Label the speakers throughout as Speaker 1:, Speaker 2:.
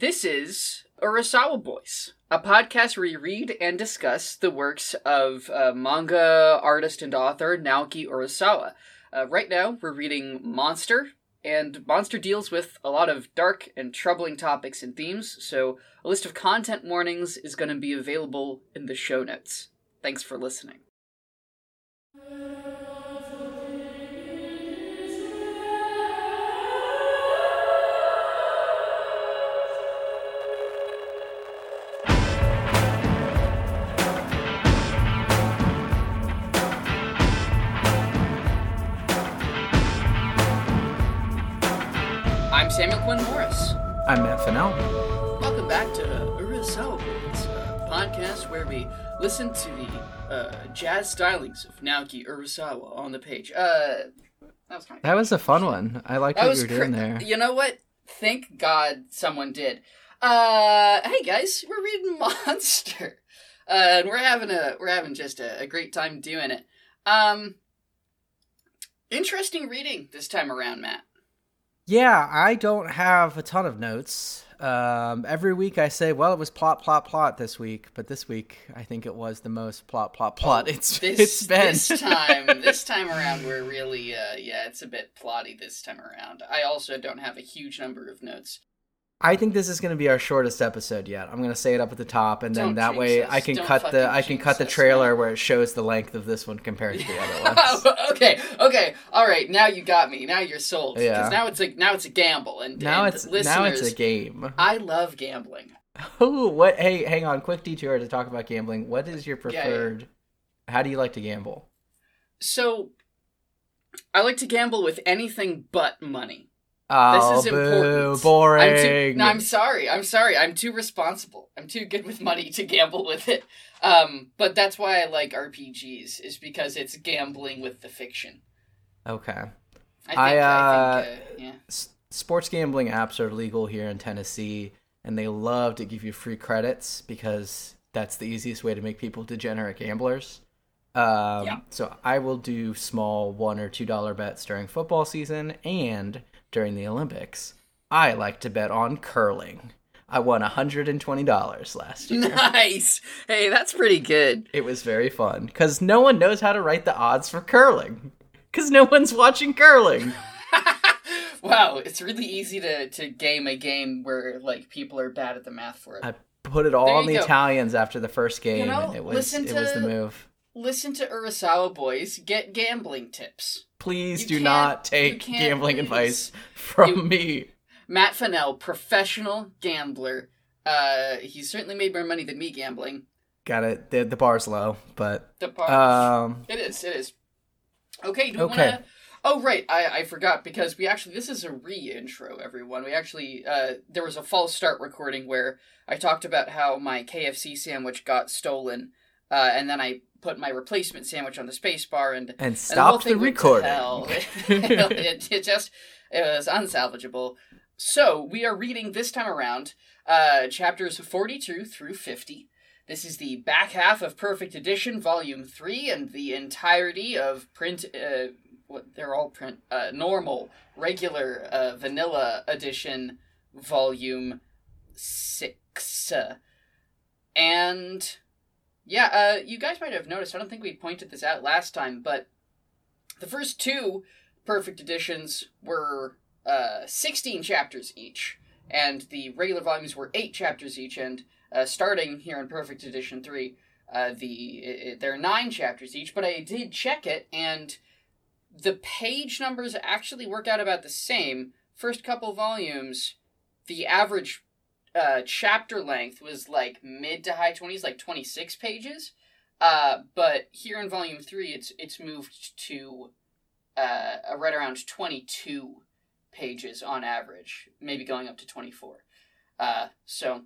Speaker 1: This is Urasawa Boys, a podcast where we read and discuss the works of uh, manga artist and author Naoki Urasawa. Uh, right now, we're reading Monster, and Monster deals with a lot of dark and troubling topics and themes, so a list of content warnings is going to be available in the show notes. Thanks for listening. I'm Samuel Quinn Morris.
Speaker 2: I'm Matt Fennell.
Speaker 1: Welcome back to Urasawa Boys, a podcast where we listen to the uh, jazz stylings of Naoki Urasawa on the page. Uh, that was kind of
Speaker 2: That was a fun one. I like
Speaker 1: that
Speaker 2: what you were doing there.
Speaker 1: You know what? Thank God someone did. Uh, hey guys, we're reading Monster, uh, and we're having a we're having just a, a great time doing it. Um, interesting reading this time around, Matt.
Speaker 2: Yeah, I don't have a ton of notes. Um, every week I say, well, it was plot, plot, plot this week, but this week I think it was the most plot, plot, plot. it's
Speaker 1: This
Speaker 2: it's been
Speaker 1: this time this time around we're really uh yeah it's a bit plotty this time around. I also don't have a huge number of notes.
Speaker 2: I think this is going to be our shortest episode yet. I'm going to say it up at the top, and then
Speaker 1: Don't
Speaker 2: that way
Speaker 1: us.
Speaker 2: I can
Speaker 1: Don't
Speaker 2: cut the I can cut the trailer
Speaker 1: man.
Speaker 2: where it shows the length of this one compared to the other ones.
Speaker 1: okay, okay, all right. Now you got me. Now you're sold.
Speaker 2: Yeah.
Speaker 1: Because now it's a now it's a gamble, and
Speaker 2: now
Speaker 1: and
Speaker 2: it's now it's a game.
Speaker 1: I love gambling.
Speaker 2: Oh, what? Hey, hang on, quick detour to talk about gambling. What is your
Speaker 1: Yeah, yeah.
Speaker 2: preferred? How do you like to gamble?
Speaker 1: So, I like to gamble with anything but money.
Speaker 2: Oh,
Speaker 1: This is
Speaker 2: boo,
Speaker 1: important.
Speaker 2: boring.
Speaker 1: I'm too, no, I'm sorry. I'm sorry. I'm too responsible. I'm too good with money to gamble with it. Um, but that's why I like RPGs is because it's gambling with the fiction.
Speaker 2: okay.
Speaker 1: I think.
Speaker 2: I,
Speaker 1: I,
Speaker 2: uh,
Speaker 1: think. Uh, yeah.
Speaker 2: S- sports gambling apps are legal here in Tennessee, and they love to give you free credits because that's the easiest way to make people degenerate gamblers. Um,
Speaker 1: Yeah.
Speaker 2: So I will do small one or two dollar bets during football season and during the Olympics. I like to bet on curling. I won hundred and twenty dollars last year.
Speaker 1: Nice. Hey, that's pretty good.
Speaker 2: It was very fun because no one knows how to write the odds for curling because no one's watching curling.
Speaker 1: wow, it's really easy to to game a game where like people are bad at the math for it.
Speaker 2: I put it all
Speaker 1: There
Speaker 2: on the
Speaker 1: go.
Speaker 2: Italians after the first game, You
Speaker 1: know,
Speaker 2: and it was
Speaker 1: listen
Speaker 2: it was the
Speaker 1: to-
Speaker 2: move.
Speaker 1: Listen to Urasawa boys. Get gambling tips.
Speaker 2: Please
Speaker 1: You
Speaker 2: do
Speaker 1: can't-
Speaker 2: take gambling
Speaker 1: lose.
Speaker 2: advice from
Speaker 1: You-
Speaker 2: me.
Speaker 1: Matt Fennell, professional gambler. Uh, he's certainly made more money than me gambling.
Speaker 2: Got it. The, the bar's low, but
Speaker 1: The part.
Speaker 2: um,
Speaker 1: It is. It is. Okay. Do we
Speaker 2: Okay.
Speaker 1: want to? Oh right, I, I forgot because we actually this is a re-intro. Everyone, we actually uh, there was a false start recording where I talked about how my KFC sandwich got stolen, uh, and then I put my replacement sandwich on the space bar and
Speaker 2: and
Speaker 1: and the
Speaker 2: the recording.
Speaker 1: it, it just it was unsalvageable. So we are reading this time around uh, chapters forty-two through fifty. This is the back half of Perfect Edition, Volume Three, and the entirety of print. Uh, what they're all print uh, normal, regular, uh, vanilla edition, Volume Six. And yeah, uh, you guys might have noticed. I don't think we pointed this out last time, but the first two perfect editions were uh, 16 chapters each, and the regular volumes were eight chapters each. And uh, starting here in Perfect Edition three, uh, the it, there are nine chapters each. But I did check it, and the page numbers actually work out about the same. First couple volumes, the average uh, chapter length was like mid to high twenties, like twenty six pages. Uh, but here in volume three, it's it's moved to uh, right around twenty two pages on average, maybe going up to twenty four. Uh, so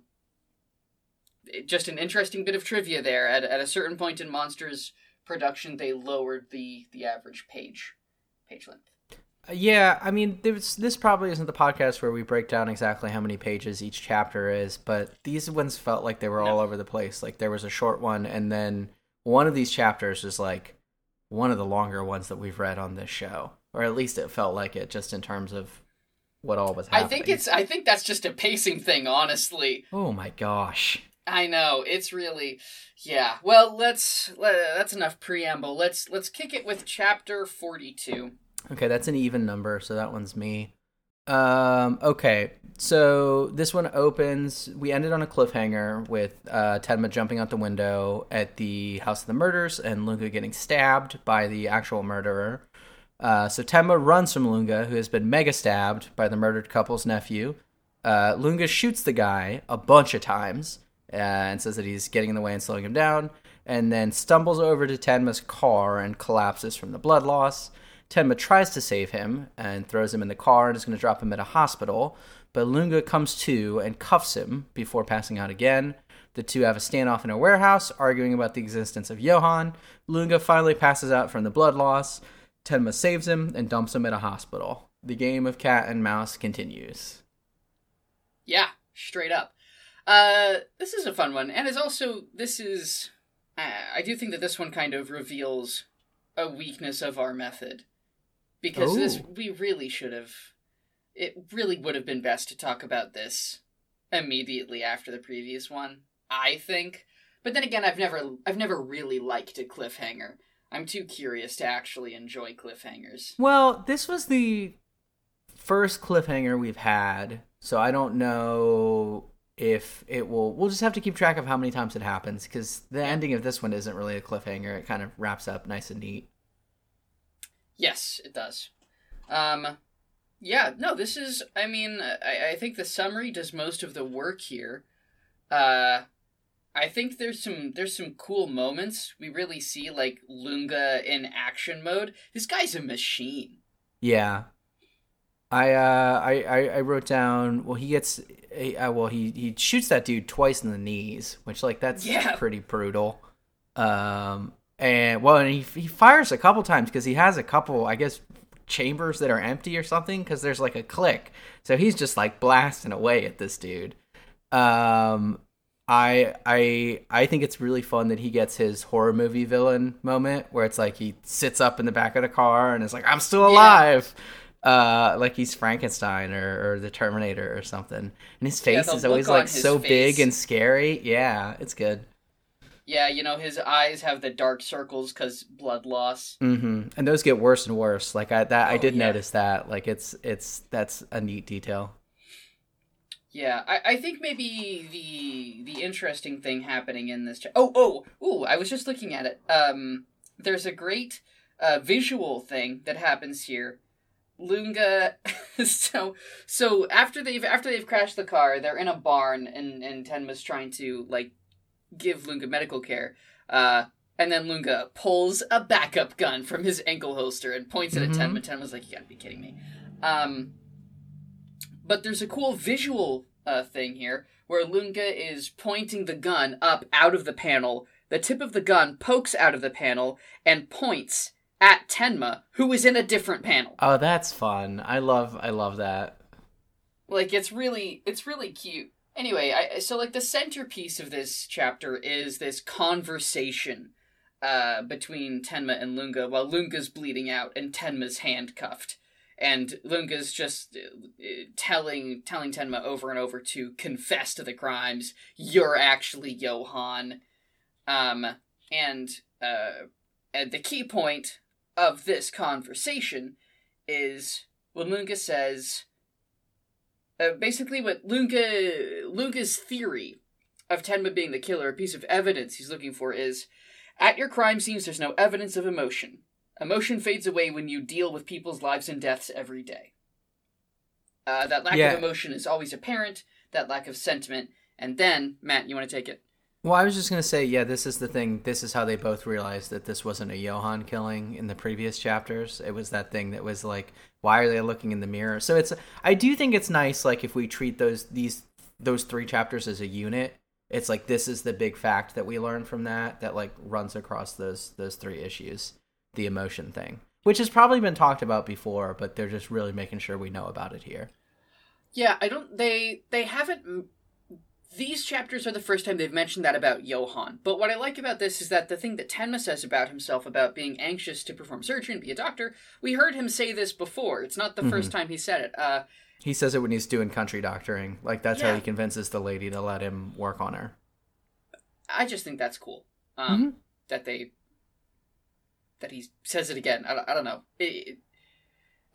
Speaker 1: it- just an interesting bit of trivia there. At at a certain point in Monsters production, they lowered the the average page page length.
Speaker 2: Yeah, I mean, this probably isn't the podcast where we break down exactly how many pages each chapter is, but these ones felt like they were all over the place. Like there was a short one, and then one of these chapters is like one of the longer ones that we've read on this show, or at least it felt like it, just in terms of what all was happening.
Speaker 1: I think it's I think that's just a pacing thing, honestly.
Speaker 2: Oh my gosh.
Speaker 1: I know it's really, yeah. Well, let's let, that's enough preamble. Let's let's kick it with chapter forty-two.
Speaker 2: Okay, that's an even number, so that one's me. Um, okay, so this one opens. We ended on a cliffhanger with uh, Tenma jumping out the window at the House of the Murders and Lunge getting stabbed by the actual murderer. Uh, so Tenma runs from Lunge, who has been mega stabbed by the murdered couple's nephew. Uh, Lunge shoots the guy a bunch of times uh, and says that he's getting in the way and slowing him down, and then stumbles over to Tenma's car and collapses from the blood loss. Tenma tries to save him and throws him in the car and is going to drop him at a hospital, but Lunge comes to and cuffs him before passing out again. The two have a standoff in a warehouse, arguing about the existence of Johan. Lunge finally passes out from the blood loss. Tenma saves him and dumps him at a hospital. The game of cat and mouse continues.
Speaker 1: Yeah, straight up. Uh, this is a fun one, and it's also this is. Uh, I do think that this one kind of reveals a weakness of our method because this
Speaker 2: Oh.
Speaker 1: we really should have. It really would have been best to talk about this immediately after the previous one. I think, but then again, I've never I've never really liked a cliffhanger. I'm too curious to actually enjoy cliffhangers.
Speaker 2: Well, this was the first cliffhanger we've had, so I don't know if it will. We'll just have to keep track of how many times it happens because the ending of this one isn't really a cliffhanger. It kind of wraps up nice and neat.
Speaker 1: Yes, it does. Um, yeah, no, this is. I mean, I, I think the summary does most of the work here. Uh, I think there's some there's some cool moments. We really see like Lunge in action mode. This guy's a machine.
Speaker 2: Yeah. I uh I, I, I wrote down well he gets uh, well he he shoots that dude twice in the knees which like that's
Speaker 1: Yeah.
Speaker 2: pretty brutal um and well and he he fires a couple times because he has a couple I guess chambers that are empty or something because there's like a click so he's just like blasting away at this dude um I I I think it's really fun that he gets his horror movie villain moment where it's like he sits up in the back of the car and is like I'm still alive. Uh, like he's Frankenstein or, or the Terminator or something. And his face
Speaker 1: the
Speaker 2: is always like so big and scary. Yeah, it's good.
Speaker 1: Yeah, you know his eyes have the dark circles because blood loss.
Speaker 2: hmm And those get worse and worse. Like I that I
Speaker 1: Oh,
Speaker 2: did
Speaker 1: yeah.
Speaker 2: notice that. Like it's it's that's a neat detail.
Speaker 1: Yeah, I, I think maybe the the interesting thing happening in this. Cha- oh oh ooh! I was just looking at it. Um, there's a great uh, visual thing that happens here. Lunge, so so after they've after they've crashed the car, they're in a barn, and and Tenma's trying to like give Lunge medical care. Uh, and then Lunge pulls a backup gun from his ankle holster and points it
Speaker 2: Mhm.
Speaker 1: at Tenma. Tenma's like, "You gotta be kidding me." Um, but there's a cool visual uh, thing here where Lunge is pointing the gun up out of the panel. The tip of the gun pokes out of the panel and points at Tenma, who is in a different panel.
Speaker 2: Oh, that's fun. I love I love that.
Speaker 1: Like it's really it's really cute. Anyway, I so like the centerpiece of this chapter is this conversation uh, between Tenma and Lunge while Lunge's bleeding out and Tenma's handcuffed. And Lunge's just uh, uh, telling telling Tenma over and over to confess to the crimes. You're actually Johan. Um, and uh, and the key point of this conversation is when Lunge says, uh, basically what Lunge Lunge's theory of Tenma being the killer, a piece of evidence he's looking for is at your crime scenes there's no evidence of emotion. Emotion fades away when you deal with people's lives and deaths every day. Uh, that lack
Speaker 2: Yeah.
Speaker 1: of emotion is always apparent, that lack of sentiment, and then, Matt, you want to take it?
Speaker 2: Well, I was just gonna say, yeah, this is the thing. This is how they both realized that this wasn't a Johan killing in the previous chapters. It was that thing that was like, why are they looking in the mirror? So it's, I do think it's nice, like if we treat those these those three chapters as a unit. It's like this is the big fact that we learn from that that like runs across those those three issues, the emotion thing, which has probably been talked about before, but they're just really making sure we know about it here.
Speaker 1: Yeah, I don't. They they haven't. These chapters are the first time they've mentioned that about Johan. But what I like about this is that the thing that Tenma says about himself about being anxious to perform surgery and be a doctor, we heard him say this before. It's not the first time he said it. Uh,
Speaker 2: He says it when he's doing country doctoring. Like that's how he convinces the lady to let him work on her.
Speaker 1: I just think that's cool. Um,
Speaker 2: Mhm.
Speaker 1: That they that he says it again. I, don't- I don't know. It, it-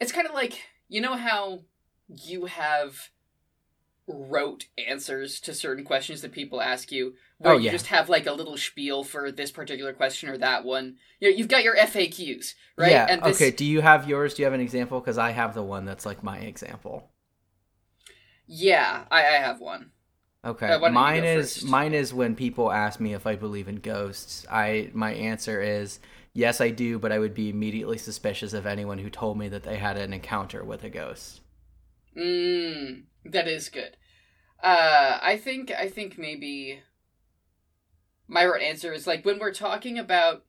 Speaker 1: it's kind of like you know how you have rote answers to certain questions that people ask you, where
Speaker 2: Oh,
Speaker 1: you just have like a little spiel for this particular question or that one. You you've got your FAQs, right?
Speaker 2: Yeah.
Speaker 1: And this,
Speaker 2: Okay. Do you have yours? Do you have an example? Because I have the one that's like my example.
Speaker 1: Yeah, I, I have one.
Speaker 2: Okay.
Speaker 1: Uh, why don't you
Speaker 2: mine is
Speaker 1: first?
Speaker 2: mine is when people ask me if I believe in ghosts. I my answer is yes, I do, but I would be immediately suspicious of anyone who told me that they had an encounter with a ghost.
Speaker 1: Mm, that is good. Uh, I think I think maybe my right answer is like when we're talking about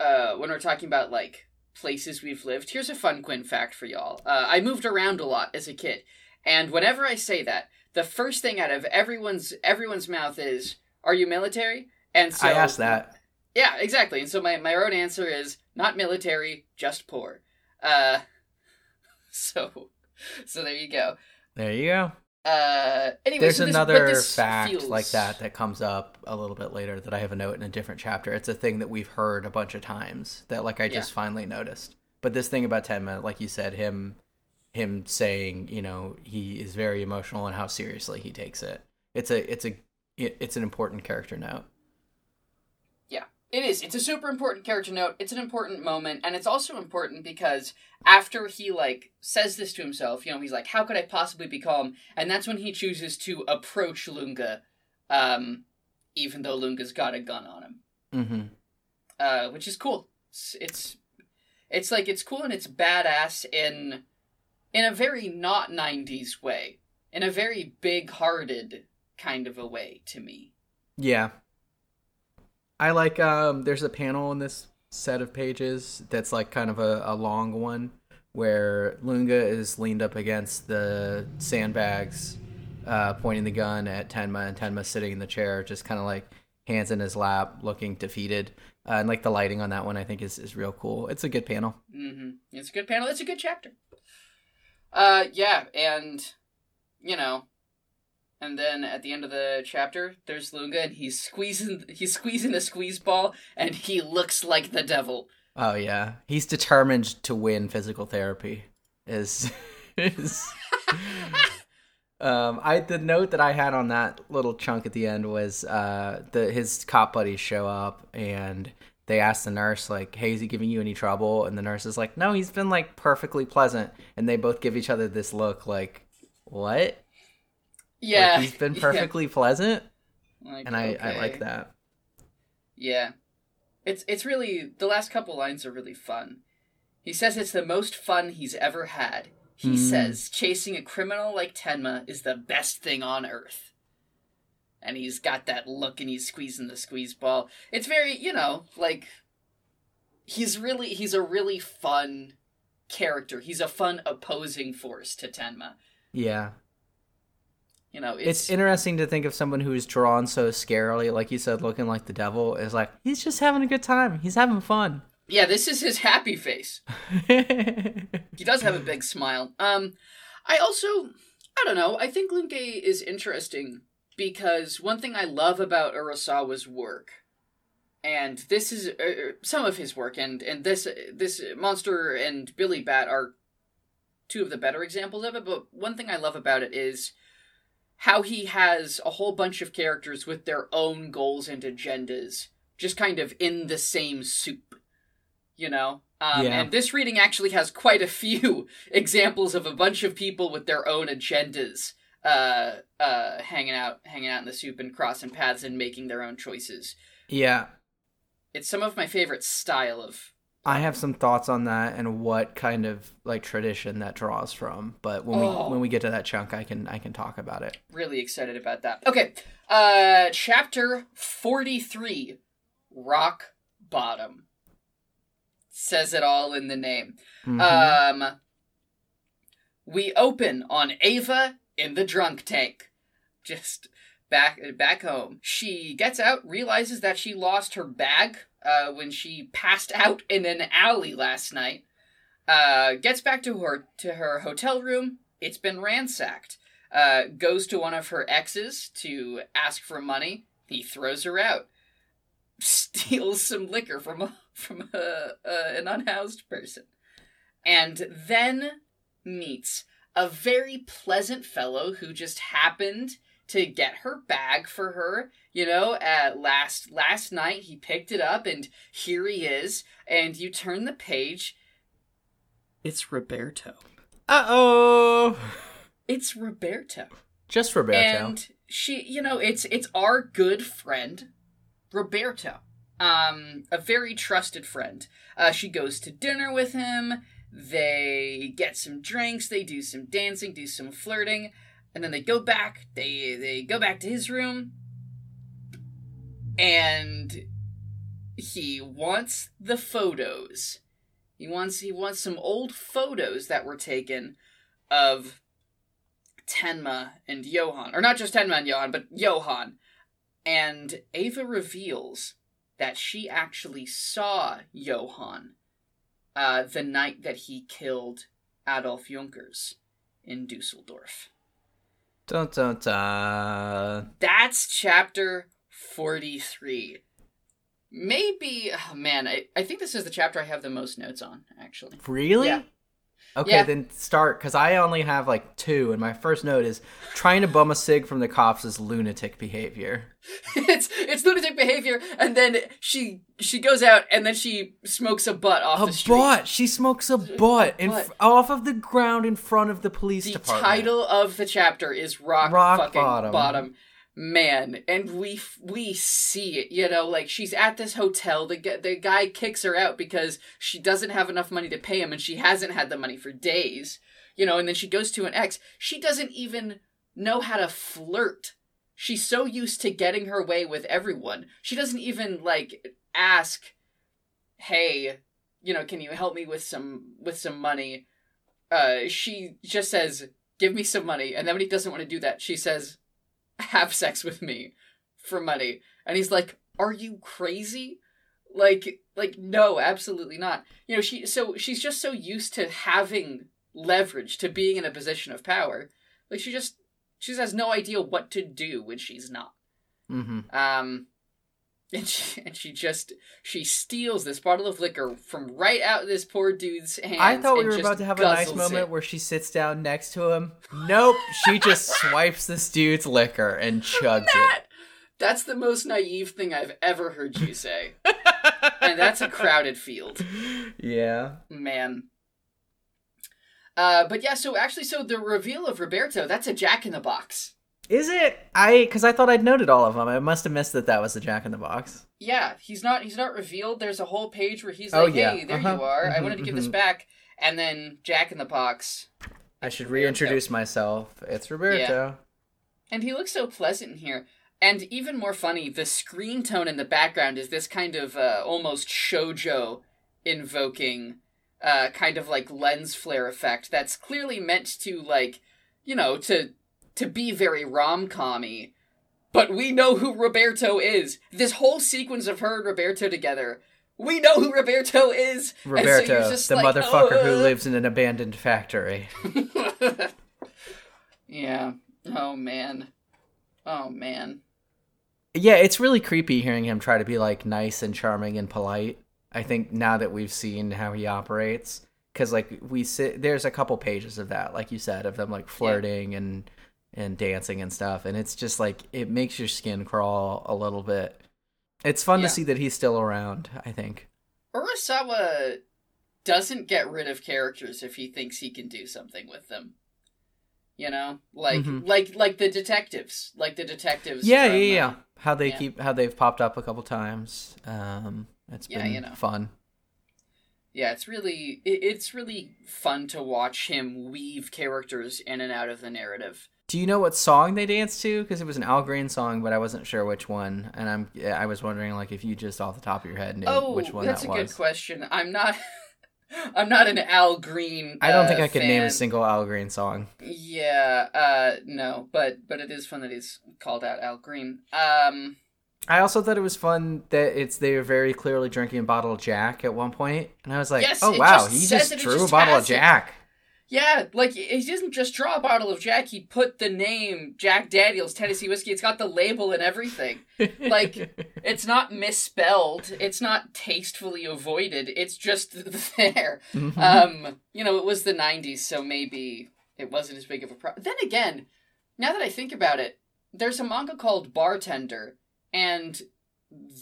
Speaker 1: uh when we're talking about like places we've lived. Here's a fun Quinn fact for y'all. Uh, I moved around a lot as a kid, and whenever I say that, the first thing out of everyone's everyone's mouth is, "Are you military?" And so
Speaker 2: I asked that.
Speaker 1: Yeah, exactly. And so my my own answer is not military, just poor. Uh, so so there you go.
Speaker 2: There you go.
Speaker 1: Uh, anyway,
Speaker 2: There's
Speaker 1: so this-
Speaker 2: another
Speaker 1: this
Speaker 2: fact
Speaker 1: feels-
Speaker 2: like that that comes up a little bit later that I have a note in a different chapter. It's a thing that we've heard a bunch of times that like I just finally noticed. But this thing about Tenma, like you said, him him saying, you know, he is very emotional and how seriously he takes it. It's a it's a it's an important character note.
Speaker 1: It is. It's a super important character note. It's an important moment, and it's also important because after he like says this to himself, you know, he's like, "How could I possibly be calm?" And that's when he chooses to approach Lunge, um, even though Lunge's got a gun on him.
Speaker 2: Mm-hmm.
Speaker 1: uh, which is cool. It's, it's it's like it's cool and it's badass in in a very not '90s way, in a very big-hearted kind of a way to me.
Speaker 2: Yeah. I like um there's a panel in this set of pages that's like kind of a, a long one where Lunge is leaned up against the sandbags, uh, pointing the gun at Tenma and Tenma sitting in the chair, just kinda like hands in his lap, looking defeated. Uh, and like the lighting on that one I think is, is real cool. It's a good panel.
Speaker 1: hmm It's a good panel. It's a good chapter. Uh, yeah, and you know, and then at the end of the chapter, there's Lunge, and he's squeezing he's squeezing a squeeze ball, and he looks like the devil.
Speaker 2: Oh yeah. He's determined to win physical therapy. Is is Um, I the note that I had on that little chunk at the end was uh, the his cop buddies show up and they ask the nurse like, "Hey, is he giving you any trouble?" And the nurse is like, "No, he's been like perfectly pleasant." And they both give each other this look like, "What?
Speaker 1: Yeah,
Speaker 2: Like, he's been
Speaker 1: yeah.
Speaker 2: perfectly pleasant."
Speaker 1: Like,
Speaker 2: And I I like that.
Speaker 1: Yeah. It's it's really the last couple lines are really fun. He says it's the most fun he's ever had. He
Speaker 2: Hmm.
Speaker 1: says chasing a criminal like Tenma is the best thing on earth. And he's got that look and he's squeezing the squeeze ball. It's very, you know, like he's really he's a really fun character. He's a fun opposing force to Tenma.
Speaker 2: Yeah.
Speaker 1: You know,
Speaker 2: It's,
Speaker 1: it's,
Speaker 2: interesting to think of someone who's drawn so scarily, like you said, looking like the devil, is like he's just having a good time. He's having fun.
Speaker 1: yeah, this is his happy face. He does have a big smile. Um, I also, I don't know. I think Lunge is interesting because one thing I love about Urasawa's work, and this is uh, some of his work, and and this this monster and Billy Bat are two of the better examples of it. But one thing I love about it is how he has a whole bunch of characters with their own goals and agendas, just kind of in the same soup. You know, um,
Speaker 2: Yeah.
Speaker 1: and this reading actually has quite a few examples of a bunch of people with their own agendas, uh, uh, hanging out, hanging out in the soup and crossing paths and making their own choices.
Speaker 2: yeah,
Speaker 1: It's some of my favorite style of.
Speaker 2: I have some thoughts on that and what kind of like tradition that draws from. But when
Speaker 1: Oh.
Speaker 2: we when we get to that chunk, I can I can talk about it.
Speaker 1: Really excited about that. Okay, uh, chapter forty-three, rock bottom. Says it all in the name.
Speaker 2: Mhm.
Speaker 1: Um, we open on Eva in the drunk tank. Just back back home. She gets out, realizes that she lost her bag uh, when she passed out in an alley last night. Uh, gets back to her to her hotel room, it's been ransacked. Uh, goes to one of her exes to ask for money. He throws her out. Steals some liquor from a, from a, a, an unhoused person, and then meets a very pleasant fellow who just happened to get her bag for her you know at last last night he picked it up and here he is and you turn the page. It's roberto.
Speaker 2: Uh-oh.
Speaker 1: it's roberto.
Speaker 2: Just Roberto.
Speaker 1: and she you know it's it's our good friend roberto. Um a very trusted friend. Uh she goes to dinner with him. They get some drinks. They do some dancing do some flirting. And then they go back. They they go back to his room and he wants the photos he wants he wants some old photos that were taken of Tenma and Johan, or not just Tenma and Johan, but Johan. And Eva reveals that she actually saw Johan uh, the night that he killed Adolf Junkers in Dusseldorf.
Speaker 2: Dun dun dun.
Speaker 1: That's chapter 43. Maybe, oh man, I, I think this is the chapter I have the most notes on, actually.
Speaker 2: Really?
Speaker 1: Yeah.
Speaker 2: Okay,
Speaker 1: Yeah.
Speaker 2: then start because I only have like two, and my first note is trying to bum a cig from the cops is lunatic behavior.
Speaker 1: it's it's lunatic behavior, and then she she goes out and then she smokes a butt off
Speaker 2: A
Speaker 1: the street.
Speaker 2: butt. She smokes a butt in f- off of the ground in front of the police
Speaker 1: The
Speaker 2: department.
Speaker 1: The title of the chapter is Rock,
Speaker 2: Rock
Speaker 1: fucking
Speaker 2: Bottom.
Speaker 1: bottom. Man, and we we see it, you know, like she's at this hotel. The the guy kicks her out because she doesn't have enough money to pay him, and she hasn't had the money for days, you know. And then she goes to an ex. She doesn't even know how to flirt. She's so used to getting her way with everyone. She doesn't even like ask, "Hey, you know, can you help me with some with some money?" Uh, she just says, "Give me some money," and then when he doesn't want to do that, she says, "Have sex with me for money," and he's like, "Are you crazy?" Like, like no, absolutely not. You know, she so she's just so used to having leverage, to being in a position of power. Like she just she just has no idea what to do when she's not.
Speaker 2: hmm
Speaker 1: Um, and she, and she just she steals this bottle of liquor from right out of this poor dude's hand.
Speaker 2: I thought we were about to have a nice moment
Speaker 1: it.
Speaker 2: where she sits down next to him. Nope, she just swipes this dude's liquor and chugs
Speaker 1: That- That's the most naive thing I've ever heard you say, and that's a crowded field.
Speaker 2: Yeah.
Speaker 1: man. Uh, but yeah, so actually, so the reveal of Roberto, that's a Jack in the Box.
Speaker 2: Is it? I because I thought I'd noted all of them. I must have missed that that was the Jack in the Box.
Speaker 1: Yeah, he's not he's not revealed. There's a whole page where he's
Speaker 2: Oh,
Speaker 1: like,
Speaker 2: yeah.
Speaker 1: "Hey, there
Speaker 2: Uh-huh.
Speaker 1: you are. I
Speaker 2: Mhm,
Speaker 1: wanted to give this
Speaker 2: mhm.
Speaker 1: back." And then Jack in the Box
Speaker 2: I should reintroduce myself. It's Roberto.
Speaker 1: And he looks so pleasant in here. And even more funny, the screen tone in the background is this kind of uh, almost shojo invoking uh, kind of like lens flare effect that's clearly meant to like, you know, to to be very rom-commy. But we know who Roberto is. This whole sequence of her and Roberto together. We know who Roberto is. So
Speaker 2: Roberto,
Speaker 1: just
Speaker 2: the
Speaker 1: like,
Speaker 2: motherfucker who
Speaker 1: "Uh."
Speaker 2: lives in an abandoned factory.
Speaker 1: yeah. Oh man. Oh man.
Speaker 2: Yeah, it's really creepy hearing him try to be like nice and charming and polite. I think now that we've seen how he operates, because like we sit, there's a couple pages of that, like you said, of them like flirting and and dancing and stuff, and it's just like it makes your skin crawl a little bit. It's fun
Speaker 1: Yeah.
Speaker 2: to see that he's still around. I think.
Speaker 1: Urasawa doesn't get rid of characters if he thinks he can do something with them. You know, like
Speaker 2: Mhm.
Speaker 1: like like the detectives, like the detectives.
Speaker 2: Yeah,
Speaker 1: from,
Speaker 2: yeah,
Speaker 1: uh,
Speaker 2: yeah. How they
Speaker 1: yeah.
Speaker 2: keep, how they've popped up a couple times. Um, it's
Speaker 1: Yeah,
Speaker 2: been
Speaker 1: you know.
Speaker 2: fun.
Speaker 1: yeah, it's really it, it's really fun to watch him weave characters in and out of the narrative.
Speaker 2: Do you know what song they danced to? Because it was an Al Green song, but I wasn't sure which one, and I'm I was wondering like if you just off the top of your head knew
Speaker 1: oh,
Speaker 2: which one
Speaker 1: that's
Speaker 2: that
Speaker 1: a
Speaker 2: was.
Speaker 1: good question. I'm not. I'm not an Al Green.
Speaker 2: I don't
Speaker 1: uh,
Speaker 2: think I could name a single Al Green song.
Speaker 1: Yeah, uh, no, but but it is fun that he's called out Al Green. Um,
Speaker 2: I also thought it was fun that it's they were very clearly drinking a bottle of Jack at one point, and I was like,
Speaker 1: Yes,
Speaker 2: oh wow,
Speaker 1: just
Speaker 2: he just drew
Speaker 1: just
Speaker 2: a bottle of. Jack.
Speaker 1: Yeah, like he doesn't just draw a bottle of Jack. He put the name Jack Daniels Tennessee whiskey. It's got the label and everything. Like it's not misspelled. It's not tastefully avoided. It's just there.
Speaker 2: Mhm.
Speaker 1: Um, you know, it was the '90s, so maybe it wasn't as big of a problem. Then again, now that I think about it, there's a manga called Bartender, and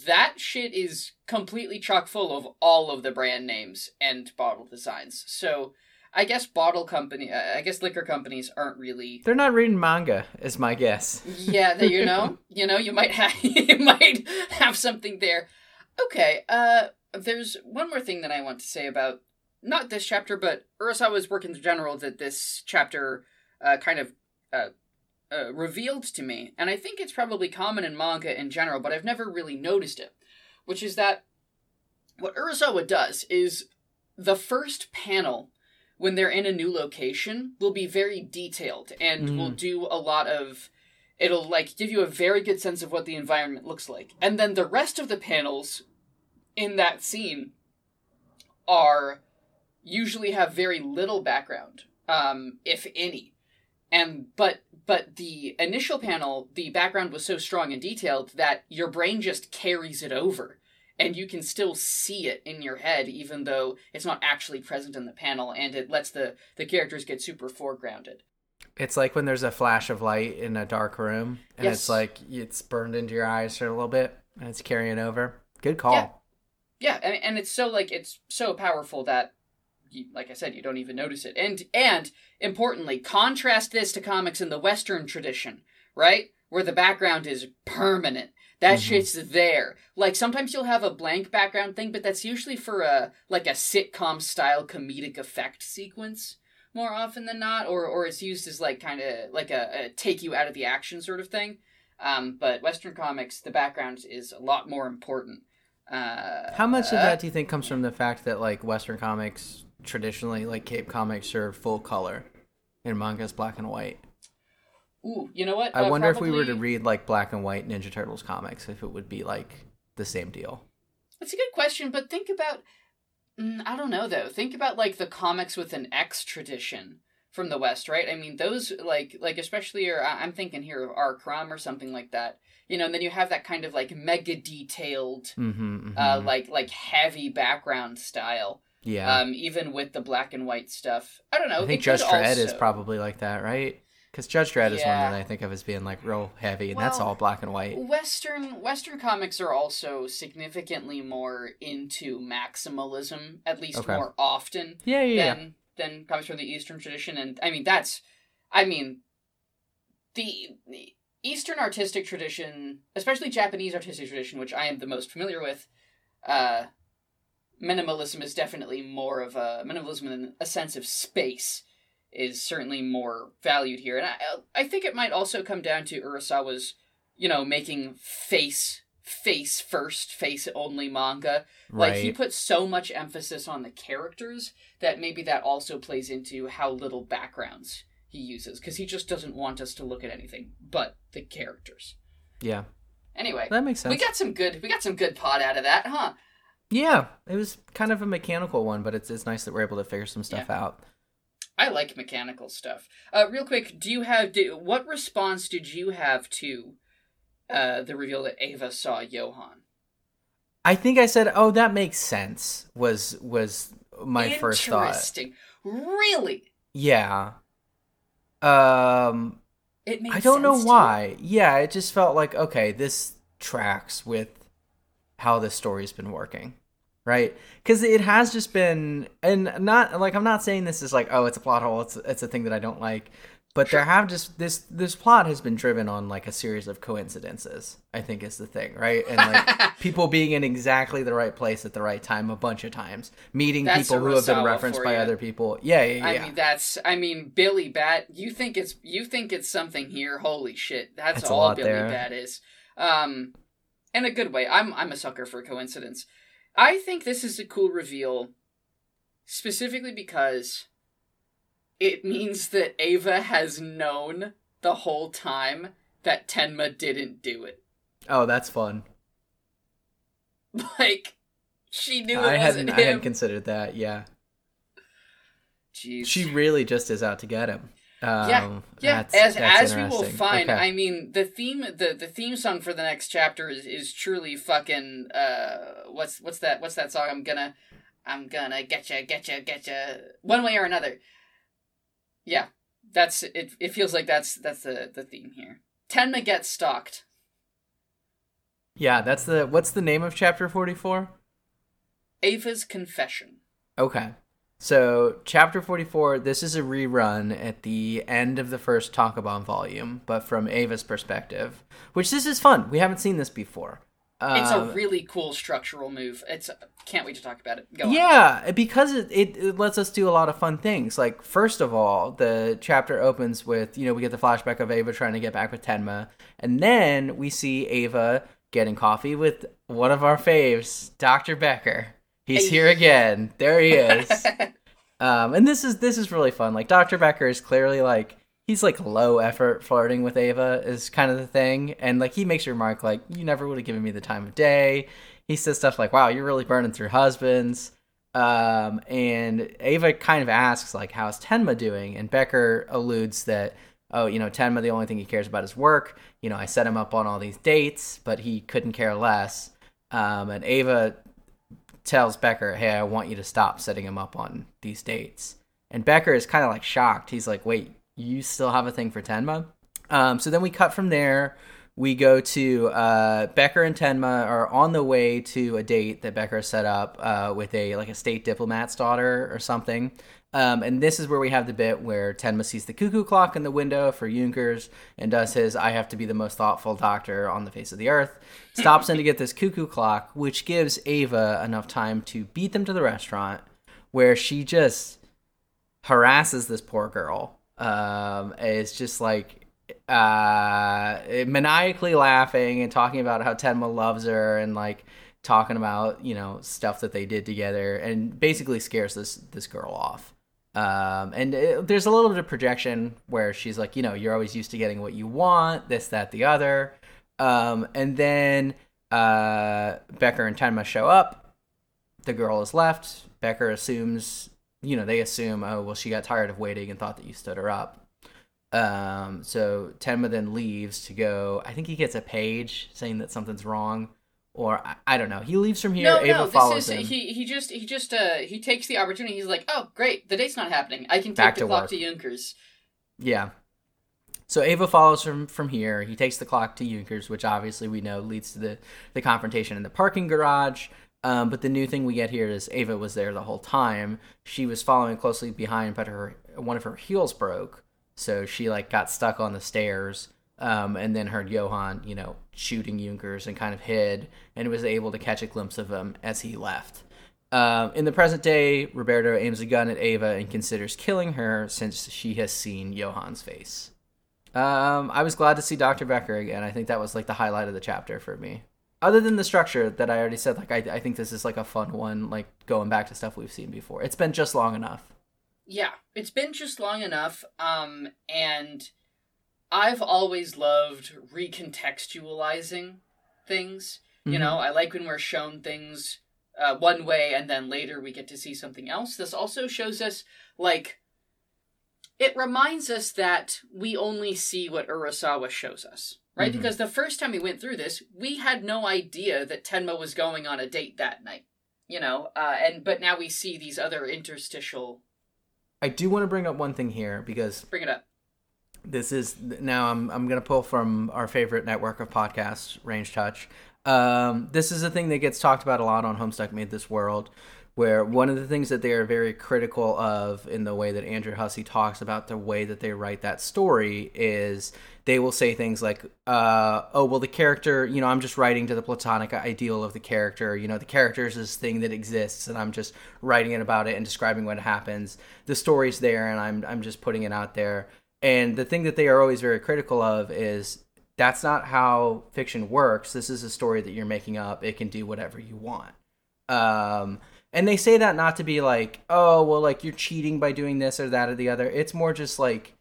Speaker 1: that shit is completely chock full of all of the brand names and bottle designs. So I guess bottle company, I guess liquor companies aren't really.
Speaker 2: They're not reading manga, is my guess.
Speaker 1: Yeah, that you know, you know, you might have you might have something there. Okay, uh, there's one more thing that I want to say about not this chapter, but Urasawa's work in general that this chapter uh, kind of uh, uh, revealed to me, and I think it's probably common in manga in general, but I've never really noticed it, which is that what Urasawa does is the first panel when they're in a new location will be very detailed and
Speaker 2: Mm.
Speaker 1: will do a lot of it'll like give you a very good sense of what the environment looks like. And then the rest of the panels in that scene are usually have very little background um if any. And but but the initial panel the background was so strong and detailed that your brain just carries it over and you can still see it in your head even though it's not actually present in the panel and it lets the the characters get super foregrounded
Speaker 2: It's like when there's a flash of light in a dark room, and
Speaker 1: Yes.
Speaker 2: it's like it's burned into your eyes for a little bit, and it's carrying over. Good call.
Speaker 1: Yeah. yeah and, and it's so like it's so powerful that you, like i said you don't even notice it and and importantly contrast this to comics in the western tradition right where the background is permanent that
Speaker 2: Mhm.
Speaker 1: shit's there like sometimes you'll have a blank background thing but that's usually for a like a sitcom style comedic effect sequence more often than not or or it's used as like kind of like a, a take you out of the action sort of thing um, but western comics the background is a lot more important uh,
Speaker 2: How much of that do you think comes from the fact that like Western comics traditionally, like Cape comics, are full color, and manga's black and white?
Speaker 1: Ooh, you know what?
Speaker 2: I
Speaker 1: Uh,
Speaker 2: wonder if we were to read like black and white Ninja Turtles comics, if it would be like the same deal.
Speaker 1: That's a good question, but think about. Mm, I don't know though. Think about like the comics with an X tradition from the West, right? I mean, those like like especially, or I'm thinking here of R. Crumb or something like that. You know, and then you have that kind of like mega detailed,
Speaker 2: Mm-hmm,
Speaker 1: uh, like like heavy background style.
Speaker 2: yeah,
Speaker 1: Um, even with the black and white stuff. I don't know.
Speaker 2: I think Judge
Speaker 1: could
Speaker 2: Dredd is probably like that, right? Because Judge Dredd is one that I think of as being like real heavy, and that's all black and white.
Speaker 1: Western Western comics are also significantly more into maximalism, at least
Speaker 2: Okay.
Speaker 1: more often
Speaker 2: Yeah, yeah, yeah.
Speaker 1: than than comes from the Eastern tradition. And I mean that's I mean the, the Eastern artistic tradition, especially Japanese artistic tradition, which I am the most familiar with, uh minimalism is definitely more of a minimalism in a sense of space is certainly more valued here. And I I think it might also come down to Urasawa's you know, making face face first, face only manga.
Speaker 2: Right.
Speaker 1: Like he puts so much emphasis on the characters that maybe that also plays into how little backgrounds he uses because he just doesn't want us to look at anything but the characters.
Speaker 2: yeah,
Speaker 1: Anyway,
Speaker 2: that makes sense.
Speaker 1: we got some good we got some good pod out of that, huh?
Speaker 2: Yeah, it was kind of a mechanical one, but it's it's nice that we're able to figure some stuff out.
Speaker 1: I like mechanical stuff. Uh, real quick, do you have do, what response did you have to uh, the reveal that Eva saw Johan?
Speaker 2: I think I said, "Oh, that makes sense." Was was my first thought?
Speaker 1: Interesting. Really,
Speaker 2: Yeah. Um,
Speaker 1: it makes
Speaker 2: I don't know why. Yeah, it just felt like okay, this tracks with how this story's been working, right? Because it has just been, and not like I'm not saying this is like oh, it's a plot hole. It's it's a thing that I don't like, but there have just this this plot has been driven on like a series of coincidences. I think is the thing, right? And like people being in exactly the right place at the right time a bunch of times, meeting
Speaker 1: That's
Speaker 2: people who have been referenced by other people. Yeah, yeah, yeah.
Speaker 1: I mean that's I mean Billy Bat. You think it's you think it's something here? Holy shit! That's
Speaker 2: a
Speaker 1: all Billy
Speaker 2: there.
Speaker 1: Bat is. Um, in a good way. I'm I'm a sucker for coincidence. I think this is a cool reveal, specifically because it means that Eva has known the whole time that Tenma didn't do it.
Speaker 2: oh, that's fun.
Speaker 1: Like she knew it
Speaker 2: I
Speaker 1: wasn't
Speaker 2: hadn't I hadn't considered that. Yeah.
Speaker 1: Jeez.
Speaker 2: She really just is out to get him. Um,
Speaker 1: yeah, yeah.
Speaker 2: that's-
Speaker 1: as
Speaker 2: that's
Speaker 1: as we will find,
Speaker 2: Okay.
Speaker 1: I mean, the theme the the theme song for the next chapter is is truly fucking. Uh, what's what's that? What's that song? I'm gonna, I'm gonna get you, get you, get you, one way or another. Yeah, that's it. It feels like that's that's the the theme here. Tenma gets stalked.
Speaker 2: yeah, that's the what's the name of chapter forty four?
Speaker 1: Eva's confession.
Speaker 2: Okay. So, chapter 44, this is a rerun at the end of the first Tankobon volume, but from Eva's perspective, which this is fun. We haven't seen this before.
Speaker 1: It's a
Speaker 2: Um,
Speaker 1: really cool structural move. It's can't wait to talk about it. Go on.
Speaker 2: Yeah, because it, it, it lets us do a lot of fun things. Like, first of all, the chapter opens with, you know, we get the flashback of Eva trying to get back with Tenma, and then we see Eva getting coffee with one of our faves, Dr. Becker. He's here again. There he is. Um, and this is this is really fun. Like Dr. Becker is clearly like he's like low effort flirting with Eva is kind of the thing, and like he makes a remark like you never would have given me the time of day. He says stuff like, "Wow, you're really burning through husbands." Um, and Eva kind of asks like, "How's Tenma doing?" And Becker alludes that, "Oh, you know, Tenma, the only thing he cares about is work. You know, I set him up on all these dates, but he couldn't care less." Um, and Eva tells Becker, "Hey, I want you to stop setting him up on these dates." And Becker is kind of like shocked. He's like, "Wait, you still have a thing for Tenma?" Um, so then we cut from there. We go to uh, Becker and Tenma are on the way to a date that Becker set up uh, with a like a state diplomat's daughter or something. Um, and this is where we have the bit where Tenma sees the cuckoo clock in the window for Junkers and does his I have to be the most thoughtful doctor on the face of the earth. Stops in to get this cuckoo clock, which gives Eva enough time to beat them to the restaurant where she just harasses this poor girl. Um, is just like uh, maniacally laughing and talking about how Tenma loves her and like talking about you know stuff that they did together and basically scares this this girl off. Um, and it, there's a little bit of projection where she's like, you know, you're always used to getting what you want, this, that, the other. Um, and then uh, Becker and Tenma show up. The girl is left. Becker assumes, you know, they assume, oh, well, she got tired of waiting and thought that you stood her up. Um, so Tenma then leaves to go. I think he gets a page saying that something's wrong, or I, I don't know. He leaves from here.
Speaker 1: No,
Speaker 2: Eva
Speaker 1: no,
Speaker 2: follows
Speaker 1: this is
Speaker 2: him.
Speaker 1: he. He just he just uh he takes the opportunity. He's like, oh great, the date's not happening. I can take
Speaker 2: Back
Speaker 1: the
Speaker 2: to
Speaker 1: clock
Speaker 2: work.
Speaker 1: to Junkers.
Speaker 2: Yeah. So Eva follows from from here. He takes the clock to Junkers, which obviously we know leads to the the confrontation in the parking garage. Um, but the new thing we get here is Eva was there the whole time. She was following closely behind, but her one of her heels broke, so she like got stuck on the stairs. Um, and then heard Johan, you know, shooting Junkers and kind of hid, and was able to catch a glimpse of him as he left. Um, in the present day, Roberto aims a gun at Eva and considers killing her since she has seen Johan's face. Um, I was glad to see Dr. Becker again. I think that was like the highlight of the chapter for me. Other than the structure that I already said, like I, I think this is like a fun one, like going back to stuff we've seen before. It's been just long enough.
Speaker 1: Yeah, it's been just long enough. Um, and I've always loved recontextualizing things. You
Speaker 2: Mhm.
Speaker 1: know, I like when we're shown things uh, one way and then later we get to see something else. This also shows us, like, it reminds us that we only see what Urasawa shows us, right?
Speaker 2: Mhm.
Speaker 1: Because the first time we went through this, we had no idea that Tenma was going on a date that night. You know, uh, and but now we see these other interstitial.
Speaker 2: I do want to bring up one thing here because
Speaker 1: Bring it up.
Speaker 2: This is now I'm I'm gonna pull from our favorite network of podcasts, Range Touch. Um, this is a thing that gets talked about a lot on Homestuck Made This World, where one of the things that they are very critical of in the way that Andrew Hussie talks about the way that they write that story is they will say things like, uh, "Oh, well, the character, you know, I'm just writing to the platonic ideal of the character. You know, the character is this thing that exists, and I'm just writing it about it and describing what happens. The story's there, and I'm I'm just putting it out there." And the thing that they are always very critical of is that's not how fiction works. This is a story that you're making up. It can do whatever you want. Um, and they say that not to be like, oh, well, like you're cheating by doing this or that or the other. It's more just like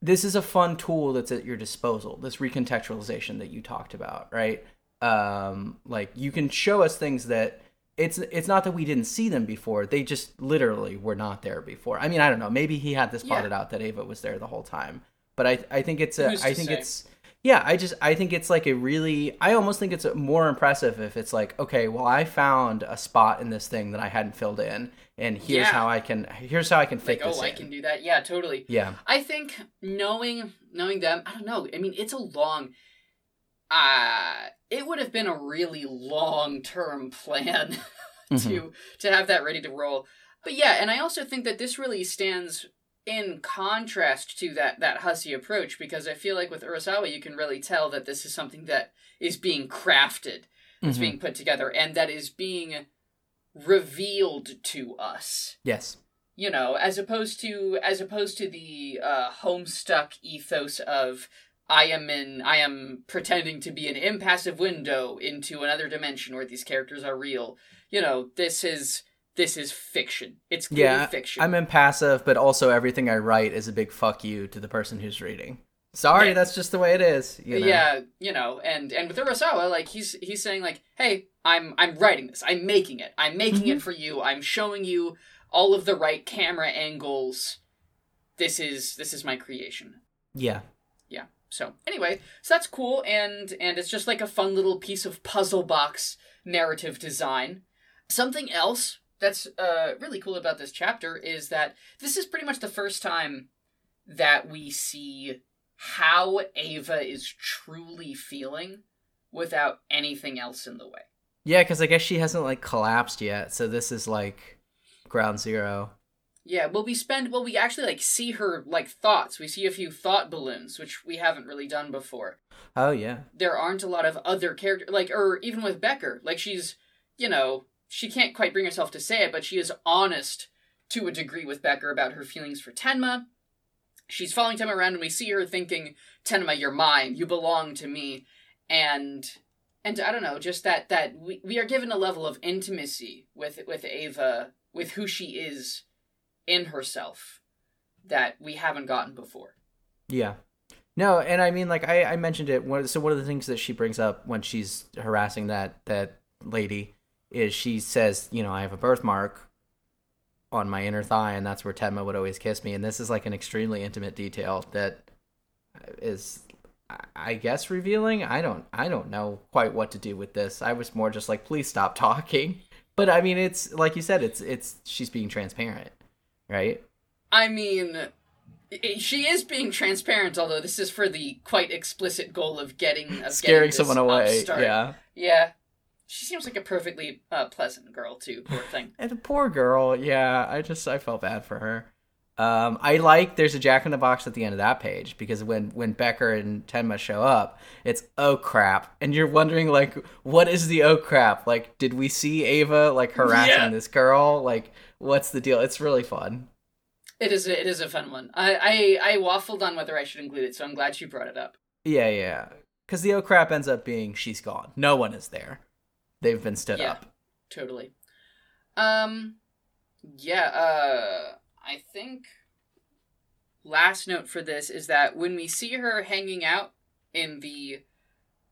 Speaker 2: this is a fun tool that's at your disposal. This recontextualization that you talked about, right? Um, like you can show us things that it's it's not that we didn't see them before. They just literally were not there before. I mean, I don't know. Maybe he had this plotted
Speaker 1: Yeah.
Speaker 2: out that Eva was there the whole time. But I I think it's a I think
Speaker 1: say?
Speaker 2: it's yeah, I just I think it's like a really I almost think it's more impressive if it's like, okay, well I found a spot in this thing that I hadn't filled in and here's
Speaker 1: Yeah.
Speaker 2: how I can here's how I can fit
Speaker 1: Like, oh,
Speaker 2: this
Speaker 1: oh, I can do that. Yeah, totally.
Speaker 2: Yeah.
Speaker 1: I think knowing knowing them, I don't know. I mean, it's a long. Uh it would have been a really long term plan to to have that ready to roll. But yeah, and I also think that this really stands in contrast to that that Hussie approach because I feel like with Urasawa you can really tell that this is something that is being crafted, that's
Speaker 2: Mhm.
Speaker 1: being put together, and that is being revealed to us
Speaker 2: Yes.
Speaker 1: you know as opposed to as opposed to the uh homestuck ethos of i am in i am pretending to be an impassive window into another dimension where these characters are real you know this is this is fiction it's clearly
Speaker 2: Yeah,
Speaker 1: fiction
Speaker 2: I'm impassive, but also everything I write is a big fuck you to the person who's reading. Sorry,
Speaker 1: Yeah.
Speaker 2: that's just the way it is. You know?
Speaker 1: yeah you know and and with urasawa like he's he's saying like hey i'm i'm writing this i'm making it i'm making
Speaker 2: Mm-hmm.
Speaker 1: it for you i'm showing you all of the right camera angles this is this is my creation
Speaker 2: Yeah.
Speaker 1: So anyway so that's cool and and it's just like a fun little piece of puzzle box narrative design something else that's uh really cool about this chapter is that this is pretty much the first time that we see how Eva is truly feeling without anything else in the way
Speaker 2: Yeah, because I guess she hasn't like collapsed yet, so this is like ground zero.
Speaker 1: Yeah, well, we spend well, we actually like see her like thoughts. We see a few thought balloons, which we haven't really done before.
Speaker 2: Oh yeah.
Speaker 1: There aren't a lot of other character like, or even with Becker, like she's, you know, she can't quite bring herself to say it, but she is honest to a degree with Becker about her feelings for Tenma. She's following Tenma around, and we see her thinking, "Tenma, you're mine. You belong to me," and and I don't know, just that that we, we are given a level of intimacy with with Eva, with who she is in herself that we haven't gotten before.
Speaker 2: Yeah. No, and I mean, like I, I mentioned it. So one of the things that she brings up when she's harassing that that lady is she says, you know, I have a birthmark on my inner thigh, and that's where Tenma would always kiss me. And this is like an extremely intimate detail that is, I guess, revealing. I don't, I don't know quite what to do with this. I was more just like, please stop talking. But I mean, it's like you said, it's it's she's being transparent, right?
Speaker 1: I mean, she is being transparent, although this is for the quite explicit goal of getting of
Speaker 2: Scaring
Speaker 1: getting
Speaker 2: someone away.
Speaker 1: upstart.
Speaker 2: Yeah.
Speaker 1: yeah. She seems like a perfectly uh, pleasant girl too. Poor thing.
Speaker 2: And the poor girl, yeah, I just I felt bad for her. Um, I like there's a Jack in the Box at the end of that page because when when Becker and Tenma show up, it's oh crap, and you're wondering like what is the oh crap? Like, did we see Eva like harassing
Speaker 1: Yeah.
Speaker 2: this girl? Like, what's the deal? It's really fun.
Speaker 1: It is. A, it is a fun one. I, I I waffled on whether I should include it, so I'm glad you brought it up.
Speaker 2: Yeah, yeah. Because the oh crap ends up being she's gone. No one is there. They've been stood
Speaker 1: Yeah.
Speaker 2: up.
Speaker 1: Totally. Um. Yeah. Uh. I think. Last note for this is that when we see her hanging out in the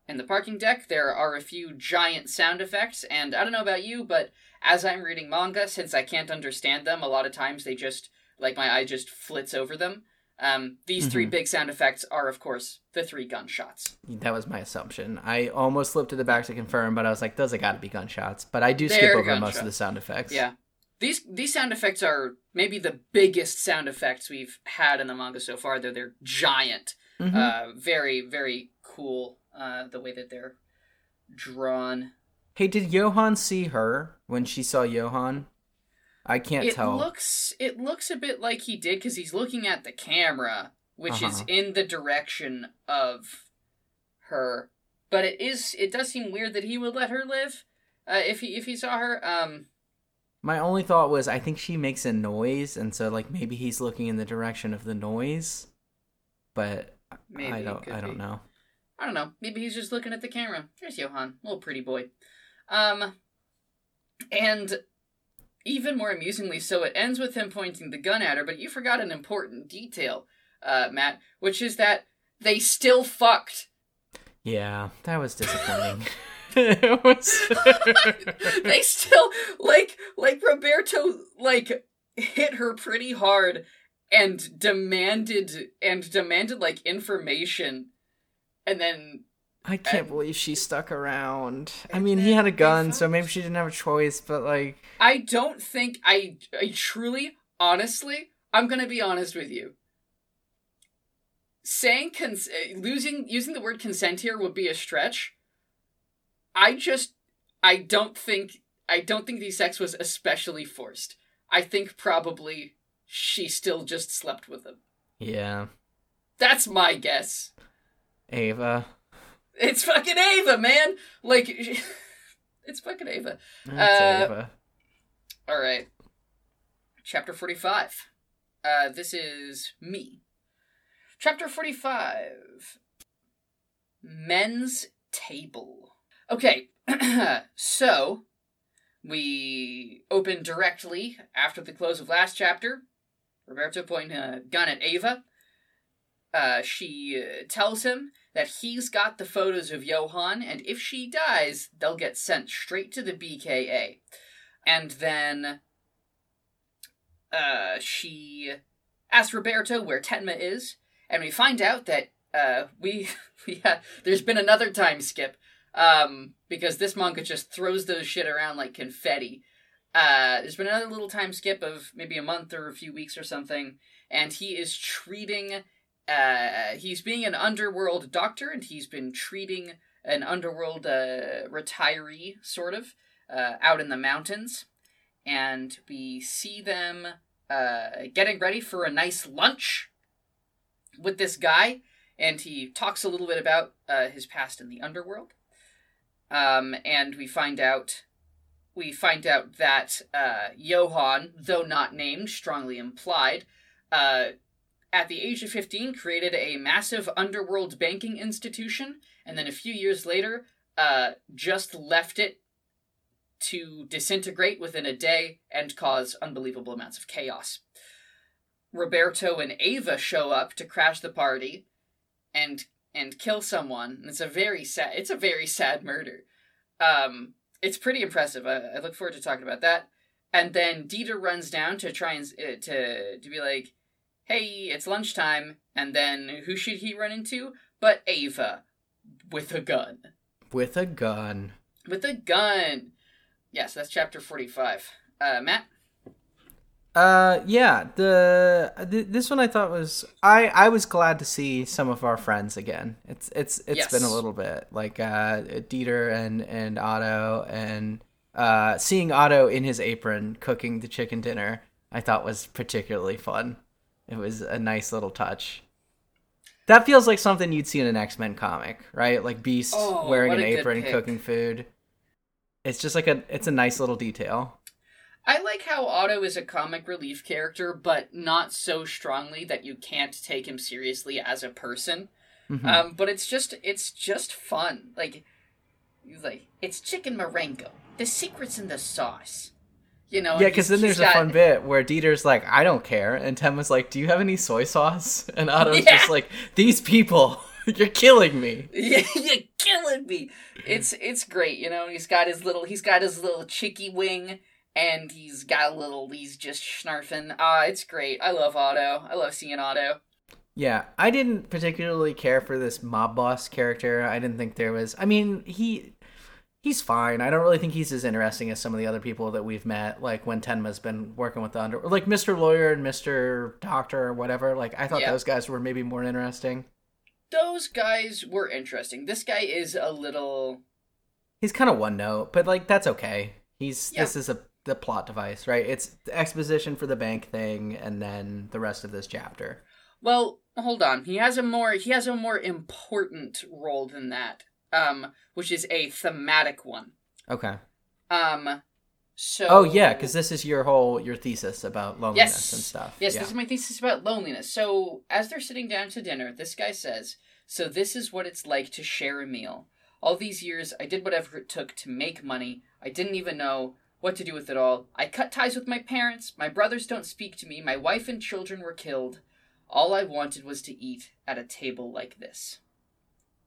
Speaker 1: in the parking deck, there are a few giant sound effects, and I don't know about you, but as I'm reading manga, since I can't understand them, a lot of times they just like my eye just flits over them. Um, these three
Speaker 2: Mhm.
Speaker 1: big sound effects are, of course, the three gunshots.
Speaker 2: That was my assumption. I almost slipped to the back to confirm, but I was like, those have got to be gunshots. But I do skip
Speaker 1: They're
Speaker 2: over most of the sound effects.
Speaker 1: Yeah. These these sound effects are maybe the biggest sound effects we've had in the manga so far, though they're giant.
Speaker 2: Mhm.
Speaker 1: Uh, very, very cool uh, the way that they're drawn.
Speaker 2: Hey, did Johan see her when she saw Johan? I can't
Speaker 1: It
Speaker 2: tell.
Speaker 1: It looks it looks a bit like he did because he's looking at the camera, which is
Speaker 2: Uh-huh.
Speaker 1: in the direction of her. But it is it does seem weird that he would let her live uh, if he if he saw her. Um,
Speaker 2: My only thought was I think she makes a noise, and so like maybe he's looking in the direction of the noise. But
Speaker 1: maybe
Speaker 2: I don't. I don't
Speaker 1: be.
Speaker 2: know.
Speaker 1: I don't know. Maybe he's just looking at the camera. There's Johan, little pretty boy. Um, and even more amusingly, so it ends with him pointing the gun at her. But you forgot an important detail, uh, Matt, which is that they still fucked.
Speaker 2: Yeah, that was disappointing. it was.
Speaker 1: they still like like Roberto like hit her pretty hard and demanded and demanded like information and then
Speaker 2: I can't
Speaker 1: And-
Speaker 2: believe she stuck around. I mean, he had a gun, so maybe she didn't have a choice. But like,
Speaker 1: I don't think I I truly honestly I'm going to be honest with you. Saying cons- uh, losing using the word consent here would be a stretch. I just I don't think I don't think the sex was especially forced. I think probably she still just slept with him.
Speaker 2: yeah,
Speaker 1: That's my guess.
Speaker 2: Eva.
Speaker 1: It's fucking Eva, man. Like it's fucking Eva.
Speaker 2: That's
Speaker 1: Uh,
Speaker 2: Eva.
Speaker 1: All right. Chapter 45. Uh, this is me. Chapter 45. Men's Table. Okay, so we open directly after the close of last chapter. Roberto pointing a gun at Eva. Uh, she uh, tells him that he's got the photos of Johan, and if she dies, they'll get sent straight to the BKA and then uh, she asks Roberto where Tenma is, and we find out that uh, we ha- there's been another time skip um, because this manga just throws those shit around like confetti. Uh, there's been another little time skip of maybe a month or a few weeks or something, and he is treating. Uh, he's being an underworld doctor, and he's been treating an underworld uh, retiree, sort of, uh, out in the mountains, and we see them uh, getting ready for a nice lunch with this guy, and he talks a little bit about uh, his past in the underworld. Um, and we find out we find out that uh, Johan, though not named, strongly implied, uh, at the age of 15 created a massive underworld banking institution, and then a few years later uh, just left it to disintegrate within a day and cause unbelievable amounts of chaos. Roberto and Eva show up to crash the party and and kill someone. And it's a very sad it's a very sad murder. Um it's pretty impressive. I, I look forward to talking about that. And then Dieter runs down to try and uh, to to be like, "Hey, it's lunchtime." And then who should he run into? But Eva with a gun.
Speaker 2: With a gun.
Speaker 1: With a gun. Yes, that's chapter 45. Uh Matt?
Speaker 2: Uh, yeah. The th- this one I thought was I I was glad to see some of our friends again. It's it's it's
Speaker 1: Yes.
Speaker 2: been a little bit like uh Dieter and and Otto and uh seeing Otto in his apron cooking the chicken dinner. I thought was particularly fun. It was a nice little touch. That feels like something you'd see in an X Men comic, right? Like Beast
Speaker 1: Oh,
Speaker 2: wearing an apron, cooking food. It's just like a it's a nice little detail.
Speaker 1: I like how Otto is a comic relief character, but not so strongly that you can't take him seriously as a person.
Speaker 2: Mhm.
Speaker 1: Um, but it's just it's just fun. Like like, it's chicken marengo. The secret's in the sauce. You know.
Speaker 2: Yeah, because then there's a fun bit where Dieter's like, "I don't care," and Tenma's like, "Do you have any soy sauce?" And Otto's
Speaker 1: Yeah.
Speaker 2: just like, "These people, you're killing me."
Speaker 1: Yeah, you're killing me. It's it's great, you know. He's got his little he's got his little chicky wing, and he's got a little he's just snarfing. Ah, it's great. I love Otto. I love seeing Otto.
Speaker 2: Yeah, I didn't particularly care for this mob boss character. I didn't think there was. I mean, he he's fine. I don't really think he's as interesting as some of the other people that we've met. Like when Tenma's been working with the under, like Mister Lawyer and Mister Doctor or whatever. Like I thought
Speaker 1: Yeah.
Speaker 2: those guys were maybe more interesting.
Speaker 1: Those guys were interesting. This guy is a little
Speaker 2: He's kind of one note, but like that's okay. He's
Speaker 1: Yeah.
Speaker 2: this is a the plot device, right? It's the exposition for the bank thing, and then the rest of this chapter.
Speaker 1: well. Hold on. He has a more he has a more important role than that. Um, which is a thematic one.
Speaker 2: Okay.
Speaker 1: Um, so
Speaker 2: Oh yeah, because this is your whole your thesis about loneliness
Speaker 1: Yes.
Speaker 2: and stuff.
Speaker 1: Yes,
Speaker 2: yeah.
Speaker 1: this is my thesis about loneliness. So, as they're sitting down to dinner, this guy says, So, this is what it's like to share a meal. All these years, I did whatever it took to make money. I didn't even know what to do with it all. I cut ties with my parents. My brothers don't speak to me. My wife and children were killed. All I wanted was to eat at a table like this.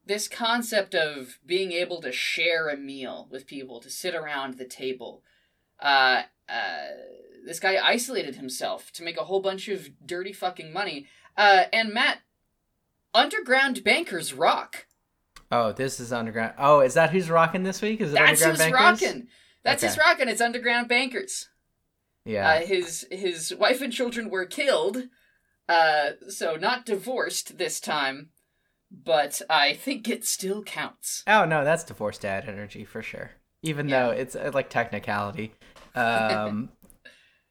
Speaker 1: this concept of being able to share a meal with people, to sit around the table. Uh, uh, this guy isolated himself to make a whole bunch of dirty fucking money. Uh, and Matt, underground bankers rock.
Speaker 2: Oh, this is underground. Oh, is that who's rocking this week? Is it
Speaker 1: That's
Speaker 2: underground
Speaker 1: who's
Speaker 2: bankers?
Speaker 1: rocking. That's
Speaker 2: Okay.
Speaker 1: rock, and It's underground bankers.
Speaker 2: Yeah.
Speaker 1: Uh, his his wife and children were killed, uh, so not divorced this time, but I think it still counts.
Speaker 2: Oh no, that's divorced dad energy for sure. Even
Speaker 1: Yeah.
Speaker 2: though it's uh, like technicality. Um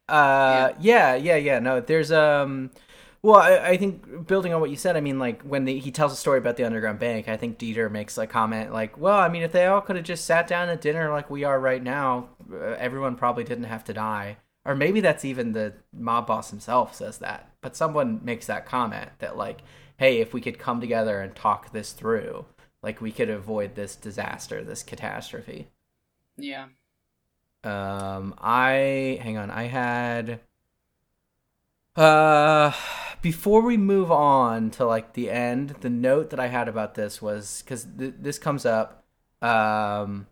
Speaker 2: uh yeah, yeah, yeah. No, there's um well, I, I think building on what you said, I mean, like when the, he tells a story about the underground bank, I think Dieter makes a comment like, "Well, I mean, if they all could have just sat down at dinner like we are right now, uh, everyone probably didn't have to die." Or maybe that's even the mob boss himself says that, but someone makes that comment that like, "Hey, if we could come together and talk this through, like we could avoid this disaster, this catastrophe."
Speaker 1: Yeah.
Speaker 2: Um, I hang on. I had uh before we move on to like the end, the note that I had about this was because th- this comes up. Um,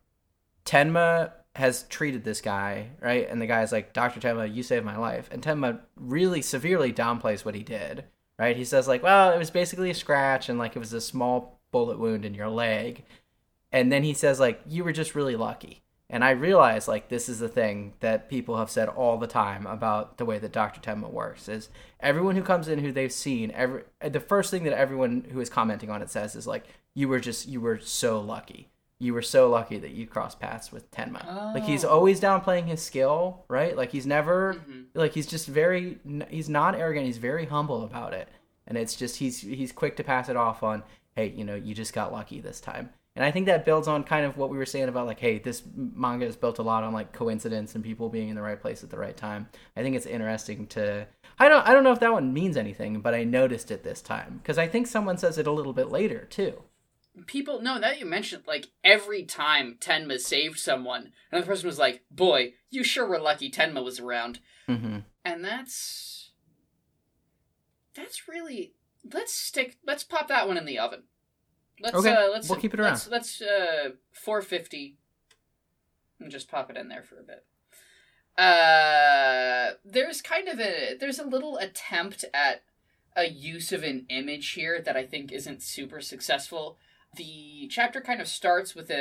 Speaker 2: Tenma has treated this guy right, and the guy's like, "Doctor Tenma, you saved my life," and Tenma really severely downplays what he did. Right? He says like, "Well, it was basically a scratch, and like it was a small bullet wound in your leg," and then he says like, "You were just really lucky." And I realize like this is the thing that people have said all the time about the way that Dr. Tenma works is everyone who comes in who they've seen every the first thing that everyone who is commenting on it says is like you were just you were so lucky. You were so lucky that you crossed paths with Tenma. Like he's
Speaker 1: Oh.
Speaker 2: always downplaying his skill, right? Like he's never
Speaker 1: Mhm.
Speaker 2: like he's just very he's not arrogant, he's very humble about it. And it's just he's he's quick to pass it off on, hey, you know, you just got lucky this time. And I think that builds on kind of what we were saying about like, hey, this manga is built a lot on like coincidence and people being in the right place at the right time. I think it's interesting to. I don't. I don't know if that one means anything, but I noticed it this time because I think someone says it a little bit later too.
Speaker 1: People, no, that you mentioned, like, every time Tenma saved someone, another person was like, boy, you sure were lucky Tenma was around.
Speaker 2: Mm-hmm.
Speaker 1: And that's. That's really. Let's stick. Let's pop that one in the oven. Let's,
Speaker 2: Okay,
Speaker 1: uh, let's,
Speaker 2: we'll keep it
Speaker 1: Let's, let's uh, 450 and just pop it in there for a bit. Uh, there's kind of a. There's a little attempt at a use of an image here that I think isn't super successful. The chapter kind of starts with a,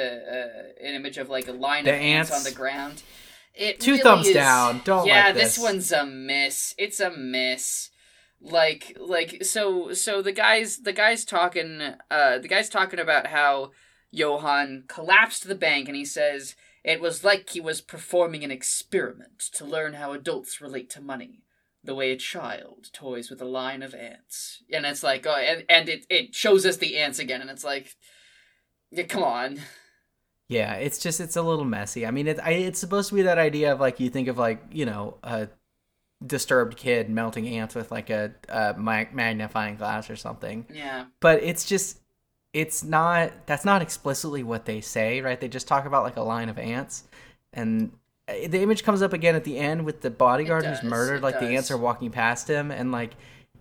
Speaker 1: a an image of like a line
Speaker 2: The
Speaker 1: of ants.
Speaker 2: ants.
Speaker 1: on the ground. It
Speaker 2: Two
Speaker 1: really
Speaker 2: thumbs
Speaker 1: is-
Speaker 2: down. Don't
Speaker 1: yeah,
Speaker 2: like
Speaker 1: this
Speaker 2: this.
Speaker 1: one's a miss. It's a miss. Like like so so the guys the guys talking uh the guys talking about how Johan collapsed the bank and he says it was like he was performing an experiment to learn how adults relate to money. The way a child toys with a line of ants. And it's like, oh, and, and it, it shows us the ants again, and it's like, yeah, come on.
Speaker 2: Yeah, it's just it's a little messy. I mean, it, I, it's supposed to be that idea of like you think of like you know a disturbed kid melting ants with like a, a magnifying glass or something.
Speaker 1: Yeah.
Speaker 2: but it's just it's not that's not explicitly what they say right? They just talk about like a line of ants. And the image comes up again at the end with the bodyguard who's murdered like the ants are walking past him. And like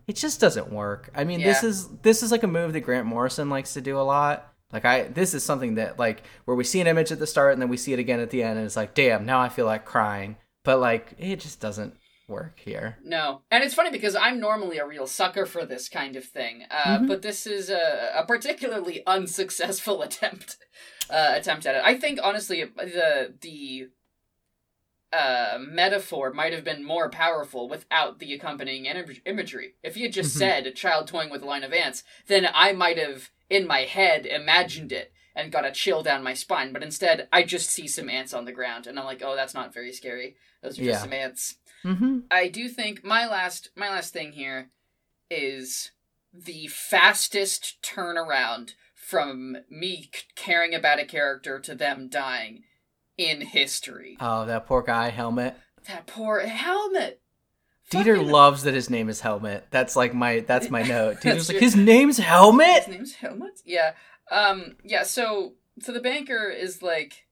Speaker 2: it just doesn't work. I mean this is this is like a move that grant morrison likes to do a lot. Like i this is something that like where we see an image at the start and then we see it again at the end and it's like damn now i feel like crying. But like it just doesn't work here
Speaker 1: No, and it's funny because I'm normally a real sucker for this kind of thing, uh,
Speaker 2: Mhm.
Speaker 1: but this is a, a particularly unsuccessful attempt uh, attempt at it. I think honestly the the uh, metaphor might have been more powerful without the accompanying im- imagery. If you had just
Speaker 2: Mhm.
Speaker 1: said a child toying with a line of ants, then I might have in my head imagined it and got a chill down my spine. But instead, I just see some ants on the ground, and I'm like, oh, that's not very scary. Those are just
Speaker 2: Yeah.
Speaker 1: some ants.
Speaker 2: Mm-hmm
Speaker 1: I do think my last my last thing here is the fastest turnaround from me c- caring about a character to them dying in history.
Speaker 2: oh that poor guy helmet
Speaker 1: that poor helmet.
Speaker 2: Dieter
Speaker 1: Fucking-
Speaker 2: loves that his name is Helmet. That's like my that's my note. Dieter's like his name's Helmet.
Speaker 1: His name's Helmet. Yeah. Um. Yeah. So so the banker is like,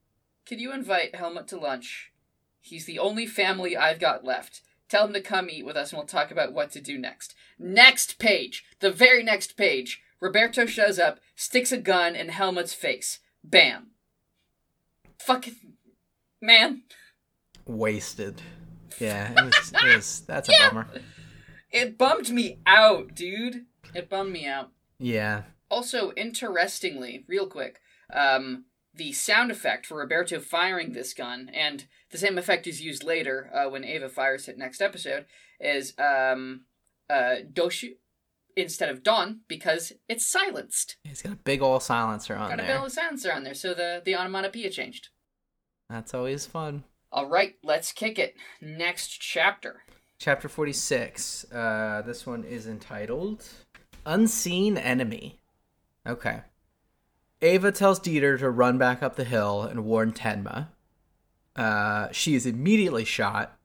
Speaker 1: "Could you invite Helmet to lunch? He's the only family I've got left. Tell him to come eat with us, and we'll talk about what to do next." Next page, the very next page, Roberto shows up, sticks a gun in Helmut's face. Bam. Fucking man.
Speaker 2: Wasted. Yeah, it was, it was that's a
Speaker 1: Yeah.
Speaker 2: bummer.
Speaker 1: It bummed me out, dude. It bummed me out.
Speaker 2: Yeah.
Speaker 1: Also, interestingly, real quick, um, the sound effect for Roberto firing this gun, and the same effect is used later uh, when Eva fires it next episode, is um, uh, Doshu instead of Don because it's silenced.
Speaker 2: He's got a big old silencer on
Speaker 1: Got a
Speaker 2: there.
Speaker 1: bit of silencer on there, so the, the onomatopoeia changed.
Speaker 2: That's always fun.
Speaker 1: All right, let's kick it. Next chapter.
Speaker 2: Chapter 46. Uh, this one is entitled Unseen Enemy. Okay. Eva tells Dieter to run back up the hill and warn Tenma. Uh, she is immediately shot,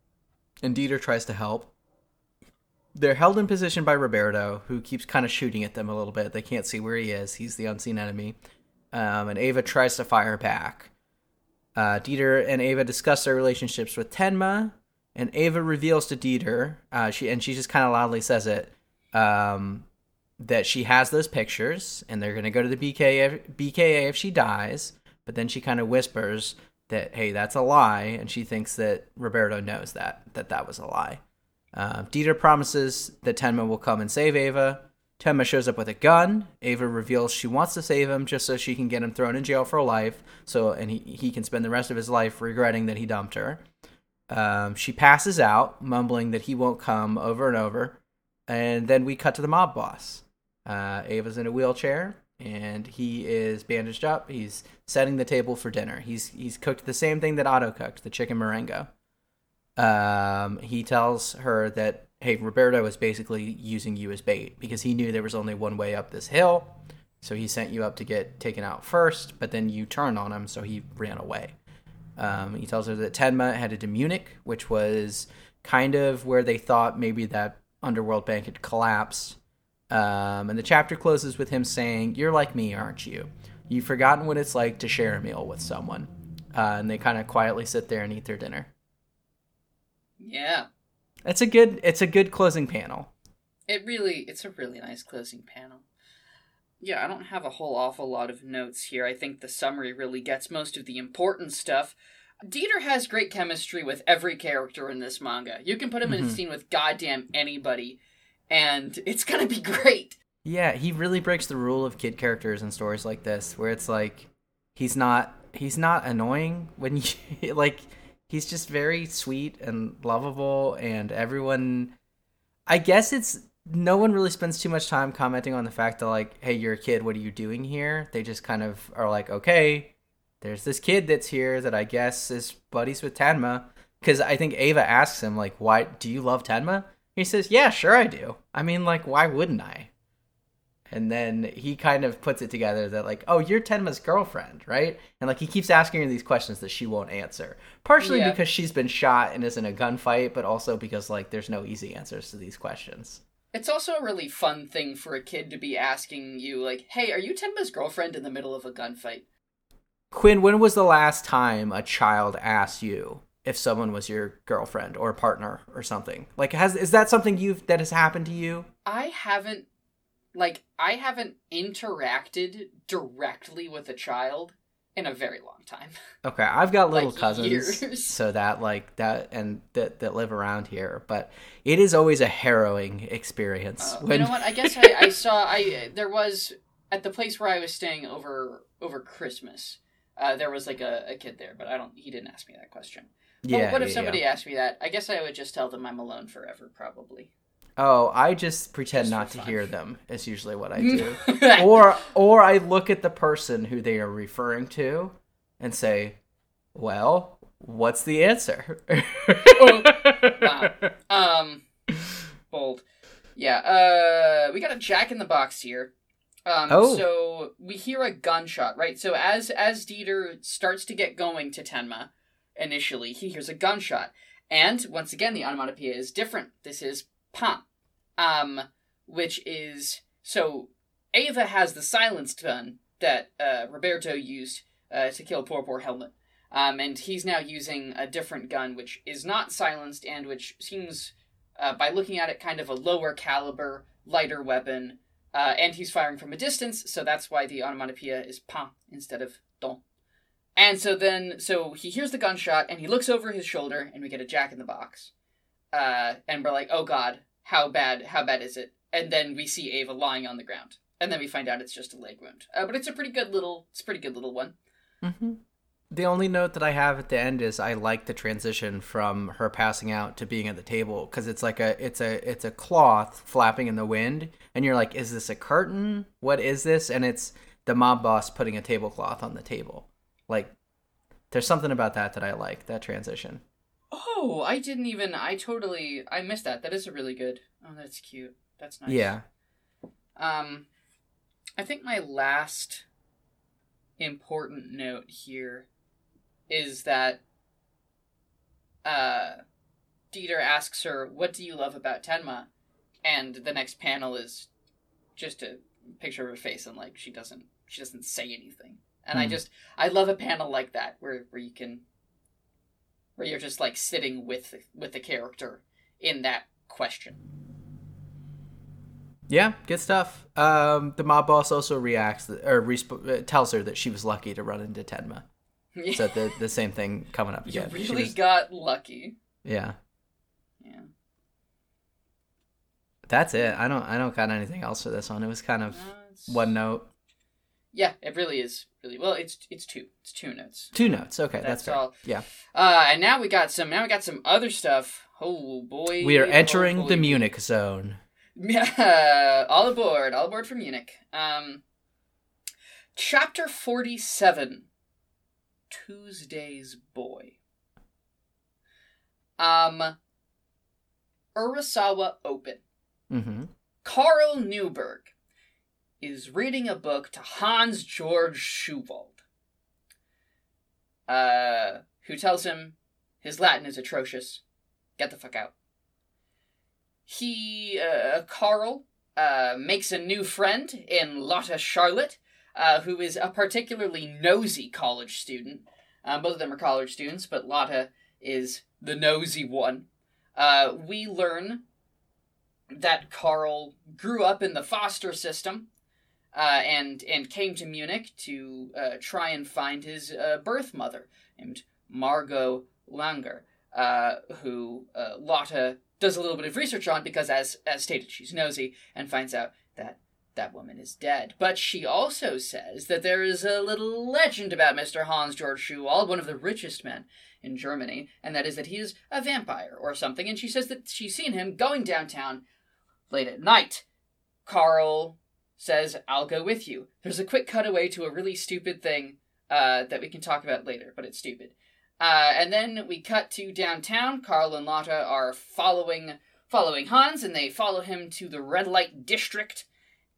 Speaker 2: and Dieter tries to help. They're held in position by Roberto, who keeps kind of shooting at them a little bit. They can't see where he is. He's the unseen enemy. Um, and Eva tries to fire back. Uh, Dieter and Eva discuss their relationships with Tenma, and Eva reveals to Dieter, uh, she and she just kind of loudly says it, um, that she has those pictures, and they're gonna go to the BKA, BKA if she dies. But then she kind of whispers that, "Hey, that's a lie," and she thinks that Roberto knows that that that was a lie. Uh, Dieter promises that Tenma will come and save Eva. Tenma shows up with a gun. Eva reveals she wants to save him just so she can get him thrown in jail for life, so and he, he can spend the rest of his life regretting that he dumped her. Um, she passes out, mumbling that he won't come over and over. And then we cut to the mob boss. Uh, Eva's in a wheelchair, and he is bandaged up. He's setting the table for dinner. He's he's cooked the same thing that Otto cooked, the chicken marengo. Um, he tells her that hey, Roberto was basically using you as bait because he knew there was only one way up this hill, so he sent you up to get taken out first. But then you turned on him, so he ran away. Um, he tells her that Tenma headed to Munich, which was kind of where they thought maybe that underworld bank had collapsed. Um, and the chapter closes with him saying, You're like me, aren't you? You've forgotten what it's like to share a meal with someone. Uh, and they kind of quietly sit there and eat their dinner.
Speaker 1: Yeah.
Speaker 2: It's a good it's a good closing panel.
Speaker 1: It really it's a really nice closing panel. Yeah, I don't have a whole awful lot of notes here. I think the summary really gets most of the important stuff. Dieter has great chemistry with every character in this manga. You can put him in a
Speaker 2: Mhm.
Speaker 1: scene with goddamn anybody, and it's gonna be great.
Speaker 2: Yeah, he really breaks the rule of kid characters in stories like this, where it's like he's not he's not annoying when you like he's just very sweet and lovable, and everyone. I guess it's no one really spends too much time commenting on the fact that like, hey, you're a kid. What are you doing here? They just kind of are like, okay, there's this kid that's here that I guess is buddies with Tenma. Because I think Eva asks him like, why do you love Tenma? He says, yeah, sure I do. I mean, like, why wouldn't I? And then he kind of puts it together that like, oh, you're Tenma's girlfriend, right? And like he keeps asking her these questions that she won't answer. Partially
Speaker 1: Yeah.
Speaker 2: because she's been shot and is in a gunfight, but also because like there's no easy answers to these questions.
Speaker 1: It's also a really fun thing for a kid to be asking you, like, hey, are you Tenma's girlfriend in the middle of a gunfight?
Speaker 2: Quinn, when was the last time a child asked you if someone was your girlfriend or partner or something? Like has is that something you've that has happened to you?
Speaker 1: I haven't, like, I haven't interacted directly with a child in a very long time.
Speaker 2: Okay, I've got little
Speaker 1: Like,
Speaker 2: cousins,
Speaker 1: years.
Speaker 2: so that like that and that that live around here, but it is always a harrowing experience.
Speaker 1: Uh,
Speaker 2: when
Speaker 1: You know what? I guess I, I saw I there was at the place where I was staying over over Christmas. Uh, there was like a, a kid there, but I don't. He didn't ask me that question.
Speaker 2: Yeah,
Speaker 1: what if
Speaker 2: yeah,
Speaker 1: somebody
Speaker 2: yeah.
Speaker 1: asked me that? I guess I would just tell them I'm alone forever, probably.
Speaker 2: Oh, I just pretend
Speaker 1: Just
Speaker 2: not to
Speaker 1: fun.
Speaker 2: hear them. Is usually what I do. or or I look at the person who they are referring to and say, "Well, what's the answer?"
Speaker 1: wow. Um, bold. Yeah. Uh, we got a Jack in the Box here. Um,
Speaker 2: Oh.
Speaker 1: So we hear a gunshot, right? So as as Dieter starts to get going to Tenma, initially he hears a gunshot, and once again the onomatopoeia is different. This is pam, um, which is so Eva has the silenced gun that uh, Roberto used uh, to kill poor poor Helmut. Um, and he's now using a different gun, which is not silenced and which seems, uh, by looking at it, kind of a lower caliber, lighter weapon. Uh, and he's firing from a distance, so that's why the onomatopoeia is pan instead of don. And so then, so he hears the gunshot and he looks over his shoulder, and we get a jack in the box. Uh, and we're like, oh god, how bad? How bad is it? And then we see Eva lying on the ground, and then we find out it's just a leg wound. Uh, but it's a pretty good little, it's a pretty good little one.
Speaker 2: Mm-hmm. The only note that I have at the end is I like the transition from her passing out to being at the table because it's like a it's a it's a cloth flapping in the wind, and you're like, is this a curtain? What is this? And it's the mob boss putting a tablecloth on the table. Like, there's something about that that I like that transition.
Speaker 1: Oh, I didn't even. I totally. I missed that. That is a really good. Oh, that's cute. That's nice.
Speaker 2: Yeah.
Speaker 1: Um, I think my last important note here is that uh, Dieter asks her, "What do you love about Tenma?" And the next panel is just a picture of her face, and like she doesn't she doesn't say anything. And I
Speaker 2: Hmm.
Speaker 1: just I love a panel like that where where you can where you're just like sitting with with the character in that question.
Speaker 2: Yeah, good stuff. Um, the mob boss also reacts or resp- uh, tells her that she was lucky to run into Tenma. yeah. So the the same thing coming up
Speaker 1: you
Speaker 2: again. She
Speaker 1: really
Speaker 2: was-
Speaker 1: got lucky.
Speaker 2: yeah.
Speaker 1: Yeah.
Speaker 2: That's it. I don't I don't got anything else for this one. It was kind of
Speaker 1: it's-
Speaker 2: one note,
Speaker 1: Yeah, it really is. Really well. It's it's two. It's two notes.
Speaker 2: two notes. Okay,
Speaker 1: That's
Speaker 2: that's, fair.
Speaker 1: all.
Speaker 2: Yeah,
Speaker 1: Uh, and now we got some. Now we got some other stuff. Oh boy.
Speaker 2: we are
Speaker 1: oh
Speaker 2: entering
Speaker 1: boy.
Speaker 2: the Munich zone.
Speaker 1: Yeah, all aboard, all aboard from Munich. Um, chapter forty-seven. Tuesday's boy. Um, Urasawa Open.
Speaker 2: Mm-hmm.
Speaker 1: Carl Newberg is reading a book to Hans Georg Schuwald, uh, who tells him his Latin is atrocious. Get the fuck out. He, uh, Carl, uh, makes a new friend in Lotta Charlotte, uh, who is a particularly nosy college student. Uh, both of them are college students, but Lotta is the nosy one. Uh, we learn that Carl grew up in the foster system uh, and and came to Munich to uh, try and find his uh, birth mother named Margot Langer, uh, who uh, Lotta does a little bit of research on because, as as stated, she's nosy and finds out that that woman is dead. But she also says that there is a little legend about Mr. Hans Georg Schuwald, one of the richest men in Germany, and that is that he is a vampire or something. And she says that she's seen him going downtown late at night. Carl says, I'll go with you. There's a quick cutaway to a really stupid thing uh, that we can talk about later, but it's stupid. Uh, and then we cut to downtown. Carl and Lotta are following following Hans, and they follow him to the red light district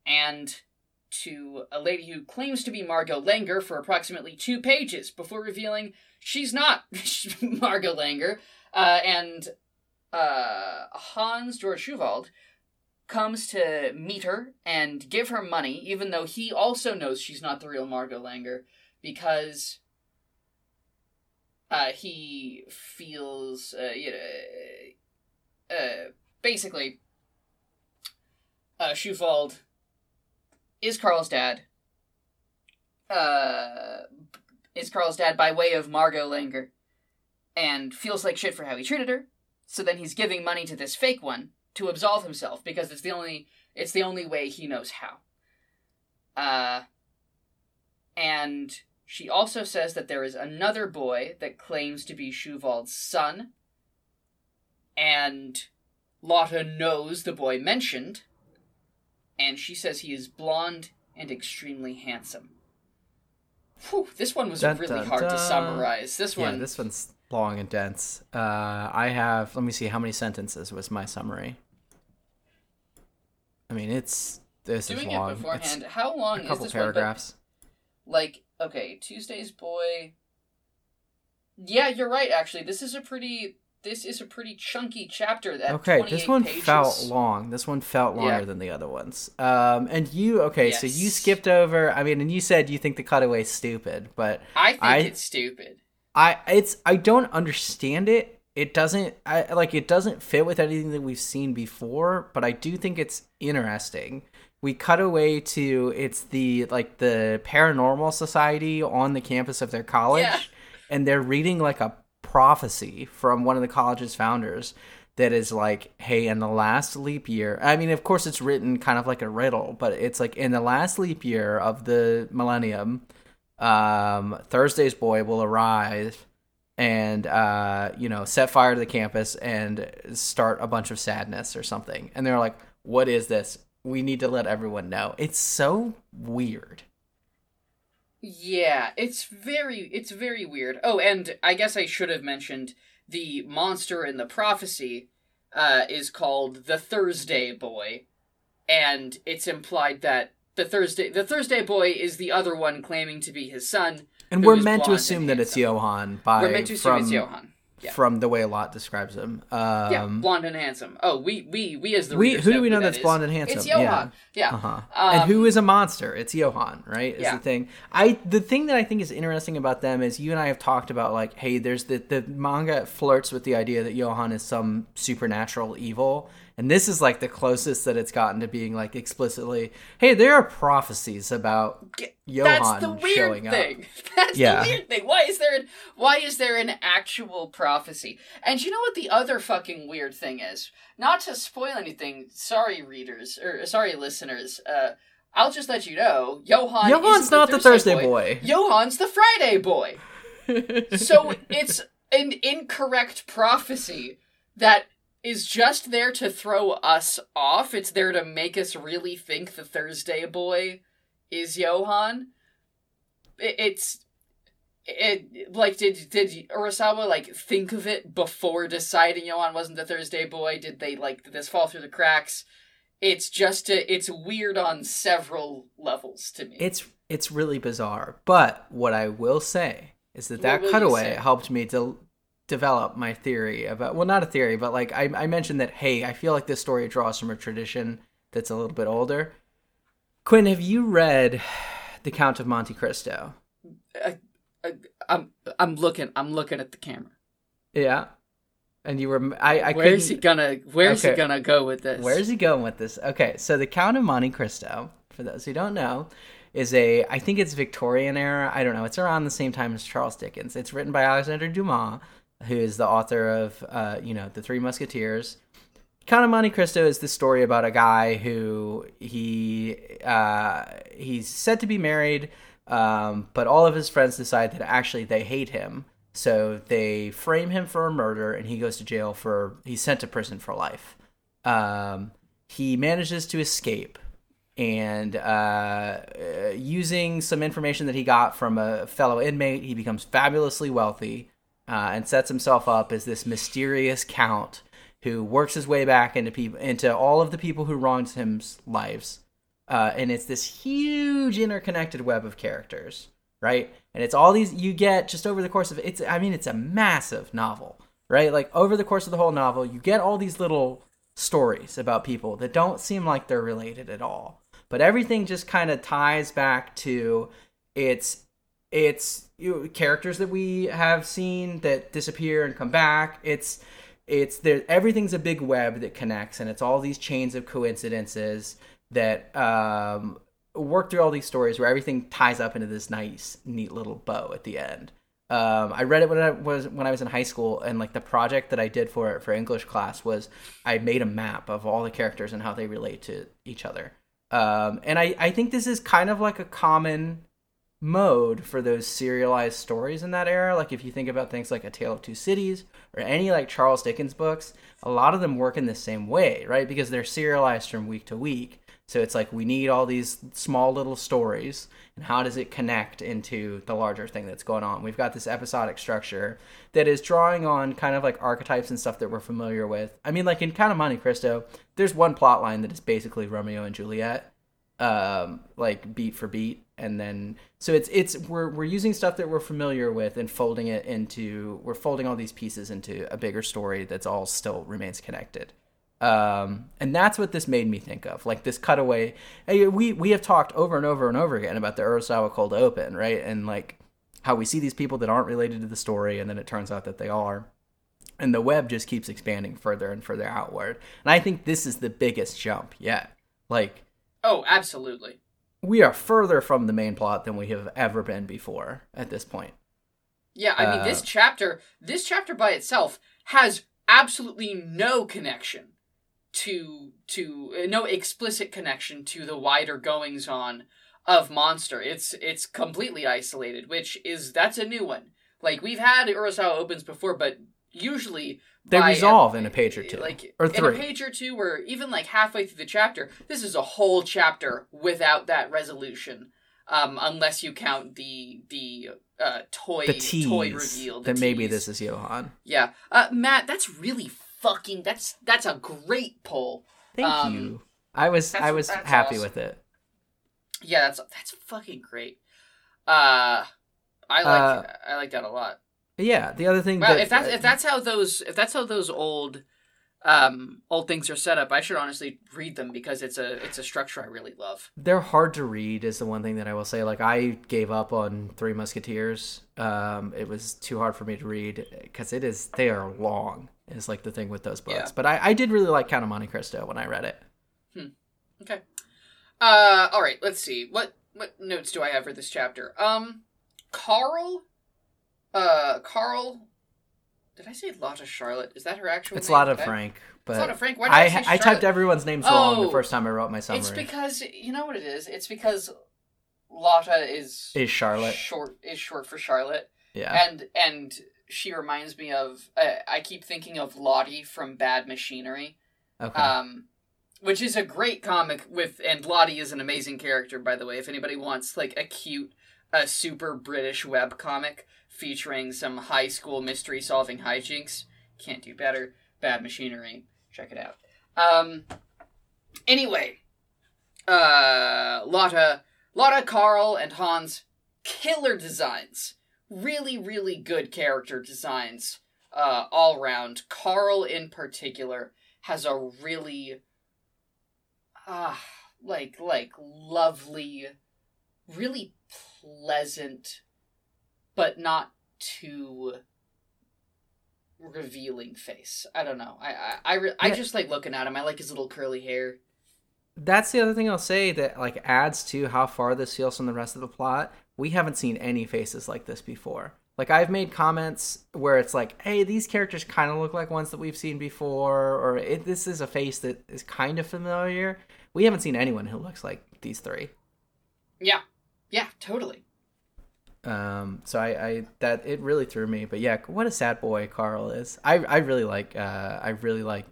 Speaker 1: and to a lady who claims to be Margot Langer for approximately two pages before revealing she's not Margot Langer. Uh, and uh, Hans Georg Schuwald comes to meet her and give her money, even though he also knows she's not the real Margot Langer, because uh, he feels, uh, you know, uh, basically, uh, Schuwald is Carl's dad. Uh, is Carl's dad by way of Margot Langer, and feels like shit for how he treated her. So then he's giving money to this fake one to absolve himself because it's the only it's the only way he knows how. Uh, and she also says that there is another boy that claims to be Schuwald's son, and Lotta knows the boy mentioned, and she says he is blonde and extremely handsome. Whew, this one was
Speaker 2: Dun,
Speaker 1: really
Speaker 2: dun,
Speaker 1: hard to summarize. This one, Yeah,
Speaker 2: this one's long and dense. Uh, I have. Let me see how many sentences was my summary. I mean, it's this
Speaker 1: doing
Speaker 2: is long.
Speaker 1: it
Speaker 2: It's
Speaker 1: beforehand. How long
Speaker 2: a
Speaker 1: is
Speaker 2: couple
Speaker 1: this one?
Speaker 2: Paragraphs.
Speaker 1: like, okay, Tuesday's boy. Yeah, you're right. Actually, this is a pretty. This is a pretty chunky chapter. That
Speaker 2: Okay, this one
Speaker 1: pages.
Speaker 2: felt long. This one felt longer
Speaker 1: Yeah.
Speaker 2: than the other ones. Um, and you, okay, so you skipped over. I mean, and you said you think the cutaway's stupid, but
Speaker 1: I think
Speaker 2: I-
Speaker 1: it's stupid.
Speaker 2: I, it's, I don't understand it. It doesn't, I like, it doesn't fit with anything that we've seen before. But I do think it's interesting we cut away to it's the like the paranormal society on the campus of their college
Speaker 1: Yeah.
Speaker 2: and they're reading like a prophecy from one of the college's founders that is like hey in the last leap year i mean of course it's written kind of like a riddle but it's like in the last leap year of the millennium um thursday's boy will arrive and uh you know set fire to the campus and start a bunch of sadness or something. And they're like what is this? We need to let everyone know. It's so weird.
Speaker 1: Yeah, it's very it's very weird. Oh, and I guess I should have mentioned the monster in the prophecy uh, is called the Thursday Boy, and it's implied that the Thursday the Thursday Boy is the other one claiming to be his son.
Speaker 2: And we're meant to assume that it's johan by
Speaker 1: We're meant to assume
Speaker 2: from,
Speaker 1: it's Johan. Yeah.
Speaker 2: from the way Lot describes him um
Speaker 1: yeah, blonde and handsome. Oh, we we we as the
Speaker 2: we who do we know
Speaker 1: that
Speaker 2: that's
Speaker 1: is.
Speaker 2: blonde and handsome
Speaker 1: It's Johan. Yeah.
Speaker 2: Uh-huh.
Speaker 1: Um,
Speaker 2: and who is a monster? It's Johan, right? Is
Speaker 1: Yeah.
Speaker 2: the thing. I the thing that I think is interesting about them is you and I have talked about like, hey, there's the the manga flirts with the idea that Johan is some supernatural evil, and this is like the closest that it's gotten to being like explicitly, hey, there are prophecies about Johan
Speaker 1: That's the weird
Speaker 2: showing
Speaker 1: thing.
Speaker 2: up.
Speaker 1: That's
Speaker 2: Yeah.
Speaker 1: the weird thing. Why is there an why is there an actual prophecy? And you know what the other fucking weird thing is? Not to spoil anything, sorry readers or sorry listeners. Uh, I'll just let you know, Johan.
Speaker 2: Johan's
Speaker 1: isn't
Speaker 2: not the Thursday boy.
Speaker 1: Johan's the Friday boy. so it's an incorrect prophecy that is just there to throw us off. It's there to make us really think the Thursday boy is Johan. It, it's it like did did Urasawa like think of it before deciding Johan wasn't the Thursday boy? Did they like did this fall through the cracks? It's just a, it's weird on several levels to me.
Speaker 2: it's it's really bizarre. But what I will say is that that cutaway helped me to develop my theory about well, not a theory, but like I, I mentioned that hey, I feel like this story draws from a tradition that's a little bit older. Quinn, have you read The Count of Monte Cristo?
Speaker 1: I I'm I'm looking I'm looking at the camera.
Speaker 2: Yeah, and you were I I
Speaker 1: Where's he gonna Where's
Speaker 2: Okay.
Speaker 1: he gonna go with this?
Speaker 2: Where's he going with this? Okay, so the Count of Monte Cristo, for those who don't know, is a I think it's Victorian era. I don't know. It's around the same time as Charles Dickens. It's written by Alexander Dumas, who is the author of uh, you know the Three Musketeers. Count of Monte Cristo is the story about a guy who he uh, he's said to be married, um, but all of his friends decide that actually they hate him, so they frame him for a murder, and he goes to jail for he's sent to prison for life. Um, he manages to escape, and uh, uh, using some information that he got from a fellow inmate, he becomes fabulously wealthy uh, and sets himself up as this mysterious count who works his way back into people into all of the people who wronged him's lives. Uh, and it's this huge interconnected web of characters, right? And it's all these you get just over the course of it's. I mean, it's a massive novel, right? Like over the course of the whole novel, you get all these little stories about people that don't seem like they're related at all, but everything just kind of ties back to it's it's you know, characters that we have seen that disappear and come back. It's it's there everything's a big web that connects and it's all these chains of coincidences that um work through all these stories where everything ties up into this nice neat little bow at the end um i read it when i was when i was in high school and like the project that i did for it for english class was i made a map of all the characters and how they relate to each other um and i i think this is kind of like a common mode for those serialized stories in that era. Like if you think about things like A Tale of Two Cities or any like Charles Dickens books, a lot of them work in the same way, right? Because they're serialized from week to week. So it's like we need all these small little stories and how does it connect into the larger thing that's going on? We've got this episodic structure that is drawing on kind of like archetypes and stuff that we're familiar with. I mean like in Count of Monte Cristo, there's one plot line that is basically Romeo and Juliet um like beat for beat and then so it's it's we're we're using stuff that we're familiar with and folding it into we're folding all these pieces into a bigger story that's all still remains connected. Um and that's what this made me think of like this cutaway. We we have talked over and over and over again about the Urasawa cold open right? And like how we see these people that aren't related to the story and then it turns out that they are. And the web just keeps expanding further and further outward. And i think this is the biggest jump yet. Like
Speaker 1: Oh, absolutely.
Speaker 2: We are further from the main plot than we have ever been before at this point.
Speaker 1: Yeah, I mean,
Speaker 2: Uh,
Speaker 1: this chapter, this chapter by itself has absolutely no connection to to uh, no explicit connection to the wider goings on of Monster. It's it's completely isolated, which is that's a new one. Like we've had Urasawa opens before, but usually
Speaker 2: They resolve in a page or two.
Speaker 1: like
Speaker 2: or
Speaker 1: in
Speaker 2: three.
Speaker 1: a page or two, or even like halfway through the chapter. This is a whole chapter without that resolution, um, unless you count the the uh, toy
Speaker 2: the tease
Speaker 1: toy reveal. the
Speaker 2: that maybe this is Johan.
Speaker 1: Yeah, uh, Matt, that's really fucking. That's that's a great pull.
Speaker 2: Thank
Speaker 1: Um,
Speaker 2: you. I was I was happy
Speaker 1: awesome.
Speaker 2: with it.
Speaker 1: Yeah, that's that's fucking great. Uh, I like
Speaker 2: Uh,
Speaker 1: I like that a lot.
Speaker 2: Yeah, the other thing
Speaker 1: Well,
Speaker 2: that
Speaker 1: if that's if that's how those if that's how those old um old things are set up, I should honestly read them because it's a it's a structure I really love.
Speaker 2: they're hard to read is the one thing that I will say. Like I gave up on Three Musketeers. Um, it was too hard for me to read because it is they are long. Is like the thing with those books.
Speaker 1: Yeah.
Speaker 2: But I, I did really like Count of Monte Cristo when I read it.
Speaker 1: Okay. Uh, all right. Let's see. What what notes do I have for this chapter? Um, Carl. Uh, Carl. Did I say Lotta Charlotte? Is that her actual
Speaker 2: It's
Speaker 1: name?
Speaker 2: Lotta
Speaker 1: I-
Speaker 2: Frank, but
Speaker 1: It's Lotta Frank. Why did I,
Speaker 2: I I typed everyone's names wrong the
Speaker 1: Oh,
Speaker 2: first time I wrote my summary.
Speaker 1: It's because you know what it is. It's because Lotta is
Speaker 2: is Charlotte?
Speaker 1: short is short for Charlotte,
Speaker 2: Yeah.
Speaker 1: and and she reminds me of. Uh, I keep thinking of Lottie from Bad Machinery.
Speaker 2: Okay.
Speaker 1: um, which is a great comic with and Lottie is an amazing character by the way if anybody wants like a cute a super british web comic featuring some high school mystery solving hijinks. Can't do better. Bad machinery. Check it out. Um anyway uh lotta lotta carl and hans killer designs. Really really good character designs uh all round carl in particular has a really ah like like lovely really pleasant but not too revealing face i don't know i i I, re- I just like looking at him i like his little curly hair
Speaker 2: That's the other thing I'll say that like adds to how far this feels from the rest of the plot. We haven't seen any faces like this before. Like I've made comments where it's like, "Hey, these characters kind of look like ones that we've seen before," or it, "This is a face that is kind of familiar." We haven't seen anyone who looks like these three.
Speaker 1: yeah yeah totally
Speaker 2: Um, so I, I that it really threw me. But yeah, what a sad boy Carl is. I I really like uh I really like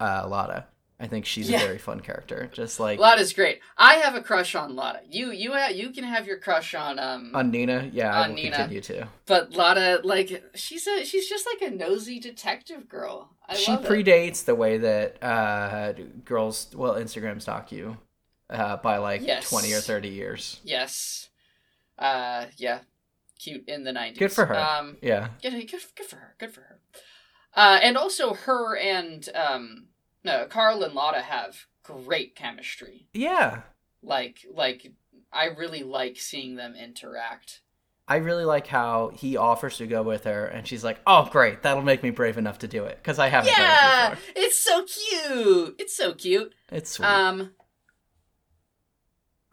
Speaker 2: uh Lotta. I think she's
Speaker 1: Yeah.
Speaker 2: a very fun character. Just like
Speaker 1: Lotta's great. I have a crush on Lotta. You you ha- you can have your crush on um
Speaker 2: on Nina, yeah, I
Speaker 1: On
Speaker 2: will
Speaker 1: Nina.
Speaker 2: continue to.
Speaker 1: but Lotta like she's a she's just like a nosy detective girl. I
Speaker 2: she
Speaker 1: love it.
Speaker 2: predates the way that uh girls well Instagram stalk you uh by like
Speaker 1: Yes.
Speaker 2: 20 or 30 years.
Speaker 1: Yes. Uh yeah. Cute in the 90s.
Speaker 2: Good for her.
Speaker 1: Um
Speaker 2: Yeah.
Speaker 1: good good, good for her. Good for her. Uh and also her and um no, Carl and Lotta have great chemistry.
Speaker 2: Yeah.
Speaker 1: Like like I really like seeing them interact.
Speaker 2: I really like how he offers to go with her and she's like, "Oh, great. That'll make me brave enough to do it cuz I haven't done it
Speaker 1: Yeah,
Speaker 2: before."
Speaker 1: it's so cute. It's so cute.
Speaker 2: It's sweet.
Speaker 1: Um,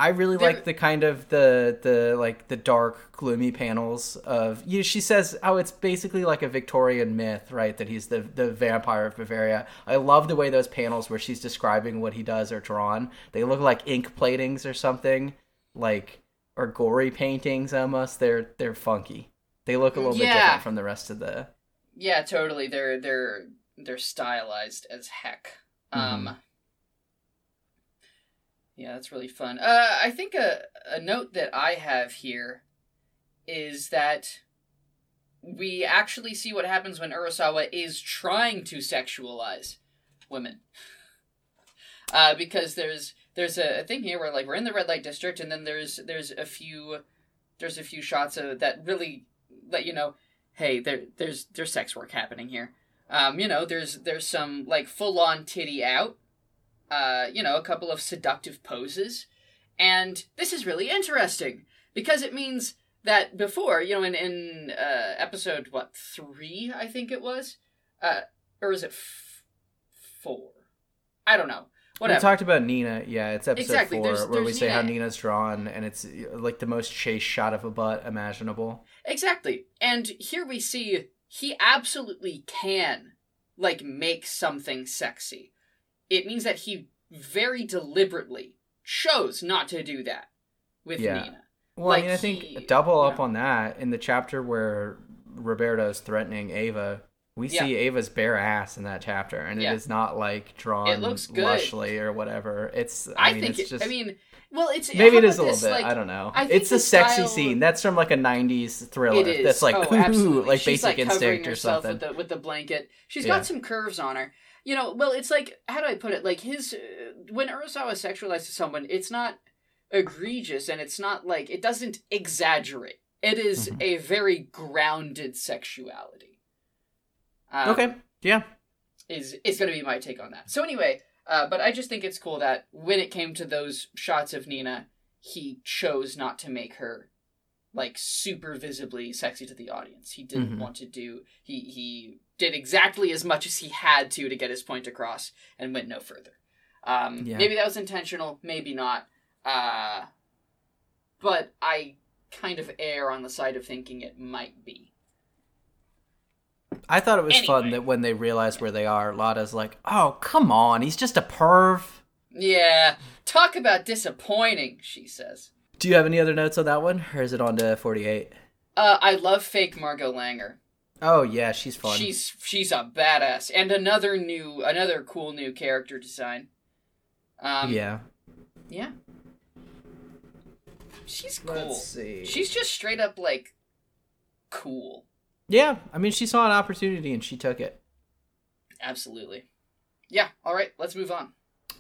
Speaker 2: I really
Speaker 1: There-
Speaker 2: like the kind of the the like the dark gloomy panels of you she says oh it's basically like a Victorian myth right that he's the the vampire of Bavaria. I love the way those panels where she's describing what he does are drawn. They look like ink platings or something like or gory paintings almost. They're they're funky. They look a little bit different from the rest of the
Speaker 1: yeah, totally. They're they're they're stylized as heck. Um,
Speaker 2: Mm-hmm.
Speaker 1: Yeah, that's really fun. Uh, I think a a note that I have here is that we actually see what happens when Urasawa is trying to sexualize women. Uh, because there's there's a, thing here where like we're in the red light district and then there's there's a few there's a few shots of that really let you know hey there there's there's sex work happening here um you know there's there's some like full on titty out uh you know a couple of seductive poses and this is really interesting because it means that before you know in in uh episode what 3 I think it was uh or is it f- 4 I don't know Whatever.
Speaker 2: We talked about Nina. Yeah, it's episode
Speaker 1: Exactly,
Speaker 2: four
Speaker 1: there's-
Speaker 2: where we
Speaker 1: there's
Speaker 2: say how Nina's drawn, and it's like the most chase shot of a butt imaginable.
Speaker 1: Exactly. And here we see he absolutely can, like, make something sexy. It means that he very deliberately chose not to do that with
Speaker 2: Yeah.
Speaker 1: Nina.
Speaker 2: Well,
Speaker 1: Like,
Speaker 2: I mean, I think
Speaker 1: he-
Speaker 2: double up
Speaker 1: yeah.
Speaker 2: on that in the chapter where Roberto is threatening Eva. We
Speaker 1: Yeah.
Speaker 2: see Eva's bare ass in that chapter, and
Speaker 1: Yeah.
Speaker 2: it is not like drawn
Speaker 1: It looks good.
Speaker 2: lushly or whatever. It's. I,
Speaker 1: I,
Speaker 2: mean,
Speaker 1: think,
Speaker 2: it's
Speaker 1: it,
Speaker 2: just.
Speaker 1: I mean, well, it's.
Speaker 2: maybe it is a little
Speaker 1: this?
Speaker 2: bit.
Speaker 1: Like,
Speaker 2: I don't know.
Speaker 1: I
Speaker 2: It's a sexy
Speaker 1: style-
Speaker 2: scene. That's from like a '90s thriller.
Speaker 1: It is.
Speaker 2: That's like
Speaker 1: oh,
Speaker 2: ooh, like
Speaker 1: She's,
Speaker 2: Basic
Speaker 1: like, covering
Speaker 2: Instinct or
Speaker 1: herself
Speaker 2: something.
Speaker 1: With the, with the blanket. She's
Speaker 2: Yeah.
Speaker 1: got some curves on her. You know, well, it's like, how do I put it? Like, his. Uh, when Urasawa sexualizes someone, it's not egregious and it's not like. It doesn't exaggerate. It is
Speaker 2: Mhm.
Speaker 1: a very grounded sexuality. Um,
Speaker 2: okay. Yeah.
Speaker 1: is is going to be my take on that. So anyway, uh, but I just think it's cool that when it came to those shots of Nina, he chose not to make her like super visibly sexy to the audience. He didn't
Speaker 2: Mhm.
Speaker 1: want to do he he did exactly as much as he had to to get his point across and went no further. Um,
Speaker 2: Yeah.
Speaker 1: Maybe that was intentional, maybe not. Uh, but I kind of err on the side of thinking it might be.
Speaker 2: I thought it was fun that when they realize where they are, Lotta's like, "Oh, come on, he's just a perv."
Speaker 1: Yeah, talk about disappointing, she says.
Speaker 2: Do you have any other notes on that one, or is it on to forty-eight?
Speaker 1: Uh, I love fake Margot Langer.
Speaker 2: Oh yeah, she's fun.
Speaker 1: She's she's a badass, and another new, another cool new character design. Um,
Speaker 2: yeah.
Speaker 1: yeah. She's cool.
Speaker 2: Let's see.
Speaker 1: She's just straight up like cool.
Speaker 2: Yeah, I mean, she saw an opportunity and she took it.
Speaker 1: Absolutely. Yeah. All right. Let's move on.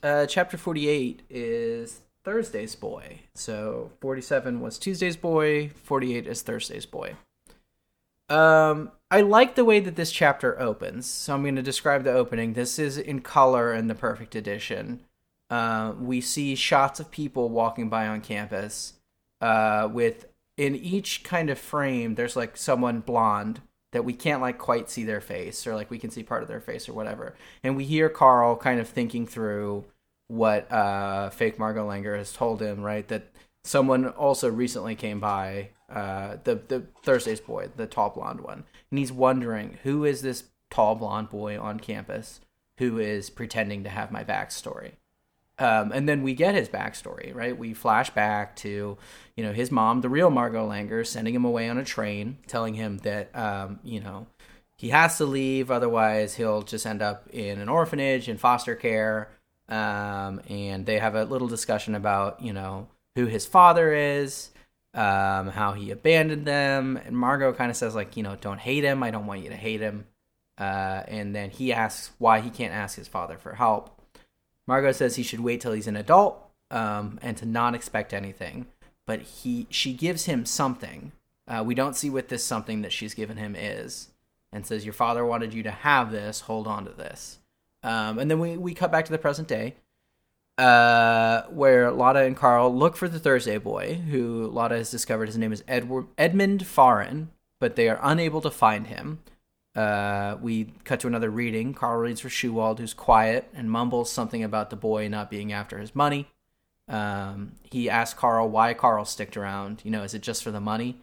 Speaker 2: Uh, chapter 48 is Thursday's Boy. So 47 was Tuesday's Boy, 48 is Thursday's Boy. Um, I like the way that this chapter opens. So I'm going to describe the opening. This is in color in the perfect edition. Uh, we see shots of people walking by on campus uh, with in each kind of frame there's like someone blonde that we can't like quite see their face or like we can see part of their face or whatever and we hear carl kind of thinking through what uh fake margot langer has told him right that someone also recently came by uh the the thursday's boy the tall blonde one and he's wondering who is this tall blonde boy on campus who is pretending to have my backstory um, and then we get his backstory, right? We flash back to, you know, his mom, the real Margot Langer, sending him away on a train, telling him that, um, you know, he has to leave, otherwise he'll just end up in an orphanage in foster care. Um, and they have a little discussion about, you know, who his father is, um, how he abandoned them. And Margot kind of says, like, you know, don't hate him. I don't want you to hate him. Uh, and then he asks why he can't ask his father for help. Margot says he should wait till he's an adult um, and to not expect anything. But he, she gives him something. Uh, we don't see what this something that she's given him is, and says, "Your father wanted you to have this. Hold on to this." Um, and then we we cut back to the present day, uh, where Lotta and Carl look for the Thursday boy, who Lotta has discovered his name is Edward Edmund Fahren, but they are unable to find him. Uh, we cut to another reading. Carl reads for Schuwald, who's quiet and mumbles something about the boy not being after his money. Um, he asks Carl why Carl sticked around. You know, is it just for the money?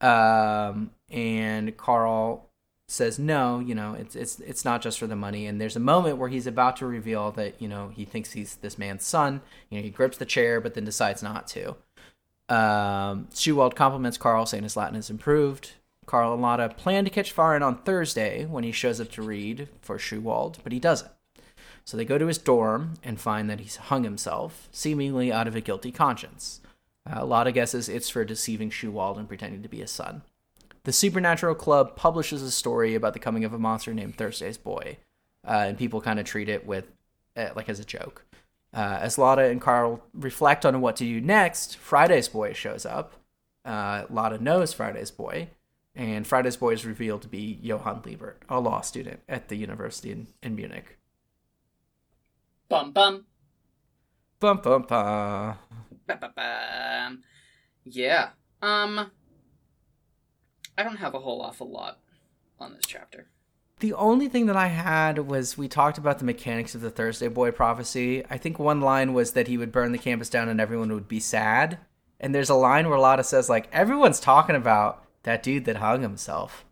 Speaker 2: Um, and Carl says no. You know, it's it's it's not just for the money. And there's a moment where he's about to reveal that you know he thinks he's this man's son. You know, he grips the chair, but then decides not to. Um, Schuwald compliments Carl, saying his Latin has improved. Carl and Lotta plan to catch Fahren on Thursday when he shows up to read for Schuwald, but he doesn't. So they go to his dorm and find that he's hung himself, seemingly out of a guilty conscience. Uh, Lotta guesses it's for deceiving Schuwald and pretending to be his son. The Supernatural Club publishes a story about the coming of a monster named Thursday's Boy, uh, and people kind of treat it with uh, like as a joke. Uh, as Lotta and Carl reflect on what to do next, Friday's Boy shows up. Uh, Lotta knows Friday's Boy, and Friday's Boy is revealed to be Johan Liebert, a law student at the university in, in Munich.
Speaker 1: Bum bum.
Speaker 2: Bum bum bum.
Speaker 1: Ba-ba-bum. Yeah. Um. I don't have a whole awful lot on this chapter.
Speaker 2: The only thing that I had was we talked about the mechanics of the Thursday Boy prophecy. I think one line was that he would burn the campus down and everyone would be sad. And there's a line where Lotta says, like, everyone's talking about that dude that hung himself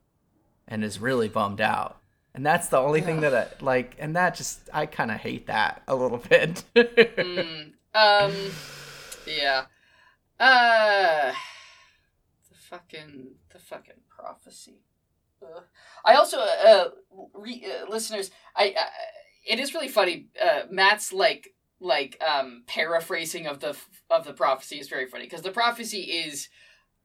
Speaker 2: and is really bummed out. And that's the only thing that I like, and that just, I kind of hate that a little bit.
Speaker 1: mm, um, yeah. Uh, the fucking, fucking prophecy. Ugh. I also, uh, re, uh, listeners, I, uh, it is really funny. Uh, Matt's like, like, um, paraphrasing of the of the prophecy is very funny because the prophecy is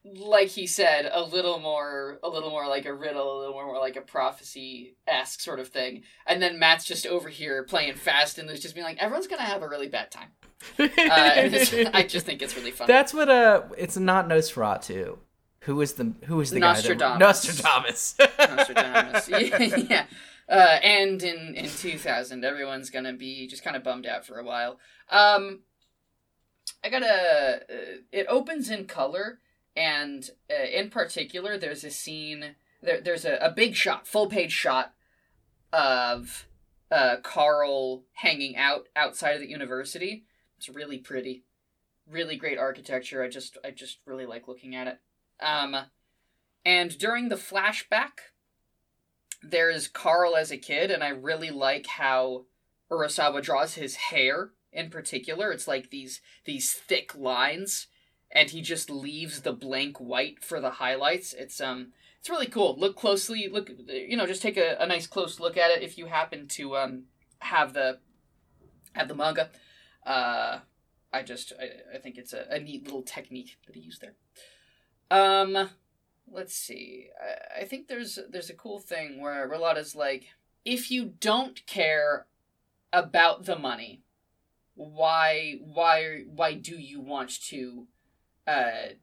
Speaker 1: like he said, a little more, a little more like a riddle, a little more like a prophecy esque sort of thing. And then Matt's just over here playing fast and there's just being like, everyone's gonna have a really bad time. uh, I just think it's really funny.
Speaker 2: That's what uh, it's not Nosferatu. Who is the who is the
Speaker 1: Nostradamus.
Speaker 2: guy? That, Nostradamus.
Speaker 1: Nostradamus. yeah. yeah. Uh, and in in 2000, everyone's gonna be just kind of bummed out for a while. Um, I gotta. Uh, it opens in color and uh, in particular there's a scene there, there's a, a big shot full page shot of uh, carl hanging out outside of the university it's really pretty really great architecture i just i just really like looking at it um and during the flashback there's carl as a kid and i really like how urasawa draws his hair in particular it's like these these thick lines and he just leaves the blank white for the highlights. It's um it's really cool. Look closely, look you know, just take a, a nice close look at it if you happen to um have the have the manga. Uh I just I, I think it's a, a neat little technique that he used there. Um let's see. I, I think there's there's a cool thing where Rolada's like, if you don't care about the money, why why why do you want to uh,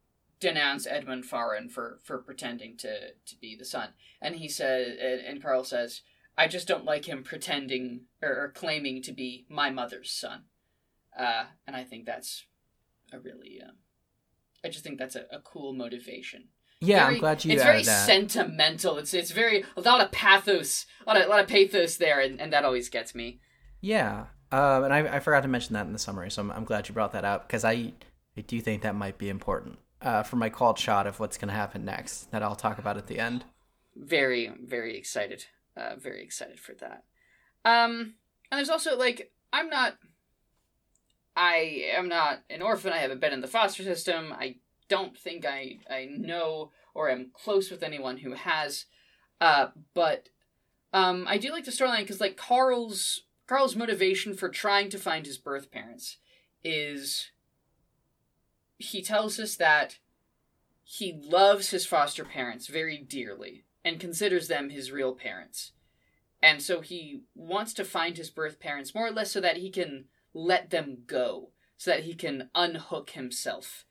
Speaker 1: denounce Edmund Fahren for for pretending to to be the son. And he said, and Carl says, I just don't like him pretending or, or claiming to be my mother's son. Uh, and I think that's a really, um, I just think that's a, a cool motivation.
Speaker 2: Yeah,
Speaker 1: very,
Speaker 2: I'm glad you.
Speaker 1: It's very
Speaker 2: that.
Speaker 1: sentimental. It's it's very a lot of pathos, a lot of, a lot of pathos there, and, and that always gets me.
Speaker 2: Yeah, um, and I, I forgot to mention that in the summary, so I'm, I'm glad you brought that up because I I do think that might be important uh, for my called shot of what's going to happen next that I'll talk about at the end.
Speaker 1: Very, very excited. Uh, very excited for that. Um, and there's also like I'm not. I am not an orphan. I haven't been in the foster system. I don't think I I know or am close with anyone who has. Uh, but um, I do like the storyline because like Carl's Carl's motivation for trying to find his birth parents is he tells us that he loves his foster parents very dearly and considers them his real parents. And so he wants to find his birth parents more or less so that he can let them go, so that he can unhook himself.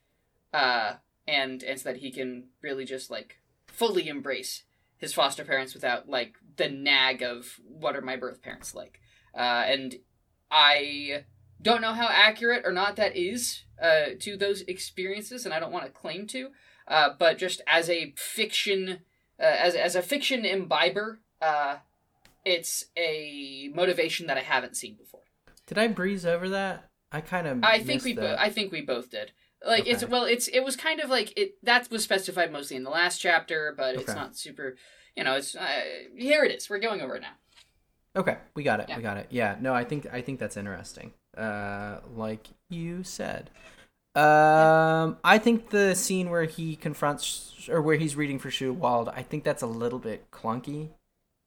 Speaker 1: Uh, and, and so that he can really just like fully embrace his foster parents without like the nag of what are my birth parents like. Uh, and I don't know how accurate or not that is uh, to those experiences, and I don't want to claim to. Uh, but just as a fiction, uh, as as a fiction imbiber, uh, it's a motivation that I haven't seen before.
Speaker 2: Did I breeze over that? I kind of.
Speaker 1: I think we. Bo- I think we both did. Like okay. it's well, it's it was kind of like it that was specified mostly in the last chapter, but it's not super. You know, it's uh, here. It is. We're going over it now.
Speaker 2: Okay, we got it. Yeah. We got it. Yeah. No, I think I think that's interesting. Uh, like you said. Um, I think the scene where he confronts or where he's reading for Schuwald, I think that's a little bit clunky.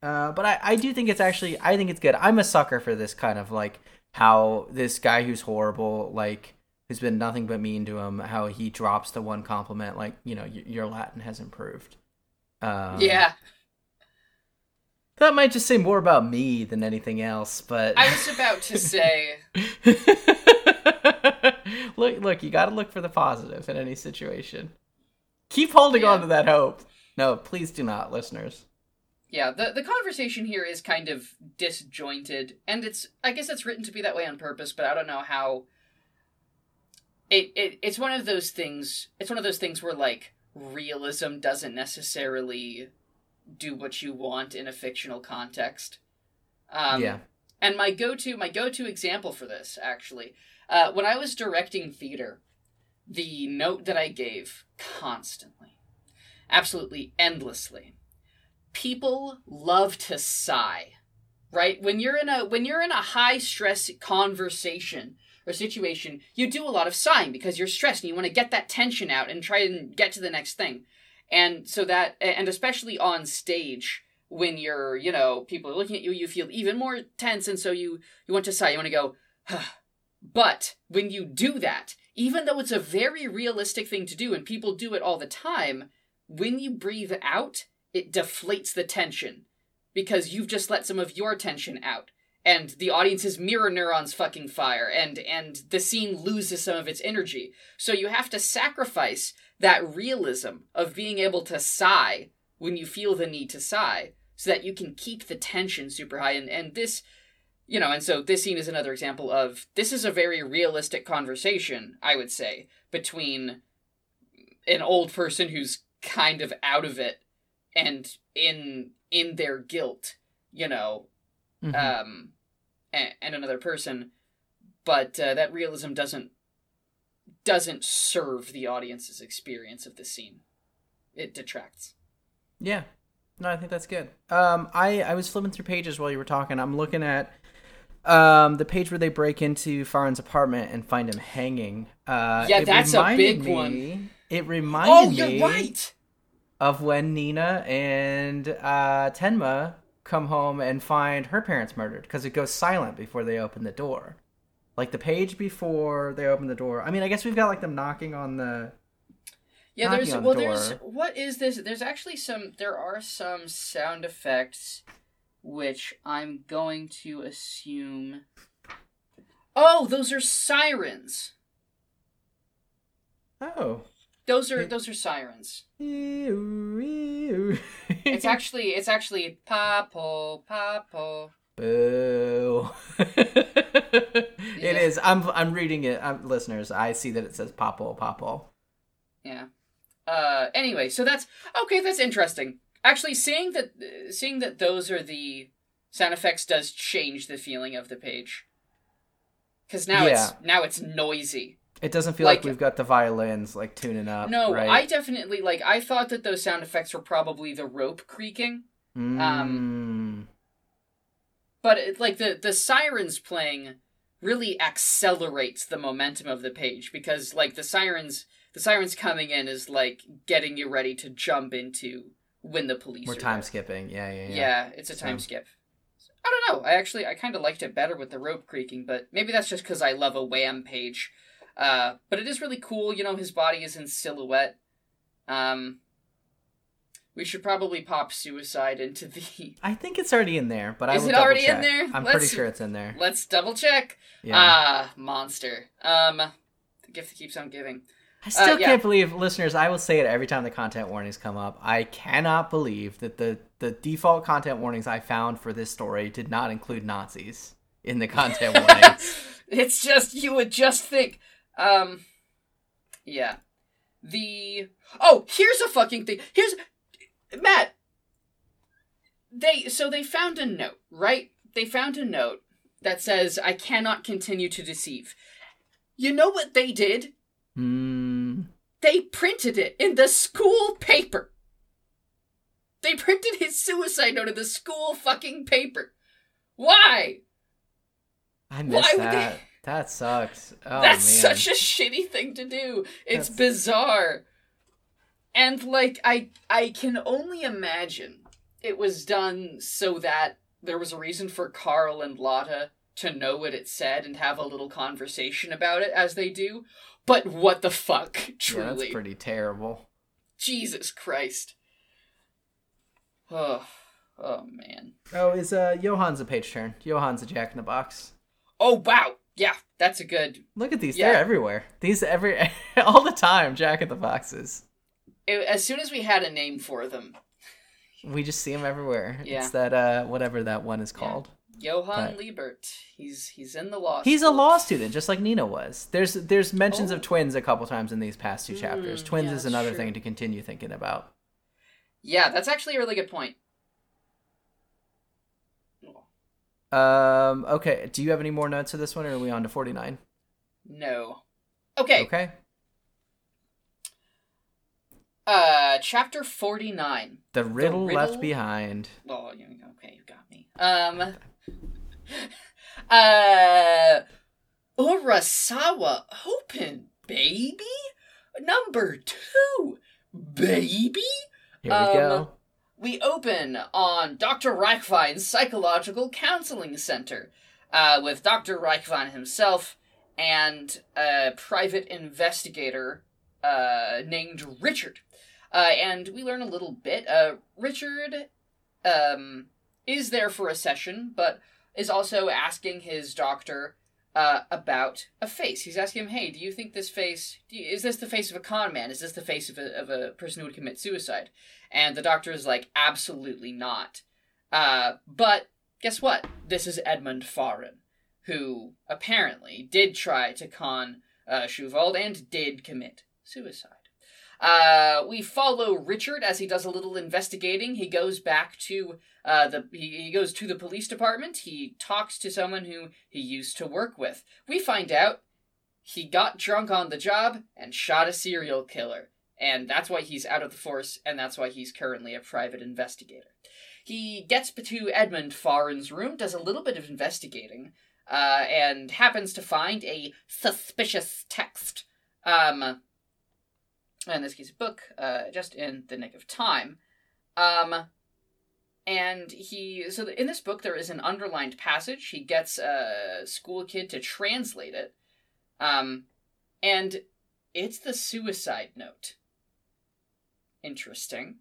Speaker 2: Uh, but I, I do think it's actually I think it's good. I'm a sucker for this kind of like how this guy who's horrible, like who's been nothing but mean to him, how he drops the one compliment, like you know your Latin has improved.
Speaker 1: Um, yeah.
Speaker 2: That might just say more about me than anything else, but
Speaker 1: I was about to say.
Speaker 2: look, look, you got to look for the positive in any situation. Keep holding yeah. on to that hope. No, please do not, listeners.
Speaker 1: Yeah, the the conversation here is kind of disjointed, and it's I guess it's written to be that way on purpose, but I don't know how. It, it it's one of those things. It's one of those things where like realism doesn't necessarily do what you want in a fictional context. Um,
Speaker 2: yeah.
Speaker 1: And my go-to, my go-to example for this, actually, uh, when I was directing theater, the note that I gave constantly, absolutely endlessly, people love to sigh, right? When you're in a when you're in a high stress conversation or situation, you do a lot of sighing because you're stressed and you want to get that tension out and try and get to the next thing. And so that and especially on stage when you're, you know, people are looking at you, you feel even more tense and so you you want to sigh, you want to go but when you do that, even though it's a very realistic thing to do and people do it all the time, when you breathe out, it deflates the tension because you've just let some of your tension out. And the audience's mirror neurons fucking fire and and the scene loses some of its energy. So you have to sacrifice that realism of being able to sigh when you feel the need to sigh so that you can keep the tension super high. And and this you know and so this scene is another example of this is a very realistic conversation i would say between an old person who's kind of out of it and in in their guilt you know
Speaker 2: Mhm.
Speaker 1: um and, and another person but uh, that realism doesn't doesn't serve the audience's experience of the scene it detracts
Speaker 2: Yeah. No, I think that's good. Um, I I was flipping through pages while you were talking. I'm looking at um the page where they break into Fahren's apartment and find him hanging. Uh,
Speaker 1: Yeah, that's a big
Speaker 2: me-
Speaker 1: one.
Speaker 2: It reminded me.
Speaker 1: oh you're
Speaker 2: me
Speaker 1: right
Speaker 2: of when Nina and uh, Tenma come home and find her parents murdered because it goes silent before they open the door. Like the page before they open the door. I mean, I guess we've got like them knocking on the.
Speaker 1: Yeah, there's
Speaker 2: the
Speaker 1: well, there's what is this? There's actually some. There are some sound effects, which I'm going to assume. Oh, those are sirens.
Speaker 2: Oh.
Speaker 1: Those are those are sirens.
Speaker 2: it's
Speaker 1: actually it's actually papo papo.
Speaker 2: Boo. It
Speaker 1: Yeah.
Speaker 2: is. I'm I'm reading it. I'm, listeners, I see that it says Papo Papo.
Speaker 1: Yeah. Uh. Anyway, so that's okay. That's interesting. Actually, seeing that seeing that those are the sound effects does change the feeling of the page. Because now it's now it's noisy.
Speaker 2: It doesn't feel like,
Speaker 1: Like-
Speaker 2: we've got the violins like tuning up.
Speaker 1: No,
Speaker 2: right?
Speaker 1: I definitely like. I thought that those sound effects were probably the rope creaking,
Speaker 2: Mm.
Speaker 1: but it, like the the sirens playing really accelerates the momentum of the page because like the sirens the sirens coming in is like getting you ready to jump into when the police.
Speaker 2: We're time
Speaker 1: there.
Speaker 2: skipping. Yeah, yeah,
Speaker 1: Yeah.
Speaker 2: yeah.
Speaker 1: it's a time
Speaker 2: So-
Speaker 1: skip. I don't know. I actually I kind of liked it better with the rope creaking, but maybe that's just because I love a wham page. Uh, but it is really cool. You know, his body is in silhouette. Um, we should probably pop suicide into the.
Speaker 2: I think it's already in there, but I
Speaker 1: Is
Speaker 2: will
Speaker 1: it already in
Speaker 2: check.
Speaker 1: there?
Speaker 2: I'm
Speaker 1: Let's-
Speaker 2: pretty sure it's in there.
Speaker 1: Let's double check.
Speaker 2: Yeah.
Speaker 1: Ah, monster. Um, the gift that keeps on giving.
Speaker 2: I still
Speaker 1: uh, yeah.
Speaker 2: can't believe, listeners. I will say it every time the content warnings come up. I cannot believe that the the default content warnings I found for this story did not include Nazis in the content warnings.
Speaker 1: it's just you would just think um yeah. The oh here's a fucking thing. Here's matt. They so they found a note right? They found a note that says i cannot continue to deceive. You know what they did?
Speaker 2: Hmm.
Speaker 1: they printed it in the school paper. They printed his suicide note in the school fucking paper. Why?
Speaker 2: I
Speaker 1: Why would they-
Speaker 2: That sucks. Oh
Speaker 1: That's
Speaker 2: man.
Speaker 1: such a shitty thing to do. It's
Speaker 2: That's-
Speaker 1: bizarre. And like I I can only imagine it was done so that there was a reason for Carl and Lotta to know what it said and have a little conversation about it as they do. But what the fuck,
Speaker 2: Yeah,
Speaker 1: truly.
Speaker 2: that's pretty terrible.
Speaker 1: Jesus Christ. Oh, oh man.
Speaker 2: Oh, is uh Johan's a page turn? Johan's a Jack in the Box.
Speaker 1: Oh wow. Yeah, that's a good
Speaker 2: Look at these.
Speaker 1: Yeah.
Speaker 2: They're everywhere. These every all the time. Jack in the Boxes.
Speaker 1: it, as soon as we had a name for them,
Speaker 2: We just see them everywhere.
Speaker 1: Yeah.
Speaker 2: It's that uh whatever that one is called.
Speaker 1: Johan
Speaker 2: But-
Speaker 1: Liebert. He's he's in the law.
Speaker 2: He's a law student, just like Nina was. There's there's mentions
Speaker 1: Oh.
Speaker 2: of twins a couple times in these past two chapters.
Speaker 1: Mm,
Speaker 2: Twins
Speaker 1: yeah,
Speaker 2: is another
Speaker 1: true.
Speaker 2: thing to continue thinking about.
Speaker 1: Yeah, that's actually a really good point.
Speaker 2: Um. Okay. Do you have any more notes of this one, or are we on to forty nine?
Speaker 1: No. Okay.
Speaker 2: Okay.
Speaker 1: Uh, chapter forty nine.
Speaker 2: The riddle,
Speaker 1: riddle-
Speaker 2: left behind.
Speaker 1: Oh, okay, you got me. Um. Uh. Urasawa open, baby. Number two, baby.
Speaker 2: Here we
Speaker 1: Um,
Speaker 2: go.
Speaker 1: We open on Dr. Reichwein's Psychological Counseling Center uh, with Dr. Reichwein himself and a private investigator uh, named Richard. Uh, and we learn a little bit. Uh, Richard um, is there for a session, but is also asking his doctor uh, about a face. He's asking him, "Hey, do you think this face? You, is this the face of a con man? Is this the face of a, of a person who would commit suicide?" And the doctor is like, "Absolutely not." Uh, but guess what? This is Edmund Fahren, who apparently did try to con uh, Schuwald and did commit suicide. Uh, we follow Richard as he does a little investigating. He goes back to uh, the he, he goes to the police department. He talks to someone who he used to work with. We find out he got drunk on the job and shot a serial killer, and that's why he's out of the force, and that's why he's currently a private investigator. He gets to Edmund Fahren's room, does a little bit of investigating, uh, and happens to find a suspicious text. Um, in this case, a book, uh, just in the nick of time. Um, and he, so in this book, there is an underlined passage. He gets a school kid to translate it. Um, and it's the suicide note. Interesting.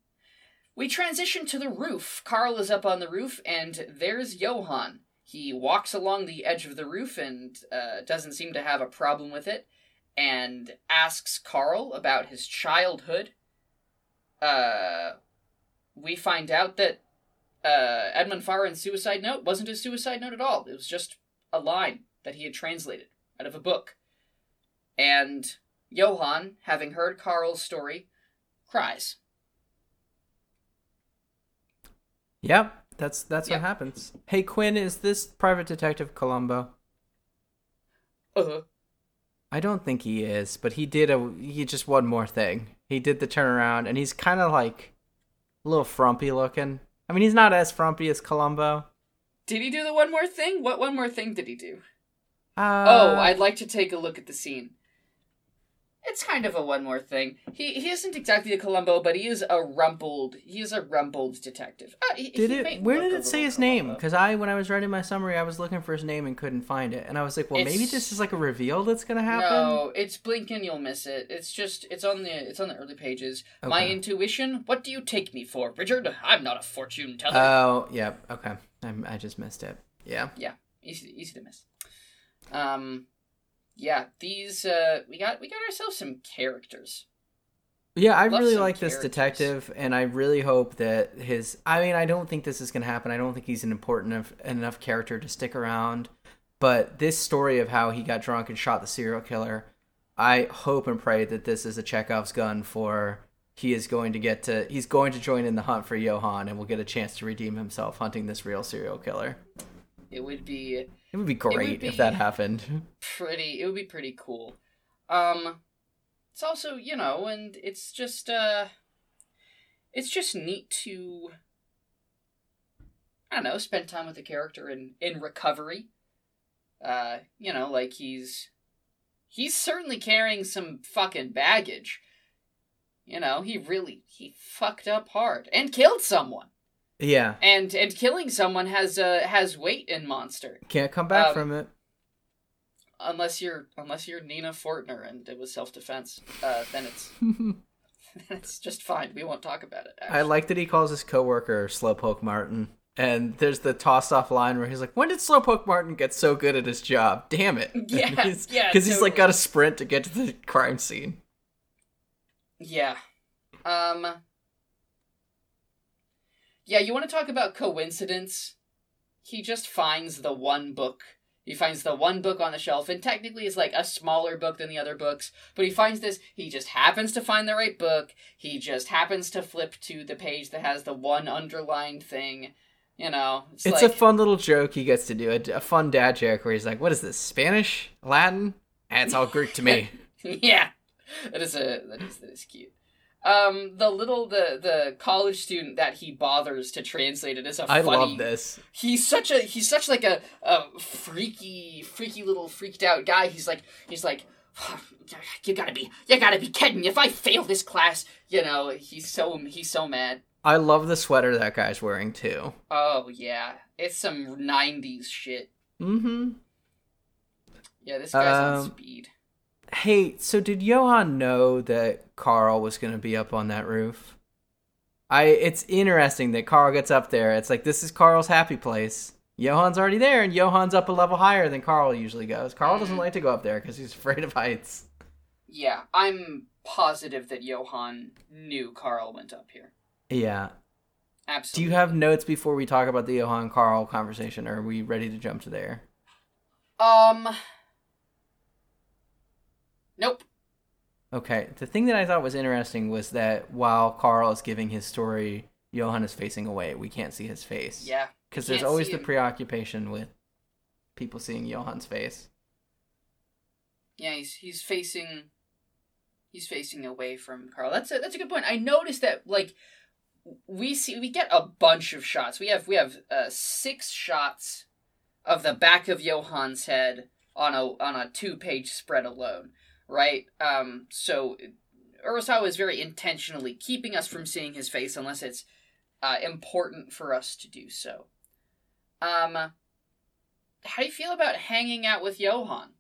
Speaker 1: We transition to the roof. Carl is up on the roof, and there's Johan. He walks along the edge of the roof and uh, doesn't seem to have a problem with it and asks Carl about his childhood. Uh, we find out that uh, Edmund Fahren's suicide note wasn't a suicide note at all. It was just a line that he had translated out of a book. And Johan, having heard Carl's story, cries.
Speaker 2: Yep. That's that's
Speaker 1: Yep.
Speaker 2: what happens. Hey Quinn, is this Private Detective Columbo?
Speaker 1: Uh-huh.
Speaker 2: I don't think he is, but he did a he just one more thing. He did the turnaround, and he's kind of like a little frumpy looking. I mean, he's not as frumpy as Columbo.
Speaker 1: did he do the one more thing? What one more thing did he do?
Speaker 2: Uh,
Speaker 1: oh, I'd like to take a look at the scene. It's kind of a one more thing. He he isn't exactly a Columbo, but he is a rumpled. He is a rumpled detective. Uh, he-
Speaker 2: Did
Speaker 1: he
Speaker 2: it? Where did it say his name? Because I, when I was writing my summary, I was looking for his name and couldn't find it, and I was like, well, maybe this is like a reveal that's gonna happen.
Speaker 1: No, it's blink and you'll miss it. It's just it's on the it's on the early pages. My intuition. What do you take me for, Richard? I'm not a fortune teller.
Speaker 2: Oh, yeah. Okay, I, I just missed it. Yeah.
Speaker 1: yeah, easy easy to miss. Um, yeah, these uh, we got we got ourselves some characters.
Speaker 2: Yeah, I
Speaker 1: Love
Speaker 2: really like this detective, and I really hope that his. I mean, I don't think this is going to happen. I don't think he's an important enough, enough character to stick around. But this story of how he got drunk and shot the serial killer, I hope and pray that this is a Chekhov's gun for he is going to get to. He's going to join in the hunt for Johann and will get a chance to redeem himself hunting this real serial killer.
Speaker 1: It would be
Speaker 2: It would be great if
Speaker 1: be-
Speaker 2: that happened.
Speaker 1: pretty. It would be pretty cool. Um, it's also you know, and it's just uh, it's just neat to. I don't know, spend time with the character in in recovery. Uh, you know, like he's he's certainly carrying some fucking baggage. You know, he really he fucked up hard and killed someone.
Speaker 2: Yeah,
Speaker 1: And and killing someone has uh has weight in Monster.
Speaker 2: can't come back
Speaker 1: Um,
Speaker 2: from it.
Speaker 1: Unless you're unless you're Nina Fortner and it was self defense, uh, then it's then it's just fine. We won't talk about it.
Speaker 2: I like that he calls his coworker Slowpoke Martin. And there's the toss off line where he's like, "When did Slowpoke Martin get so good at his job? Damn it!"
Speaker 1: Yeah, yeah,
Speaker 2: because he's like got a sprint to get to the crime scene.
Speaker 1: Yeah. Um. Yeah, you want to talk about coincidence? He just finds the one book He finds the one book on the shelf, and technically is like a smaller book than the other books. But he finds this. He just happens to find the right book. He just happens to flip to the page that has the one underlined thing. You know,
Speaker 2: it's, it's like, a fun little joke he gets to do. A, a fun dad joke where he's like, "What is this? Spanish? Latin? And it's all Greek to me."
Speaker 1: yeah, that is a that is that is cute. Um, the little the the college student that he bothers to translate it is a
Speaker 2: I
Speaker 1: funny.
Speaker 2: love this.
Speaker 1: He's such a he's such like a a freaky freaky little freaked out guy. He's like he's like you gotta be you gotta be kidding. If I fail this class, you know he's so he's so mad.
Speaker 2: I love the sweater that guy's wearing too.
Speaker 1: Oh yeah, it's some '90s shit.
Speaker 2: Mm-hmm.
Speaker 1: Yeah, this guy's um, on speed.
Speaker 2: Hey, so did Johan know that Carl was going to be up on that roof? I it's interesting that Carl gets up there. It's like this is Carl's happy place. Johan's already there, and Johan's up a level higher than Carl usually goes. Carl doesn't mm-hmm. like to go up there because he's afraid of heights.
Speaker 1: Yeah, I'm positive that Johan knew Carl went up here.
Speaker 2: Yeah.
Speaker 1: Absolutely.
Speaker 2: Do you have notes before we talk about the Johan Carl conversation, or are we ready to jump to there?
Speaker 1: Um, Nope.
Speaker 2: Okay. The thing that I thought was interesting was that while Carl is giving his story, Johan is facing away. We can't see his face.
Speaker 1: Yeah.
Speaker 2: Because there's always the preoccupation with people seeing Johan's face.
Speaker 1: Yeah, he's he's facing he's facing away from Carl. That's a that's a good point. I noticed that like we see we get a bunch of shots. We have we have uh, six shots of the back of Johan's head on a on a two page spread alone right? Um, so Urasawa is very intentionally keeping us from seeing his face unless it's uh, important for us to do so. Um, how do you feel about hanging out with Johan?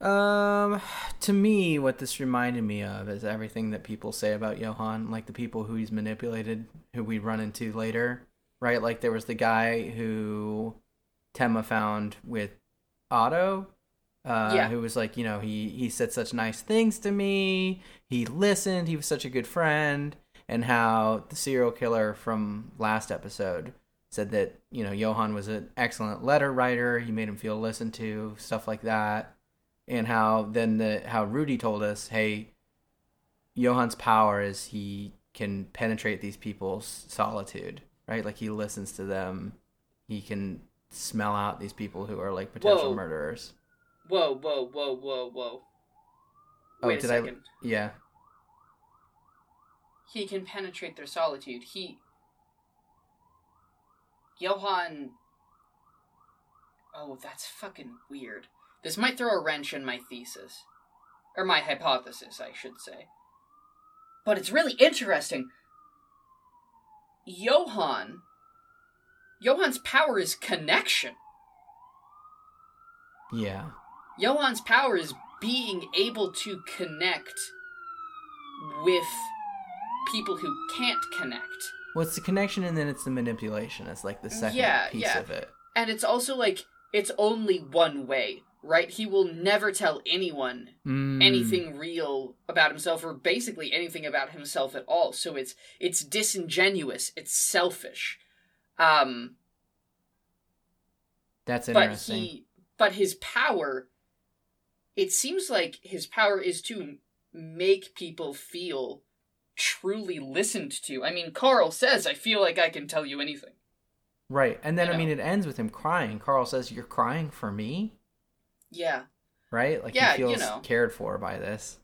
Speaker 2: Um, to me, what this reminded me of is everything that people say about Johan, like the people who he's manipulated, who we run into later, right? Like there was the guy who Tenma found with Otto, uh, yeah. who was like, you know, he he said such nice things to me. He listened. He was such a good friend. And how the serial killer from last episode said that you know Johan was an excellent letter writer. He made him feel listened to, stuff like that. And how then the how Rudy told us, hey, Johan's power is he can penetrate these people's solitude, right? Like he listens to them. He can smell out these people who are like potential murderers.
Speaker 1: Whoa, whoa, whoa, whoa, whoa. Oh, Wait a second.
Speaker 2: I... Yeah.
Speaker 1: He can penetrate their solitude. He. Johan. Oh, that's fucking weird. This might throw a wrench in my thesis. Or my hypothesis, I should say. But it's really interesting. Johan. Johan's power is connection.
Speaker 2: Yeah.
Speaker 1: Johan's power is being able to connect with people who can't connect.
Speaker 2: Well, it's the connection and then it's the manipulation. It's like the second yeah, piece yeah. of it.
Speaker 1: And it's also like it's only one way, right? He will never tell anyone
Speaker 2: mm.
Speaker 1: anything real about himself or basically anything about himself at all. So it's it's disingenuous, it's selfish. Um
Speaker 2: That's interesting.
Speaker 1: But he but his power it seems like his power is to make people feel truly listened to. I mean, Carl says, I feel like I can tell you anything.
Speaker 2: Right. And then, you I know? mean, it ends with him crying. Carl says, You're crying for me?
Speaker 1: Yeah.
Speaker 2: Right? Like yeah, he feels you know. cared for by this.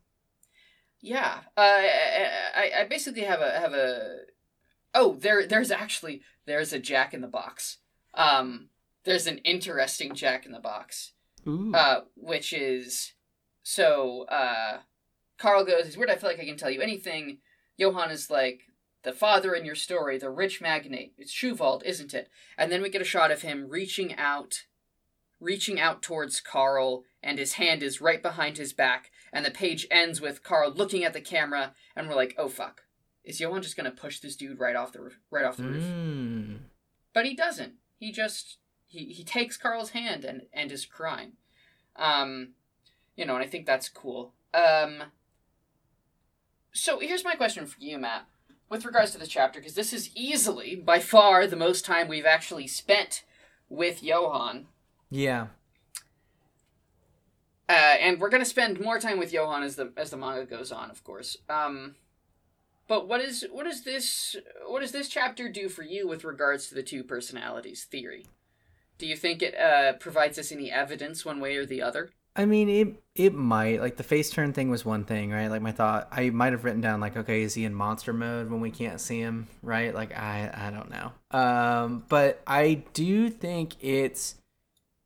Speaker 1: Yeah. Uh, I, I basically have a have a oh there there's actually there's a Jack in the Box. Um, there's an interesting Jack in the Box. Uh, which is so uh, Carl goes, "It's weird. I feel like I can tell you anything." Johan is like, "The father in your story, the rich magnate. It's Schuwald, isn't it?" And then we get a shot of him reaching out, reaching out towards Carl, and his hand is right behind his back. And the page ends with Carl looking at the camera, and we're like, "Oh fuck." Is Johan just gonna push this dude right off the roof, right off the roof?
Speaker 2: Mm.
Speaker 1: But he doesn't. He just he, he takes Carl's hand and, and is crying. Um, you know, and I think that's cool. Um, so here's my question for you, Matt, with regards to this chapter, because this is easily, by far, the most time we've actually spent with Johan.
Speaker 2: Yeah.
Speaker 1: Uh, and we're gonna spend more time with Johan as the as the manga goes on, of course. Um, but what is what is this what does this chapter do for you with regards to the two personalities theory? Do you think it uh, provides us any evidence one way or the other?
Speaker 2: I mean, it it might like the face turn thing was one thing, right? Like my thought, I might have written down like, okay, is he in monster mode when we can't see him, right? Like I I don't know. Um, but I do think it's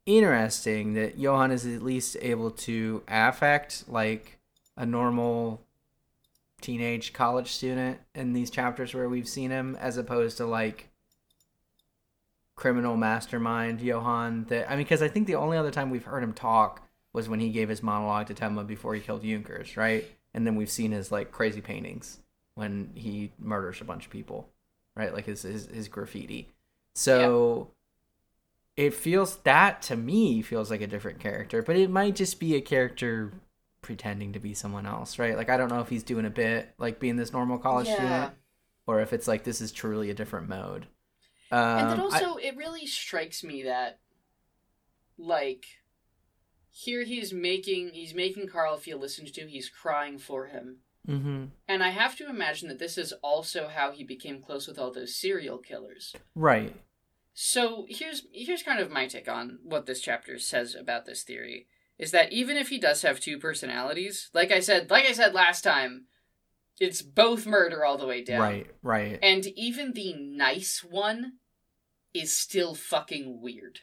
Speaker 2: interesting that Johan is at least able to affect like a normal teenage college student in these chapters where we've seen him, as opposed to like criminal mastermind Johan. That I mean, because I think the only other time we've heard him talk was when he gave his monologue to Tenma before he killed Junkers, right? And then we've seen his like crazy paintings when he murders a bunch of people, right? Like his his, his graffiti. So yeah. it feels that to me feels like a different character, but it might just be a character pretending to be someone else, right? Like I don't know if he's doing a bit like being this normal college yeah. student, or if it's like this is truly a different mode.
Speaker 1: Um, and then um, also, I, it really strikes me that, like, here he's making he's making Carl feel listened to. He's crying for him,
Speaker 2: mm-hmm.
Speaker 1: and I have to imagine that this is also how he became close with all those serial killers.
Speaker 2: Right.
Speaker 1: So here's here's kind of my take on what this chapter says about this theory is that even if he does have two personalities, like I said, like I said last time, it's both murder all the way down.
Speaker 2: Right, right.
Speaker 1: And even the nice one is still fucking weird.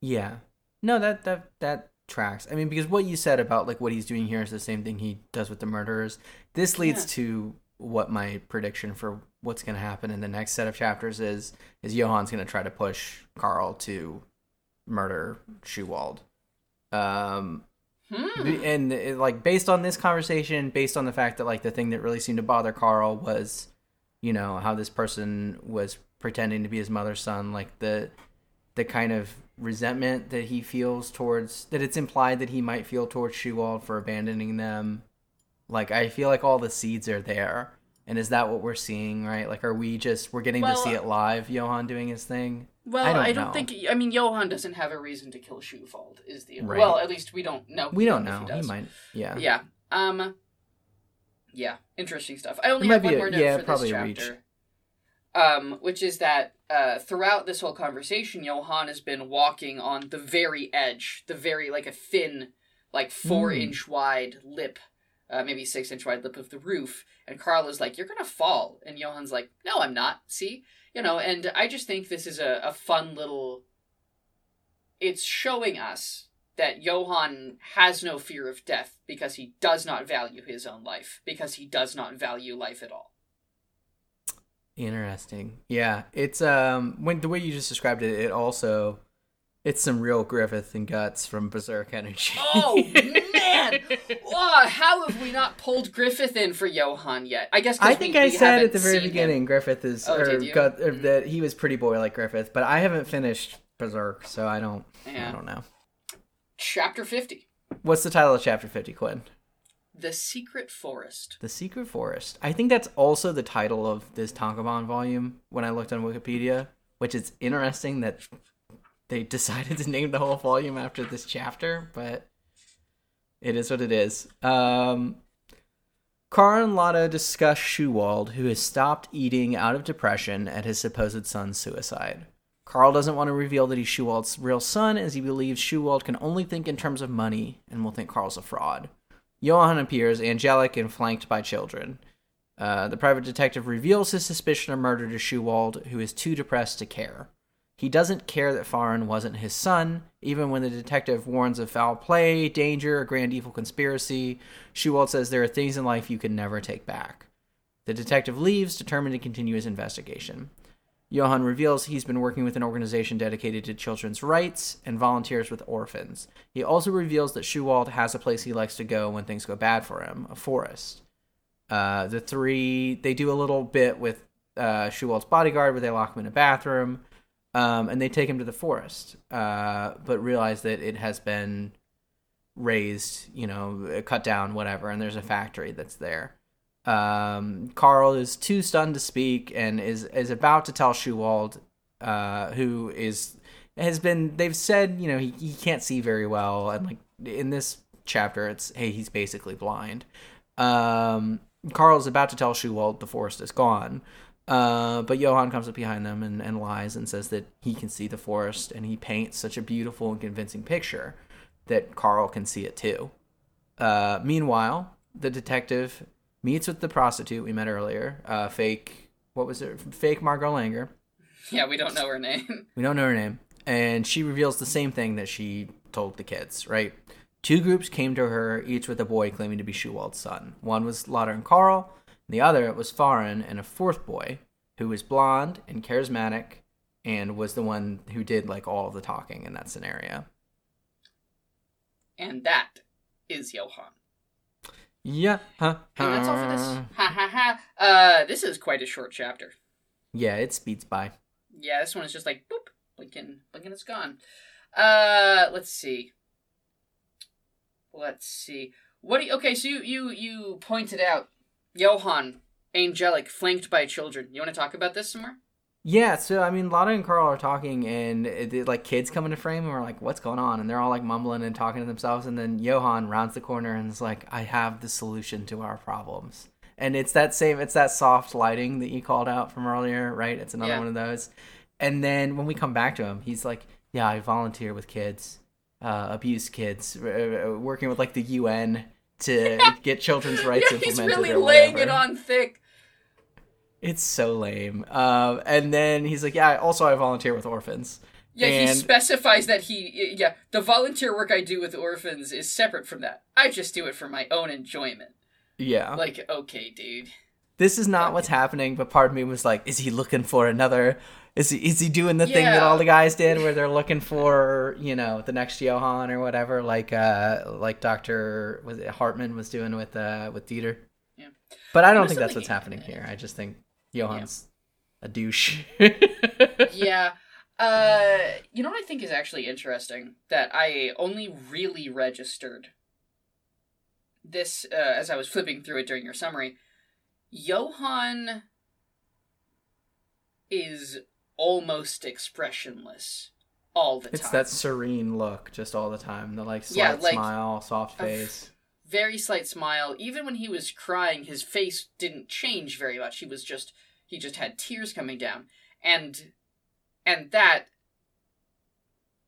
Speaker 2: Yeah. No, that that that tracks. I mean, because what you said about like what he's doing here is the same thing he does with the murderers. This leads yeah. to what my prediction for what's going to happen in the next set of chapters is is Johan's going to try to push Carl to murder Schuwald. Um hmm. and like based on this conversation, based on the fact that like the thing that really seemed to bother Carl was you know how this person was pretending to be his mother's son like the the kind of resentment that he feels towards that it's implied that he might feel towards Schuwald for abandoning them. Like I feel like all the seeds are there. And is that what we're seeing, right? Like are we just we're getting well, to see it live, Johan doing his thing?
Speaker 1: Well, I don't, I don't think I mean Johan doesn't have a reason to kill Schuwald is the right. well, at least we don't know.
Speaker 2: We don't know. He, he, might yeah.
Speaker 1: Yeah. Um yeah, interesting stuff. I only have one a, more note yeah, for this chapter um, which is that uh, throughout this whole conversation, Johan has been walking on the very edge, the very like a thin, like four mm. inch wide lip, uh, maybe six inch wide lip of the roof, and Carl is like, "You're gonna fall," and Johan's like, "No, I'm not." See, you know, and I just think this is a, a fun little. It's showing us that Johan has no fear of death because he does not value his own life, because he does not value life at all.
Speaker 2: Interesting. Yeah, it's um when the way you just described it, it also it's some real Griffith and guts from Berserk energy.
Speaker 1: oh man! Oh, how have we not pulled Griffith in for Johan yet? I guess
Speaker 2: I think we, I we said at the very beginning him. Griffith is oh, or, gut, or that he was pretty boy like Griffith, but I haven't finished Berserk, so I don't yeah. I don't know.
Speaker 1: Chapter fifty.
Speaker 2: What's the title of chapter fifty, Quinn?
Speaker 1: The Secret Forest.
Speaker 2: The Secret Forest. I think that's also the title of this Tankobon volume when I looked on Wikipedia, which is interesting that they decided to name the whole volume after this chapter, but it is what it is. Um, Carl and Lotta discuss Schuwald, who has stopped eating out of depression at his supposed son's suicide. Carl doesn't want to reveal that he's Schuwald's real son, as he believes Schuwald can only think in terms of money and will think Carl's a fraud. Johan appears, angelic and flanked by children. Uh, the private detective reveals his suspicion of murder to Schuwald, who is too depressed to care. He doesn't care that Fahren wasn't his son, even when the detective warns of foul play, danger, a grand evil conspiracy. Schuwald says there are things in life you can never take back. The detective leaves, determined to continue his investigation. Johan reveals he's been working with an organization dedicated to children's rights and volunteers with orphans. He also reveals that Schuwald has a place he likes to go when things go bad for him a forest. Uh, the three, they do a little bit with uh, Schuwald's bodyguard where they lock him in a bathroom um, and they take him to the forest, uh, but realize that it has been razed, you know, cut down, whatever, and there's a factory that's there. Um, Carl is too stunned to speak and is is about to tell Schuwald, uh, who is has been they've said you know he, he can't see very well. And like in this chapter it's hey he's basically blind. Um carl's about to tell Schuwald the forest is gone uh, but Johan comes up behind them and, and lies and says that he can see the forest and he paints such a beautiful and convincing picture that Carl can see it too. Uh, meanwhile, the detective meets with the prostitute we met earlier, uh, fake, what was it? Fake Margot Langer.
Speaker 1: Yeah, we don't know her name.
Speaker 2: We don't know her name. And she reveals the same thing that she told the kids, right? Two groups came to her, each with a boy claiming to be Schuwald's son. One was Lotta and Carl, the other was Fahren and a fourth boy who was blonde and charismatic and was the one who did like all of the talking in that scenario.
Speaker 1: And that is Johan.
Speaker 2: Yeah. Huh.
Speaker 1: And that's all for this. Ha ha ha. Uh, this is quite a short chapter.
Speaker 2: Yeah, it speeds by.
Speaker 1: Yeah, this one is just like boop, blinking, blinking, it's gone. Uh, let's see. Let's see. What do you, okay? So you you you pointed out Johan, angelic, flanked by children. You want to talk about this some more?
Speaker 2: Yeah, so I mean, Lotta and Carl are talking, and it, it, like kids come into frame, and we're like, "What's going on?" And they're all like mumbling and talking to themselves, and then Johan rounds the corner and is like, "I have the solution to our problems." And it's that same, it's that soft lighting that you called out from earlier, right? It's another
Speaker 1: Yeah.
Speaker 2: one of those. And then when we come back to him, he's like, "Yeah, I volunteer with kids, uh, abuse kids, uh, uh, working with like the UN to get children's rights
Speaker 1: yeah, he's
Speaker 2: implemented."
Speaker 1: really
Speaker 2: or
Speaker 1: laying it on thick.
Speaker 2: It's so lame. Um, and then he's like, "Yeah, also I volunteer with orphans."
Speaker 1: Yeah, he specifies that he. Yeah, the volunteer work I do with orphans is separate from that. I just do it for my own enjoyment.
Speaker 2: Yeah.
Speaker 1: Like, okay, dude.
Speaker 2: this is not what's happening, but part of me was like, is he looking for another is he is he doing the thing that all the guys did where they're looking for, you know, the next Johan or whatever, like uh like Dr. was it Hartmann was doing with uh with Dieter.
Speaker 1: Yeah.
Speaker 2: But I don't think that's what's happening here. I just think Johan's a douche.
Speaker 1: yeah. Uh, you know what I think is actually interesting that I only really registered this uh, as I was flipping through it during your summary. Johan is almost expressionless all the
Speaker 2: It's
Speaker 1: time.
Speaker 2: It's that serene look just all the time. The like slight
Speaker 1: Yeah, like,
Speaker 2: smile, soft face.
Speaker 1: very slight smile. Even when he was crying, his face didn't change very much. He was just he just had tears coming down. And and that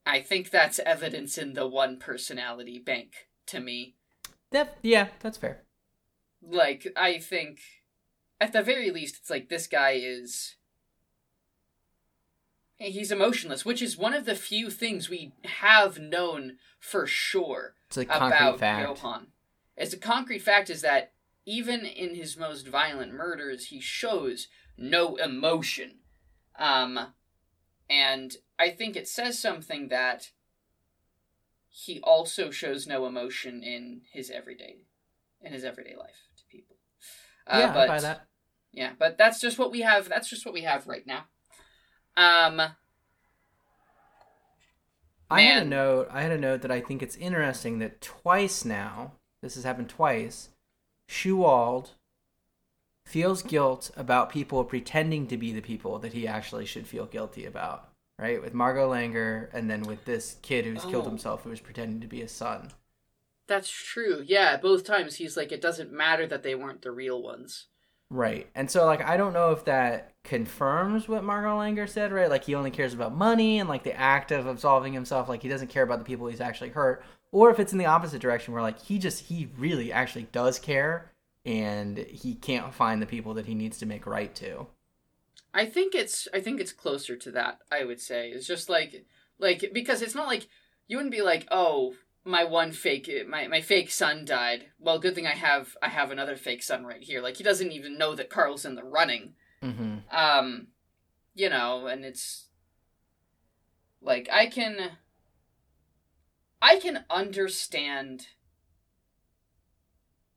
Speaker 1: I think that's evidence in the one personality bank to me.
Speaker 2: That, yeah, that's fair.
Speaker 1: Like I think at the very least it's like this guy is he's emotionless, which is one of the few things we have known for sure
Speaker 2: It's a concrete
Speaker 1: about
Speaker 2: fact.
Speaker 1: Johan. As a concrete fact is that even in his most violent murders, he shows no emotion. Um, and I think it says something that he also shows no emotion in his everyday, in his everyday life to people. Uh,
Speaker 2: yeah,
Speaker 1: but,
Speaker 2: I buy that.
Speaker 1: Yeah, but that's just what we have. That's just what we have right now. Um,
Speaker 2: I had a note. I had a note that I think it's interesting that twice now, this has happened twice. Schuwald feels guilt about people pretending to be the people that he actually should feel guilty about. Right, with Margot Langer, and then with this kid who's killed
Speaker 1: Oh.
Speaker 2: himself, who was pretending to be his son.
Speaker 1: that's true. Yeah, both times he's like, it doesn't matter that they weren't the real ones.
Speaker 2: Right. And so like I don't know if that confirms what Margot Langer said, right? Like he only cares about money and like the act of absolving himself, like he doesn't care about the people he's actually hurt. Or if it's in the opposite direction where like he just he really actually does care and he can't find the people that he needs to make right to.
Speaker 1: I think it's I think it's closer to that, I would say. It's just like like because it's not like you wouldn't be like, "Oh, my one fake my my fake son died. Well, good thing I have I have another fake son right here." Like he doesn't even know that Carl's in the running.
Speaker 2: Mhm.
Speaker 1: Um you know, and it's like I can I can understand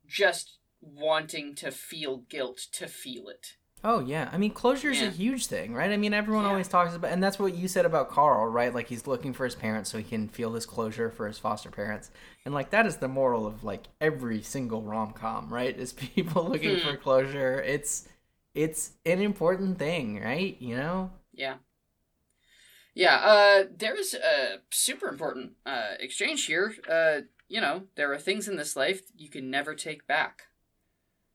Speaker 1: just wanting to feel guilt to feel it.
Speaker 2: Oh yeah, I mean closure is
Speaker 1: Yeah.
Speaker 2: a huge thing, right? I mean everyone
Speaker 1: Yeah.
Speaker 2: always talks about, and that's what you said about Carl, right? Like he's looking for his parents so he can feel this closure for his foster parents, and like that is the moral of like every single rom com, right? Is people looking
Speaker 1: Hmm.
Speaker 2: for closure. It's it's an important thing, right? You know?
Speaker 1: Yeah. Yeah, uh, there is a super important uh, exchange here. Uh, you know, there are things in this life you can never take back.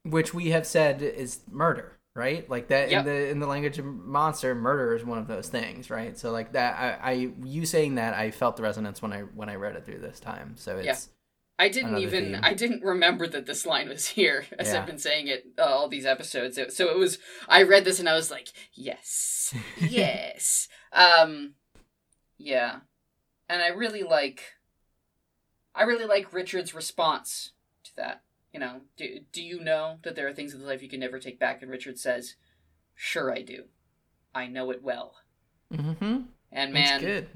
Speaker 2: which we have said is murder right like that
Speaker 1: Yep.
Speaker 2: in the in the language of monster murder is one of those things right so like that i, I you saying that i felt the resonance when i when i read it through this time so it's.
Speaker 1: I didn't even
Speaker 2: theme.
Speaker 1: I didn't remember that this line was here as
Speaker 2: Yeah.
Speaker 1: I've been saying it uh, all these episodes. It- so it was I read this and I was like, yes, yes, um, yeah, and I really like, I really like Richard's response to that. You know, do do you know that there are things in life you can never take back? And Richard says, "Sure, I do. I know it well."
Speaker 2: mm-hmm
Speaker 1: And man,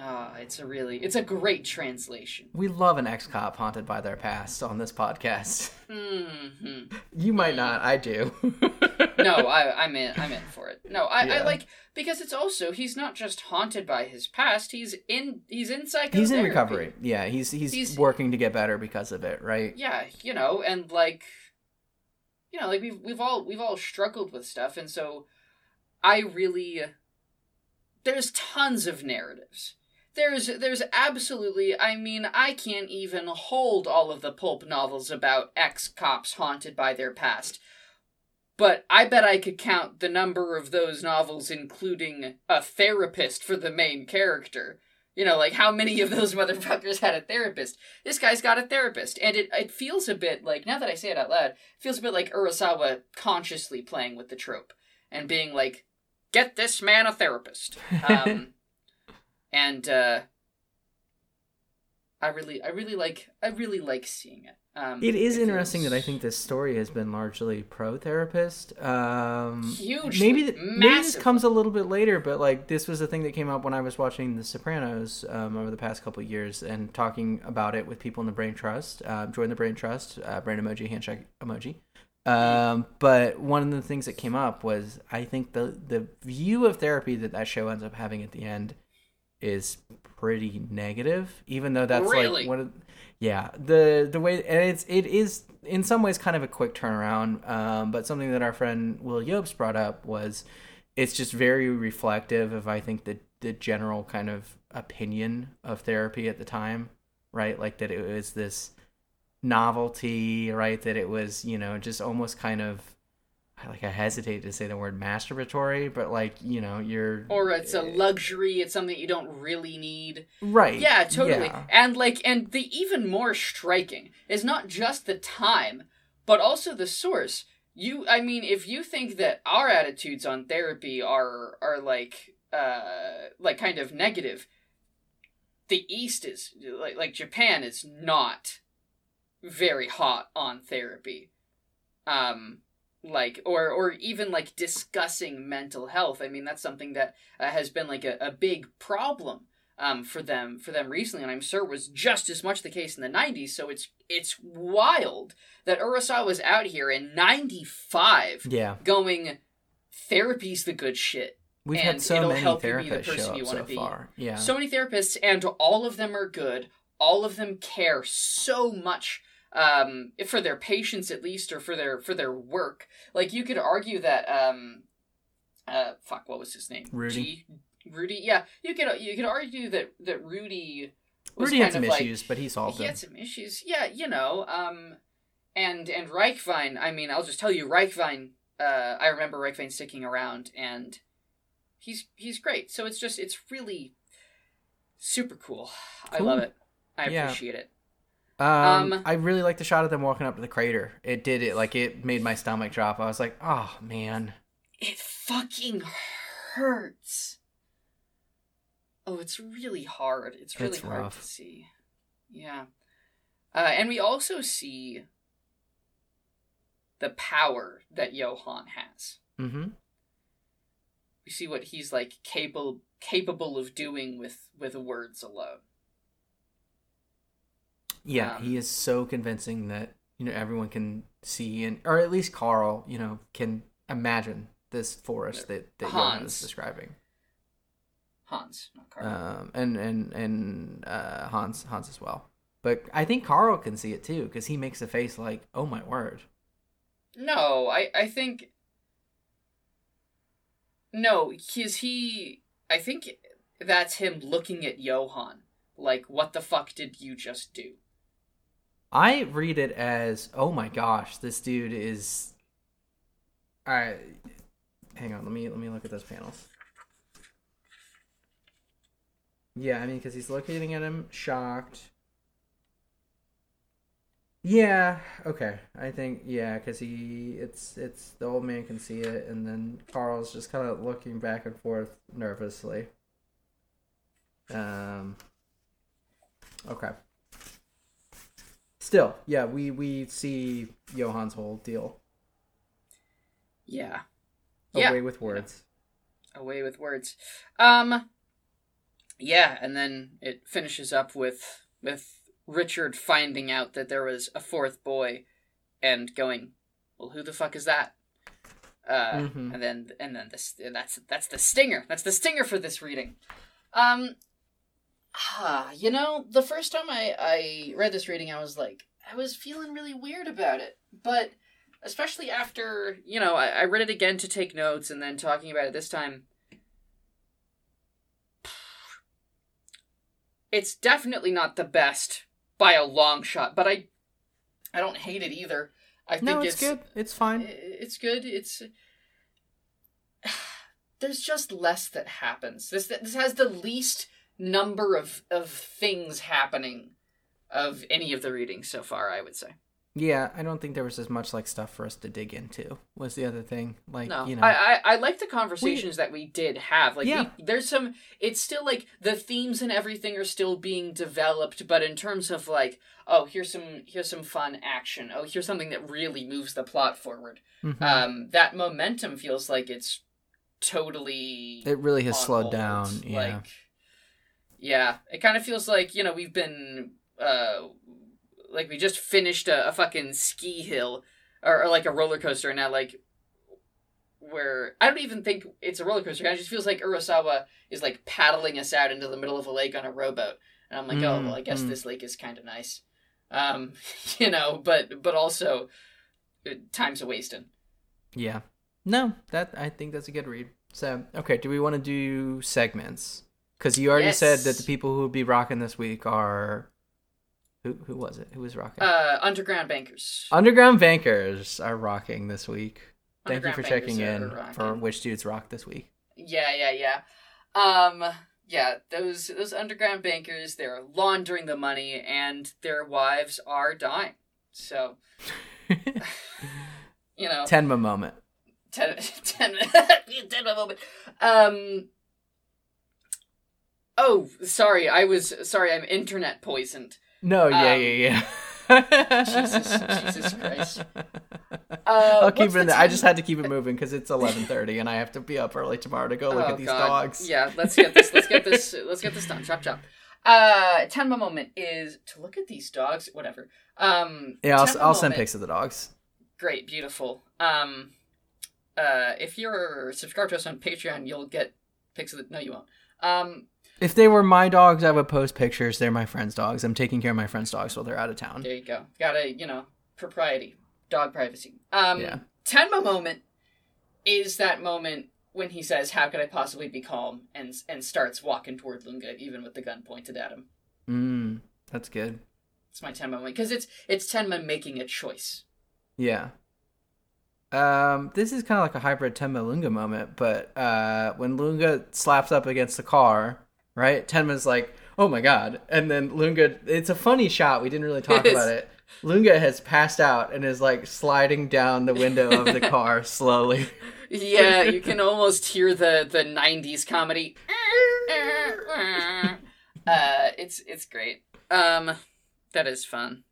Speaker 1: ah, it's a really it's a great translation.
Speaker 2: we love an ex-cop haunted by their past on this podcast
Speaker 1: hmm
Speaker 2: you might not i do
Speaker 1: no, I, I'm in. I'm in for it. No, I, I like because it's also he's not just haunted by his past. He's in. He's in psychotherapy.
Speaker 2: he's in recovery yeah he's, he's
Speaker 1: He's-
Speaker 2: working to get better because of it right
Speaker 1: Yeah, you know, and like, you know, like we've we've all we've all struggled with stuff, and so I really there's tons of narratives. There's there's absolutely I mean I can't even hold all of the pulp novels about ex cops haunted by their past. But I bet I could count the number of those novels including a therapist for the main character. You know, like how many of those motherfuckers had a therapist? This guy's got a therapist, and it it feels a bit like now that I say it out loud, it feels a bit like Urasawa consciously playing with the trope and being like, "Get this man a therapist." Um, and uh, I really, I really like, I really like seeing it. Um,
Speaker 2: It is interesting that I think this story has been largely pro therapist. Um,
Speaker 1: Hugely,
Speaker 2: maybe th- maybe this comes a little bit later, but like this was the thing that came up when I was watching The Sopranos um, over the past couple of years and talking about it with people in the Brain Trust. Uh, join the Brain Trust, uh, brain emoji, handshake emoji. Um, but one of the things that came up was I think the the view of therapy that that show ends up having at the end is pretty negative, even though that's
Speaker 1: Really?
Speaker 2: like one of yeah the the way and it's it is in some ways kind of a quick turnaround. Um, but something that our friend Will Yobes brought up was it's just very reflective of I think the the general kind of opinion of therapy at the time, right? Like that it was this novelty, right? That it was you know just almost kind of like I hesitate to say the word masturbatory, but like you know you're
Speaker 1: or it's a luxury. It's something you don't really need.
Speaker 2: right.
Speaker 1: Yeah, totally.
Speaker 2: yeah.
Speaker 1: And like, and the even more striking is not just the time, but also the source. You, I mean, if you think that our attitudes on therapy are are like, uh, like kind of negative, the East is like like Japan is not very hot on therapy. Um, like or or even like discussing mental health. I mean, that's something that uh, has been like a, a big problem um, for them for them recently, and I'm sure was just as much the case in the '90s. So it's it's wild that Urasawa was out here in '95
Speaker 2: Yeah,
Speaker 1: going, therapy's the good shit.
Speaker 2: we've
Speaker 1: And
Speaker 2: had so
Speaker 1: it'll
Speaker 2: many
Speaker 1: help you be the person you
Speaker 2: up
Speaker 1: wanna
Speaker 2: so
Speaker 1: be.
Speaker 2: far. Yeah,
Speaker 1: So many therapists, and all of them are good. All of them care so much um, for their patients, at least, or for their for their work. Like you could argue that. Um, uh, fuck, what was his name?
Speaker 2: Rudy.
Speaker 1: G- Rudy. Yeah, you could you could argue that that Rudy. Was
Speaker 2: Rudy
Speaker 1: kind
Speaker 2: had some
Speaker 1: of like,
Speaker 2: issues, but he solved
Speaker 1: he
Speaker 2: them.
Speaker 1: had some issues. Yeah, you know. Um, and and Reichwein. I mean, I'll just tell you, Reichwein. Uh, I remember Reichwein sticking around, and he's he's great. So it's just it's really super cool. I love it. I
Speaker 2: Yeah.
Speaker 1: appreciate it.
Speaker 2: Um,
Speaker 1: Um,
Speaker 2: I really like the shot of them walking up to the crater. It did it like it made my stomach drop. I was like, oh man.
Speaker 1: It fucking hurts. Oh, it's really hard. It's really
Speaker 2: It's
Speaker 1: hard
Speaker 2: rough.
Speaker 1: to see. Yeah. Uh, and we also see the power that Johan has.
Speaker 2: Mm-hmm.
Speaker 1: We see what he's like capable capable of doing with with words alone.
Speaker 2: Yeah,
Speaker 1: Um,
Speaker 2: he is so convincing that you know everyone can see and or at least Carl, you know, can imagine this forest that that Johan
Speaker 1: Hans.
Speaker 2: is describing.
Speaker 1: Hans, not Carl.
Speaker 2: Um, and and and uh, Hans Hans as well. But I think Carl can see it too because he makes a face like, "Oh my word."
Speaker 1: No, I I think no, because he I think that's him looking at Johan. Like, what the fuck did you just do?
Speaker 2: I read it as, oh my gosh, this dude is. Right, hang on. Let me let me look at those panels. Yeah, I mean, because he's looking at him, shocked. Yeah. Okay. I think yeah, because he it's it's the old man can see it, and then Carl's just kind of looking back and forth nervously. Um. Okay. Still, yeah, we we see Johan's whole deal
Speaker 1: Yeah.
Speaker 2: away
Speaker 1: Yeah.
Speaker 2: with words.
Speaker 1: Away with words. Um Yeah, and then it finishes up with with Richard finding out that there was a fourth boy and going, Well who the fuck is that? Uh
Speaker 2: Mhm.
Speaker 1: and then and then this and that's that's the stinger. That's the stinger for this reading. Um ah, you know, the first time I I read this reading I was like I was feeling really weird about it. But especially after, you know, I, I read it again to take notes and then talking about it this time it's definitely not the best by a long shot, but I I don't hate it either. I think
Speaker 2: No, it's, good. It's fine.
Speaker 1: it's good. It's there's just less that happens. This this has the least number of of things happening of any of the readings so far. I would say.
Speaker 2: Yeah, I don't think there was as much like stuff for us to dig into. Was the other thing like
Speaker 1: No,
Speaker 2: you know?
Speaker 1: I, I I like the conversations that we did have. Like,
Speaker 2: Yeah.
Speaker 1: we, there's some. It's still like the themes and everything are still being developed, but in terms of like, oh, here's some here's some fun action. Oh, here's something that really moves the plot forward.
Speaker 2: Mhm.
Speaker 1: Um, that momentum feels like it's totally
Speaker 2: it really has slowed
Speaker 1: hold.
Speaker 2: down. Yeah.
Speaker 1: Like, yeah, it kind of feels like you know we've been uh, like we just finished a, a fucking ski hill or, or like a roller coaster, and now like where I don't even think it's a roller coaster. It just feels like Urasawa is like paddling us out into the middle of a lake on a rowboat, and I'm like, oh
Speaker 2: Mm,
Speaker 1: well, I guess
Speaker 2: mm.
Speaker 1: this lake is kind of nice, um, you know, but but also uh, time's a wasting.
Speaker 2: Yeah. No, that I think that's a good read. So, okay, do we want to do segments? Because you already said that the people who would be rocking this week are who? Who was it? Who was rocking?
Speaker 1: Uh, underground bankers.
Speaker 2: Underground Bankers are rocking this week. Thank you for checking in for which dudes rock this week.
Speaker 1: Yeah, yeah, yeah. Um, yeah, those those underground bankers, they're laundering the money, and their wives are dying. So you know,
Speaker 2: Tenma moment.
Speaker 1: ten, ten, ten moment. Um. Oh, sorry. I was sorry. I'm internet poisoned.
Speaker 2: No, yeah,
Speaker 1: Um,
Speaker 2: yeah, yeah.
Speaker 1: Jesus- Jesus Christ. Uh,
Speaker 2: I'll keep it in
Speaker 1: the
Speaker 2: there. I just had to keep it moving because it's eleven thirty and I have to be up early tomorrow to go look
Speaker 1: Oh,
Speaker 2: at these
Speaker 1: God.
Speaker 2: dogs.
Speaker 1: Yeah, let's get this. Let's get this. let's get this done. Chop chop. Uh, Tenma moment is to look at these dogs. Whatever. Um,
Speaker 2: Yeah, I'll, I'll send pics of the dogs.
Speaker 1: Great, beautiful. Um, uh, if you're subscribed to us on Patreon, you'll get pics of the. No, you won't. Um,
Speaker 2: If they were my dogs, I would post pictures. They're my friends' dogs. I'm taking care of my friends' dogs while they're out of town.
Speaker 1: there you go. Gotta, you know, propriety, dog privacy. Um,
Speaker 2: Yeah.
Speaker 1: Tenma moment is that moment when he says, "How could I possibly be calm?" and and starts walking toward Lunge, even with the gun pointed at him.
Speaker 2: Mm, that's good.
Speaker 1: It's my Tenma moment because it's it's Tenma making a choice.
Speaker 2: Yeah. Um, this is kind of like a hybrid Tenma Lunge moment, but uh, when Lunge slaps up against the car, right? Tenma's like, "Oh my god!" And then Lunge, it's a funny shot. We didn't really talk
Speaker 1: It
Speaker 2: about it. Lunge has passed out and is like sliding down the window of the car slowly.
Speaker 1: Yeah, you can almost hear the the '90s comedy. Uh, it's it's great. Um, that is fun.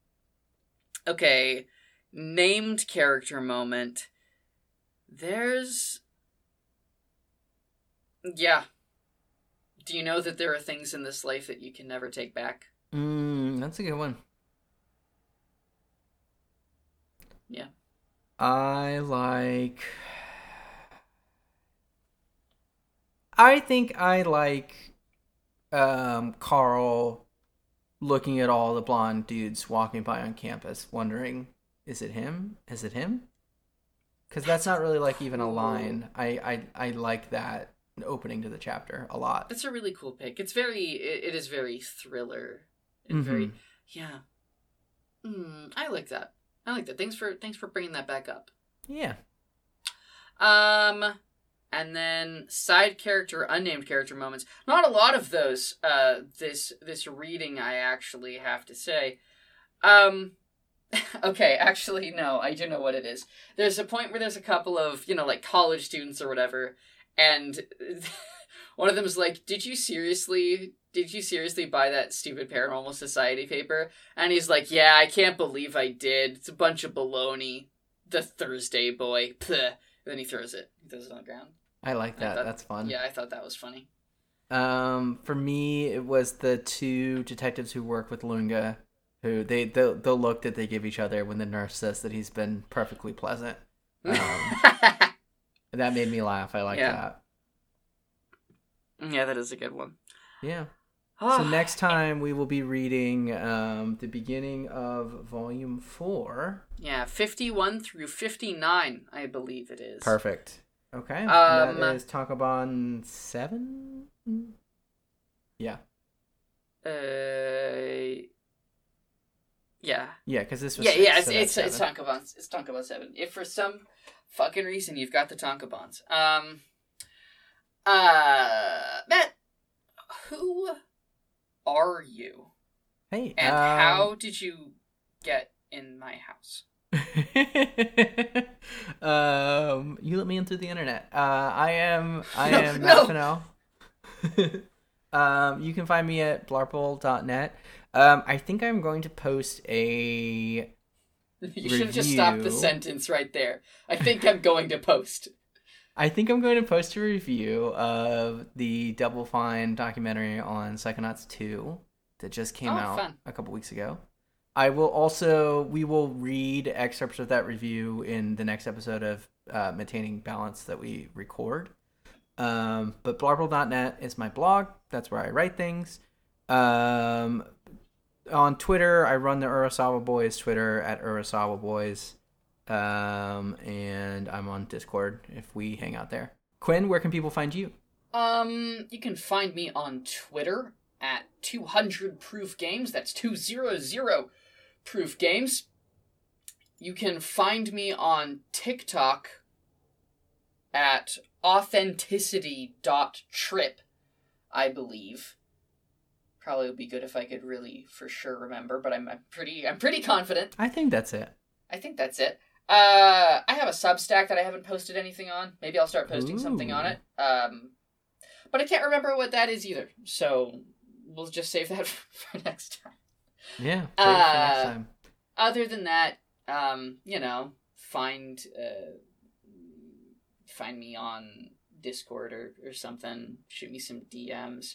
Speaker 1: Okay, named character moment. There's. Yeah. Do you know that there are things in this life that you can never take back?
Speaker 2: Mm, that's a good one.
Speaker 1: Yeah.
Speaker 2: I like. I think I like um, Carl looking at all the blonde dudes walking by on campus, wondering, is it him? Is it him? Because that's not really like even a line. I, I I like that opening to the chapter a lot.
Speaker 1: That's a really cool pick. It's very, it, it is very thriller and very,
Speaker 2: Mhm.
Speaker 1: yeah. Mm, I like that. I like that. Thanks for thanks for bringing that back up.
Speaker 2: Yeah.
Speaker 1: Um, and then side character, unnamed character moments. Not a lot of those. Uh, this this reading, I actually have to say. Um, okay, actually, no, I do know what it is. There's a point where there's a couple of you know like college students or whatever, and one of them is like, "Did you seriously?" Did you seriously buy that stupid paranormal society paper? And he's like, Yeah, I can't believe I did. It's a bunch of baloney. The Thursday boy. Pleh. Then he throws it. He throws it on the ground.
Speaker 2: I like
Speaker 1: I
Speaker 2: that.
Speaker 1: thought-
Speaker 2: That's fun.
Speaker 1: Yeah, I thought that was funny.
Speaker 2: Um, for me, it was the two detectives who work with Lunge, who they the the look that they give each other when the nurse says that he's been perfectly pleasant. Um, that made me laugh. I like
Speaker 1: Yeah. yeah, that is a good one.
Speaker 2: Yeah.
Speaker 1: Ah.
Speaker 2: So next time we will be reading um, the beginning of volume four.
Speaker 1: Yeah, 51 through 59, I believe it is.
Speaker 2: Perfect. Okay.
Speaker 1: Um,
Speaker 2: that is Tankobon seven. Yeah.
Speaker 1: Uh, yeah.
Speaker 2: Yeah, because this was
Speaker 1: Yeah,
Speaker 2: six,
Speaker 1: yeah, it's
Speaker 2: so
Speaker 1: it's, it's
Speaker 2: Tonka
Speaker 1: Tankobons. It's Tankobon 7. If for some fucking reason you've got the Tankobons. Um, uh, Matt, who are you?
Speaker 2: Hey,
Speaker 1: And
Speaker 2: um,
Speaker 1: how did you get in my house?
Speaker 2: um, you let me in through the internet. Uh, I am I
Speaker 1: No,
Speaker 2: am
Speaker 1: no.
Speaker 2: Matt Fennell. um, you can find me at blarple.net. Um, I think I'm going to post a.
Speaker 1: You should have just stopped the sentence right there. I think I'm going to post.
Speaker 2: I think I'm going to post a review of the Double Fine documentary on Psychonauts 2 that just came
Speaker 1: Oh,
Speaker 2: out
Speaker 1: fun.
Speaker 2: a couple weeks ago. I will also we will read excerpts of that review in the next episode of uh, Maintaining Balance that we record. Um, but blarble.net is my blog. That's where I write things. Um, on Twitter, I run the Urasawa Boys Twitter at Urasawa Boys. Um, and I'm on Discord if we hang out there. Quinn, where can people find you?
Speaker 1: Um, you can find me on Twitter at 200 Proof Games. That's 200 Proof Games. You can find me on TikTok at authenticity.trip, I believe. Probably would be good if I could really for sure remember, but I'm, I'm pretty I'm pretty confident.
Speaker 2: I think that's it.
Speaker 1: I think that's it. Uh, I have a Substack that I haven't posted anything on. Maybe I'll start posting something on it. Um, but I can't remember what that is either. So we'll just save that for next time.
Speaker 2: Yeah. for next
Speaker 1: Uh,
Speaker 2: time.
Speaker 1: Other than that, um, you know, find uh, find me on Discord or, or something. Shoot me some DMs.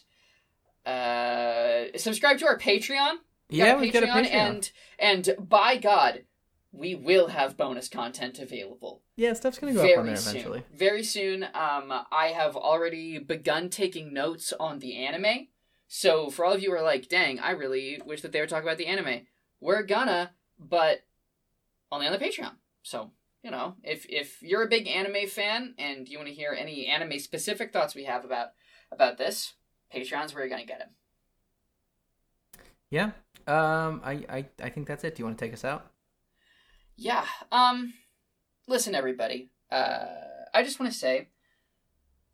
Speaker 1: Uh, subscribe to our Patreon. We
Speaker 2: Yeah, we've got a Patreon.
Speaker 1: and and by God, we will have bonus content available
Speaker 2: yeah, stuff's gonna go up on
Speaker 1: very
Speaker 2: there
Speaker 1: soon.
Speaker 2: eventually.
Speaker 1: Very soon. Um, I have already begun taking notes on the anime. So for all of you who are like, "Dang, I really wish that they would talk about the anime," we're gonna, but only on the Patreon. So you know, if if you're a big anime fan and you want to hear any anime specific thoughts we have about about this, Patreon's where you're gonna get it.
Speaker 2: Yeah. Um, I, I, I think that's it. Do you want to take us out?
Speaker 1: Yeah. Um listen everybody. Uh I just want to say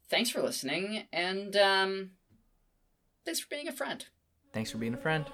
Speaker 1: thanks for listening and um thanks for being a friend.
Speaker 2: Thanks for being a friend.